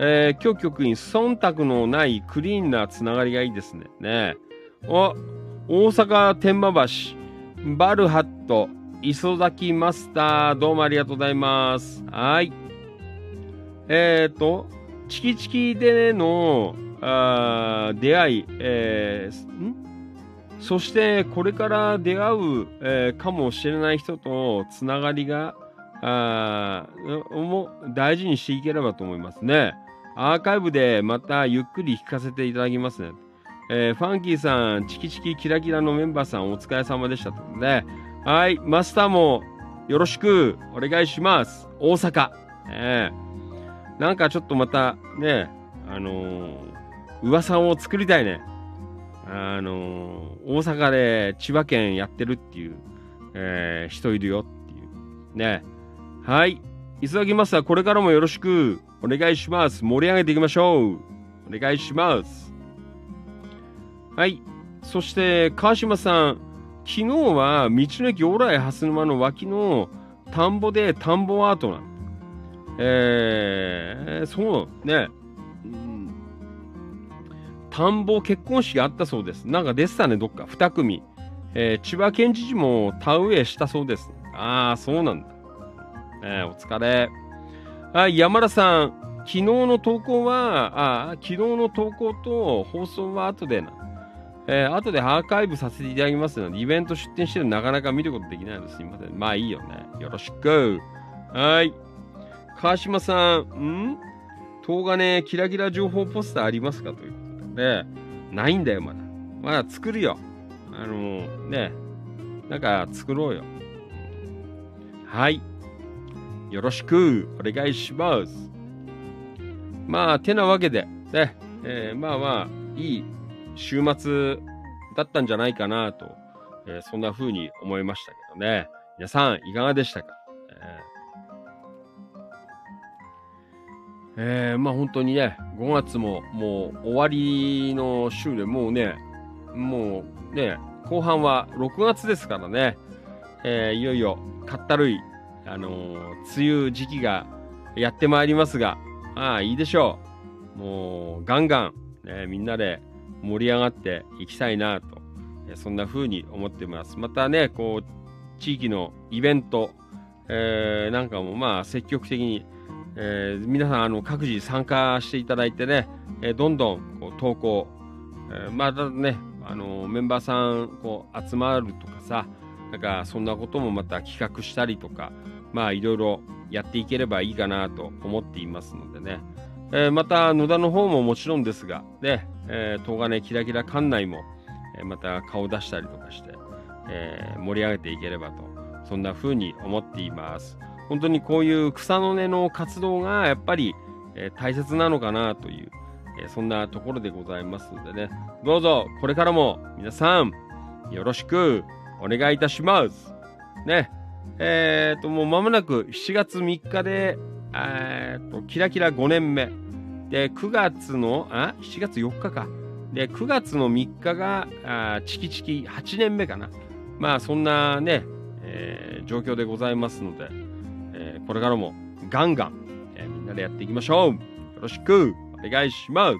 えー、今日局員、忖度のないクリーンなつながりがいいですね。ねお、大阪天満橋、バルハット、磯崎マスター、どうもありがとうございます。はい。えっ、ー、と、チキチキでのあ出会い、えーそしてこれから出会う、えーかもしれない人とつながりがあ大事にしていければと思いますね。アーカイブでまたゆっくり聞かせていただきますね。えーファンキーさん、チキチキキラキラのメンバーさん、お疲れ様でしたということで、はい、マスターもよろしくお願いします。大阪。えーなんかちょっとまたね、あのー噂を作りたいね。あのー大阪で千葉県やってるっていう、えー人いるよっていう。ね。はい。磯崎マスター、これからもよろしくお願いします。盛り上げていきましょう。お願いします。はい。そして、川島さん、昨日は道の駅往来蓮沼の脇の田んぼで田んぼアートな。えー、そうね。うん田んぼ結婚式あったそうです。なんか出てたね、どっか。二組。えー千葉県知事も田植えしたそうです。ああ、そうなんだ。えーお疲れ。はい、山田さん。昨日の投稿は、あ昨日の投稿と放送は後でな。えー後でアーカイブさせていただきますので、イベント出店してるなかなか見ることできないのですいません。まあいいよね。よろしく。はい。川島さん、ん？東金キラキラ情報ポスターありますかということで、ね、ないんだよ、まだ。まだ作るよ。あのね、なんか作ろうよ。はい。よろしくお願いします。まあ、てなわけで、ね、えーまあまあ、いい週末だったんじゃないかなと、えーそんな風に思いましたけどね。皆さん、いかがでしたか、えーまあ本当にね、5月ももう終わりの週でもうね、もうね、後半は6月ですからね、えーいよいよかったるい、あのー梅雨時期がやってまいりますが、ああ、いいでしょう。もう、ガンガン、ね、みんなで盛り上がっていきたいなと、えそんな風に思ってます。またね、こう、地域のイベント、えーなんかもまあ積極的に、えー皆さんあの各自参加していただいてね、えーどんどんこう投稿、えーまたね、あのメンバーさんこう集まるとかさ、なんかそんなこともまた企画したりとか、まあいろいろやっていければいいかなと思っていますのでね。えまた野田の方ももちろんですが、ね、えー、東金キラキラ館内も、えまた顔出したりとかして、え盛り上げていければと、そんな風に思っています。本当にこういう草の根の活動がやっぱり、えー大切なのかなという、えーそんなところでございますのでね、どうぞこれからも皆さんよろしくお願いいたします。ね、えっ、と、もう間もなく7月3日で、と、キラキラ5年目。で、9月の、あ ?7 月4日か。で、9月の3日が、あチキチキ8年目かな。まあ、そんなね、えー状況でございますので、これからもガンガン、えーみんなでやっていきましょう。よろしくお願いします。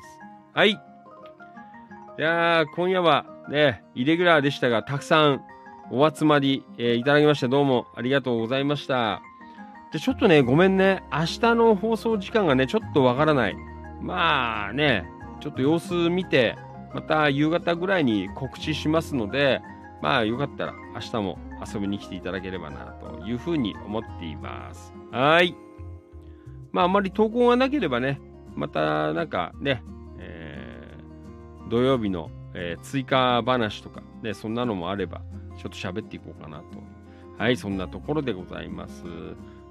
はい。いやー、今夜はね、イレギュラーでしたが、たくさんお集まり、えーいただきまして、どうもありがとうございました。で、ちょっとね、ごめんね。明日の放送時間がね、ちょっとわからない。まあね、ちょっと様子見て、また夕方ぐらいに告知しますので、まあよかったら明日も遊びに来ていただければなというふうに思っています。はい。まああまり投稿がなければね、またなんかね、えー土曜日の、えー追加話とか、ね、そんなのもあれば、ちょっと喋っていこうかなと。はい、そんなところでございます。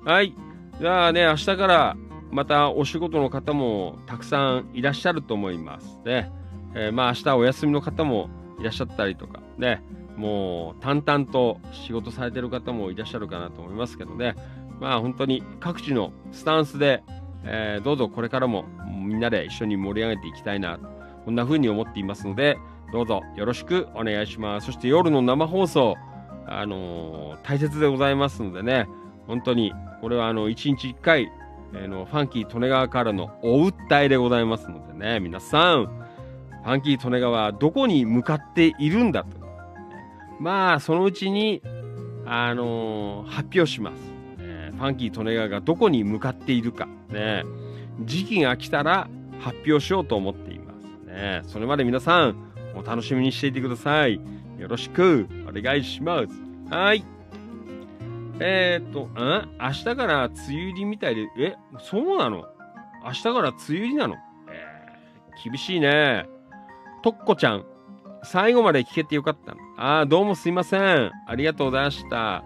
はい。じゃあね、明日からまたお仕事の方もたくさんいらっしゃると思います。ね。えーまあ明日お休みの方もいらっしゃったりとか、ね。もう淡々と仕事されてる方もいらっしゃるかなと思いますけどね。まあ本当に各地のスタンスで、えーどうぞこれからもみんなで一緒に盛り上げていきたいな、こんな風に思っていますので、どうぞよろしくお願いします。そして夜の生放送、あのー大切でございますのでね、本当に、これはあの、1日1回、えーの、ファンキー利根川からのお訴えでございますのでね、皆さん、ファンキー利根川はどこに向かっているんだと。まあ、そのうちに、あのー発表します。ファンキー利根川がどこに向かっているか、ね、時期が来たら発表しようと思っています。ね、それまで皆さん、お楽しみにしていてください。よろしくお願いします。はい。えー、っと、ん明日から梅雨入りみたいで、え、そうなの？明日から梅雨入りなの？えー、厳しいね。とっこちゃん、最後まで聞けてよかったの。あー、どうもすいません。ありがとうございました。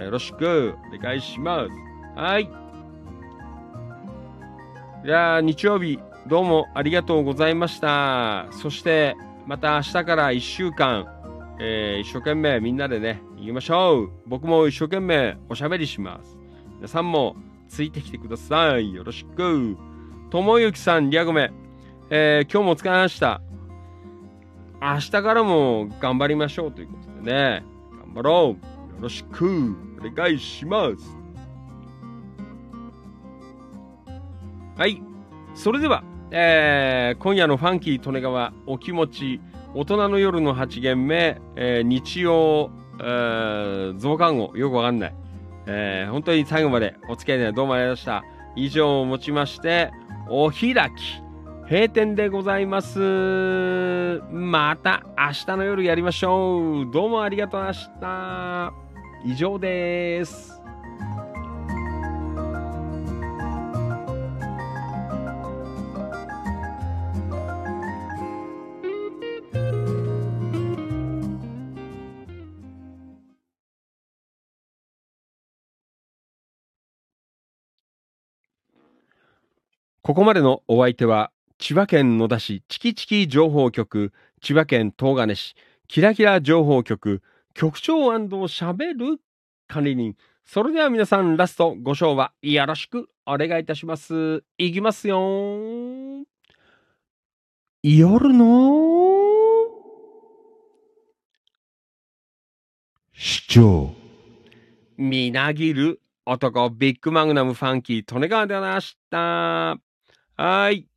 よろしくお願いします。はい。じゃあ、日曜日、どうもありがとうございました。そして、また明日から1週間、えー一生懸命みんなでね、行きましょう。僕も一生懸命おしゃべりします。皆さんもついてきてください。よろしく。ともゆきさん、リアゴメ、えー今日もお疲れ様でした。明日からも頑張りましょうということでね、頑張ろう。よろしくお願いします。はい。それでは、えー今夜のファンキー利根川お気持ち、大人の夜の8限目、えー日曜、えー増刊号、よくわかんない。えー本当に最後までお付き合いでどうもありがとうございました。以上をもちまして、お開き、閉店でございます。また明日の夜やりましょう。どうもありがとうございました。以上です。ここまでのお相手は、千葉県野田市チキチキ情報局、千葉県東金市キラキラ情報局、局長しゃべる管理人。それでは皆さん、ラストご賞はよろしくお願いいたします。いきますよー夜の市長。みなぎる男、ビッグマグナムファンキー、利根川でございました。はーい。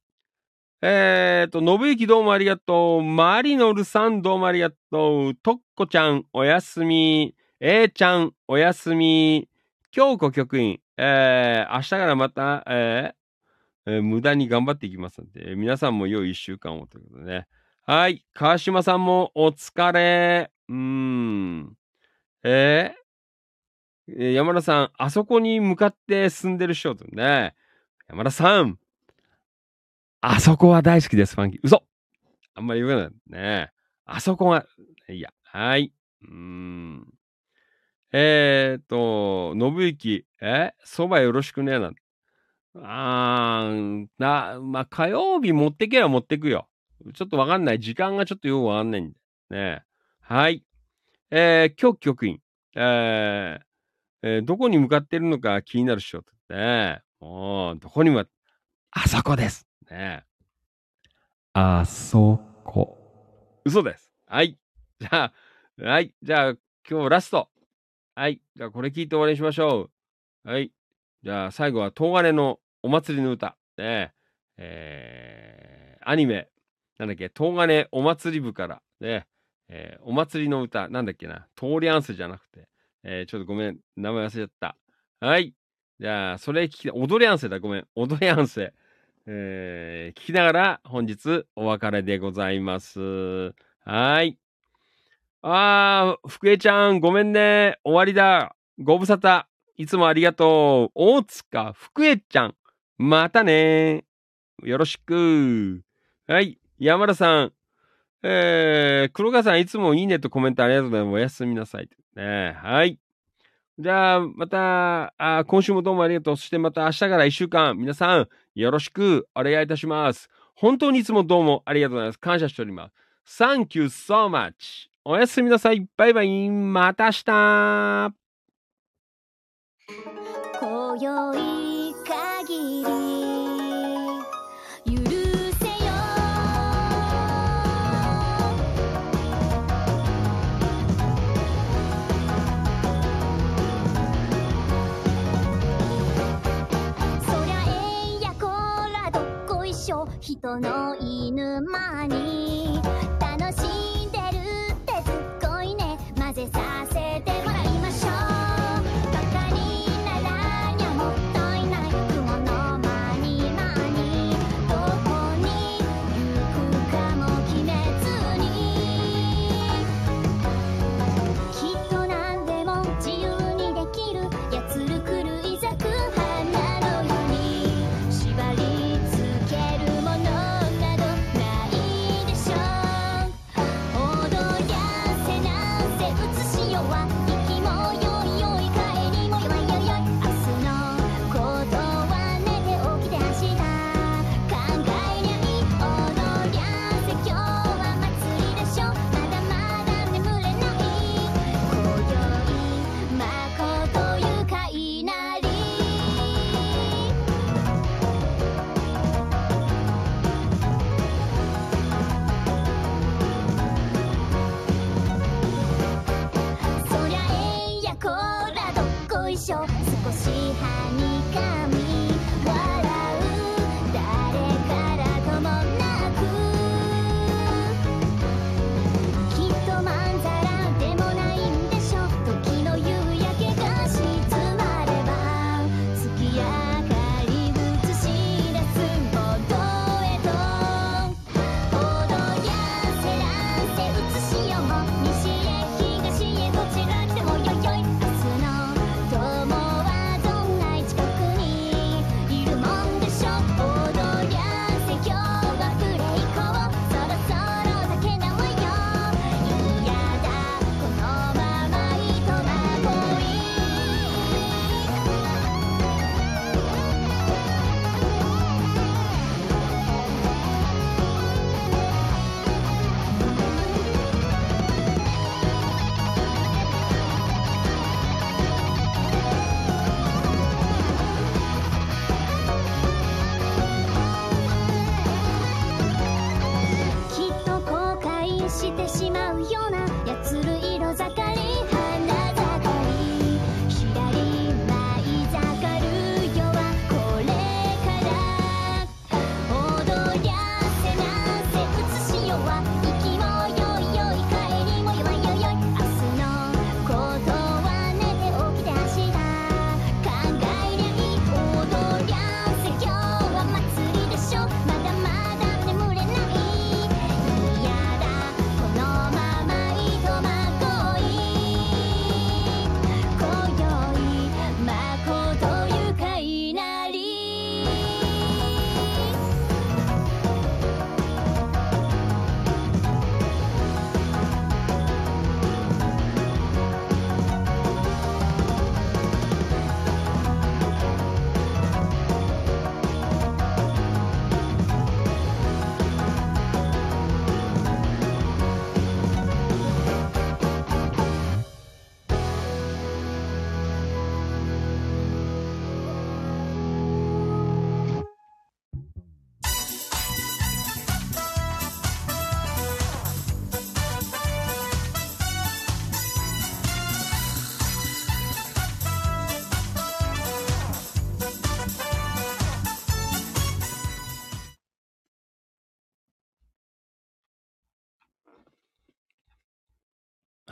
えーと、信行どうもありがとう。マリノルさんどうもありがとう。とっこちゃんおやすみ。えーちゃんおやすみ。京子局員。えー、明日からまた、えーえー無駄に頑張っていきますので、皆さんも良い一週間をということでね。はい。川島さんもお疲れ。うーん。えーえー山田さん、あそこに向かって進んでる人とね。山田さん、あそこは大好きです、ファンキー。嘘あんまり言わないね。あそこが、いや、はい。うーん。えーっと、信行、え？そばよろしくねなんてあー、な、まあ、火曜日持ってけば持ってくよ。ちょっとわかんない。時間がちょっとよくわかんないんで。ね。はい。えー、今日局員。えー、えーどこに向かってるのか気になる人とね。もう、どこにも、あそこです。ね。あそこ。嘘です。はい。じゃあ、はい。じゃあ、今日ラスト。はい。じゃあ、これ聞いて終わりにしましょう。はい。じゃあ、最後は、東金のお祭りの歌。ね。えー、アニメ。なんだっけ、東金お祭り部から。ね。えーお祭りの歌。なんだっけな？通りアンスじゃなくて。えーちょっとごめん。名前忘れちゃった。はい。じゃあ、それ聞き、踊りアンセだ。ごめん。踊りアンセ。えー聞きながら本日お別れでございます。はい。あー、福江ちゃん、ごめんね。終わりだ。ご無沙汰。いつもありがとう。大塚福江ちゃん。またね。よろしく。はい。山田さん。えー、黒川さん、いつもいいねとコメントありがとうございます。おやすみなさい。ね、はい。じゃあ、また、あ今週もどうもありがとう。そしてまた明日から1週間、皆さん、よろしくお願いいたします。本当にいつもどうもありがとうございます。感謝しております。Thank you so much. おやすみなさい。バイバイ。また明日。人の犬間に。楽しい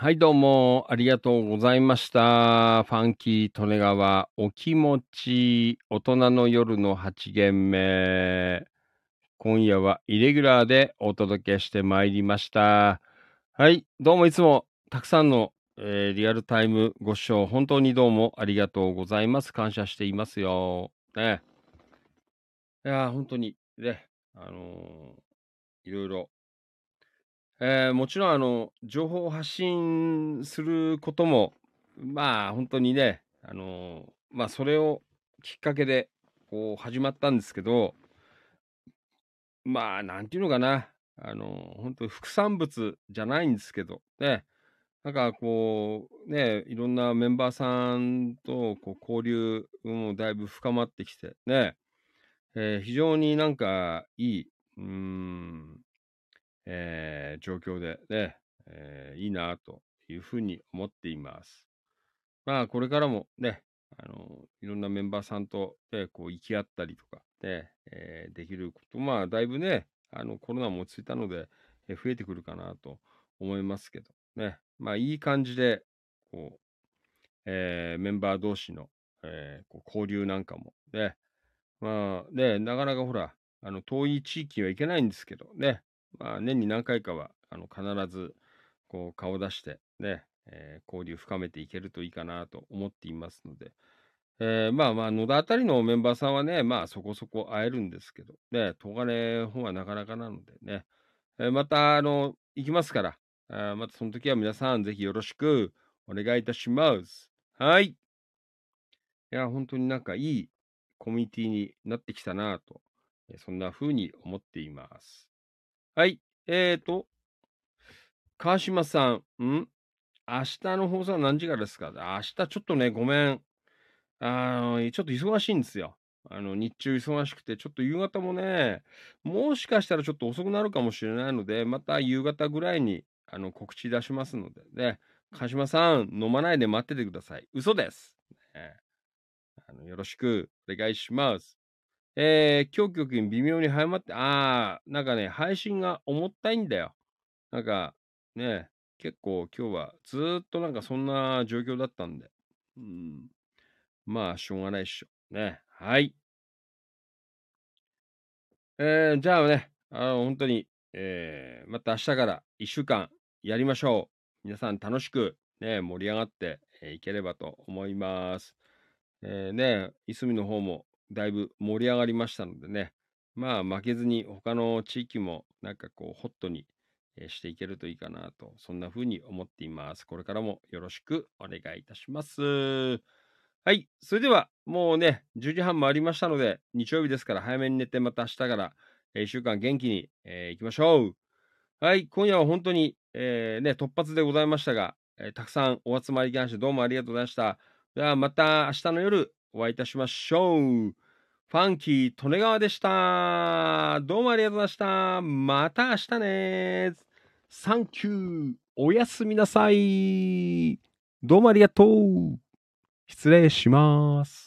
はい、どうも、ありがとうございました。ファンキー利根川、お気持ち、大人の夜の8限目。今夜はイレギュラーでお届けしてまいりました。はい、どうもいつもたくさんの、えーリアルタイムご視聴、本当にどうもありがとうございます。感謝していますよ。ね。いや、本当に、ね、あのーいろいろえーもちろんあの情報を発信することもまあ本当にねあのまあそれをきっかけでこう始まったんですけどまあなんていうのかな。あの本当に副産物じゃないんですけどね。なんかこうねいろんなメンバーさんとこう交流もだいぶ深まってきてね、えー非常になんかいいうん。えー状況でね、えーいいなというふうに思っています。まあ、これからもね、あのいろんなメンバーさんと、ね、こう行き合ったりとか、ねえーできること、まあ、だいぶね、あのコロナも落ち着いたので、え増えてくるかなと思いますけど、ね、まあ、いい感じで、こう、えーメンバー同士の、えーこう交流なんかもね、まあね、なかなかほら、あの遠い地域には行けないんですけどね、まあ、年に何回かはあの必ずこう顔出してね、えー交流深めていけるといいかなと思っていますので、えーまあまあ野田あたりのメンバーさんはねまあそこそこ会えるんですけどね東金方はなかなかなのでね、えーまたあの行きますからあまたその時は皆さんぜひよろしくお願いいたします。はい。いや本当になんかいいコミュニティになってきたなと、そんな風に思っています。はいえーと川島さん、ん？明日の放送は何時からですか？明日ちょっとね、ごめん。あの、ちょっと忙しいんですよ。あの、日中忙しくて、ちょっと夕方もね、もしかしたらちょっと遅くなるかもしれないので、また夕方ぐらいにあの告知出しますので、ね、川島さん、飲まないで待っててください。嘘です。ねあのよろしくお願いします。えー、今日局に微妙に早まって、あー、なんかね、配信が重たいんだよ。なんか、ね、結構今日はずーっとなんかそんな状況だったんで、うん、まあ、しょうがないっしょ。ね、はい。えー、じゃあね、あの、本当に、えー、また明日から1週間やりましょう。皆さん楽しく、ね、盛り上がっていければと思います。えー、ね、いすみの方もだいぶ盛り上がりましたのでね、まあ負けずに他の地域もなんかこうホットにえーしていけるといいかなと、そんな風に思っています。これからもよろしくお願いいたします。はい。それでは、もうね、10時半回りましたので、日曜日ですから早めに寝て、また明日から、え、1週間元気に、えー行きましょう。はい。今夜は本当に、えーね、突発でございましたが、えーたくさんお集まりいただきまして、どうもありがとうございました。では、また明日の夜、お会いいたしましょう。ファンキー利根川でした。どうもありがとうございました。また明日ねサンキュー。おやすみなさい。どうもありがとう。失礼します。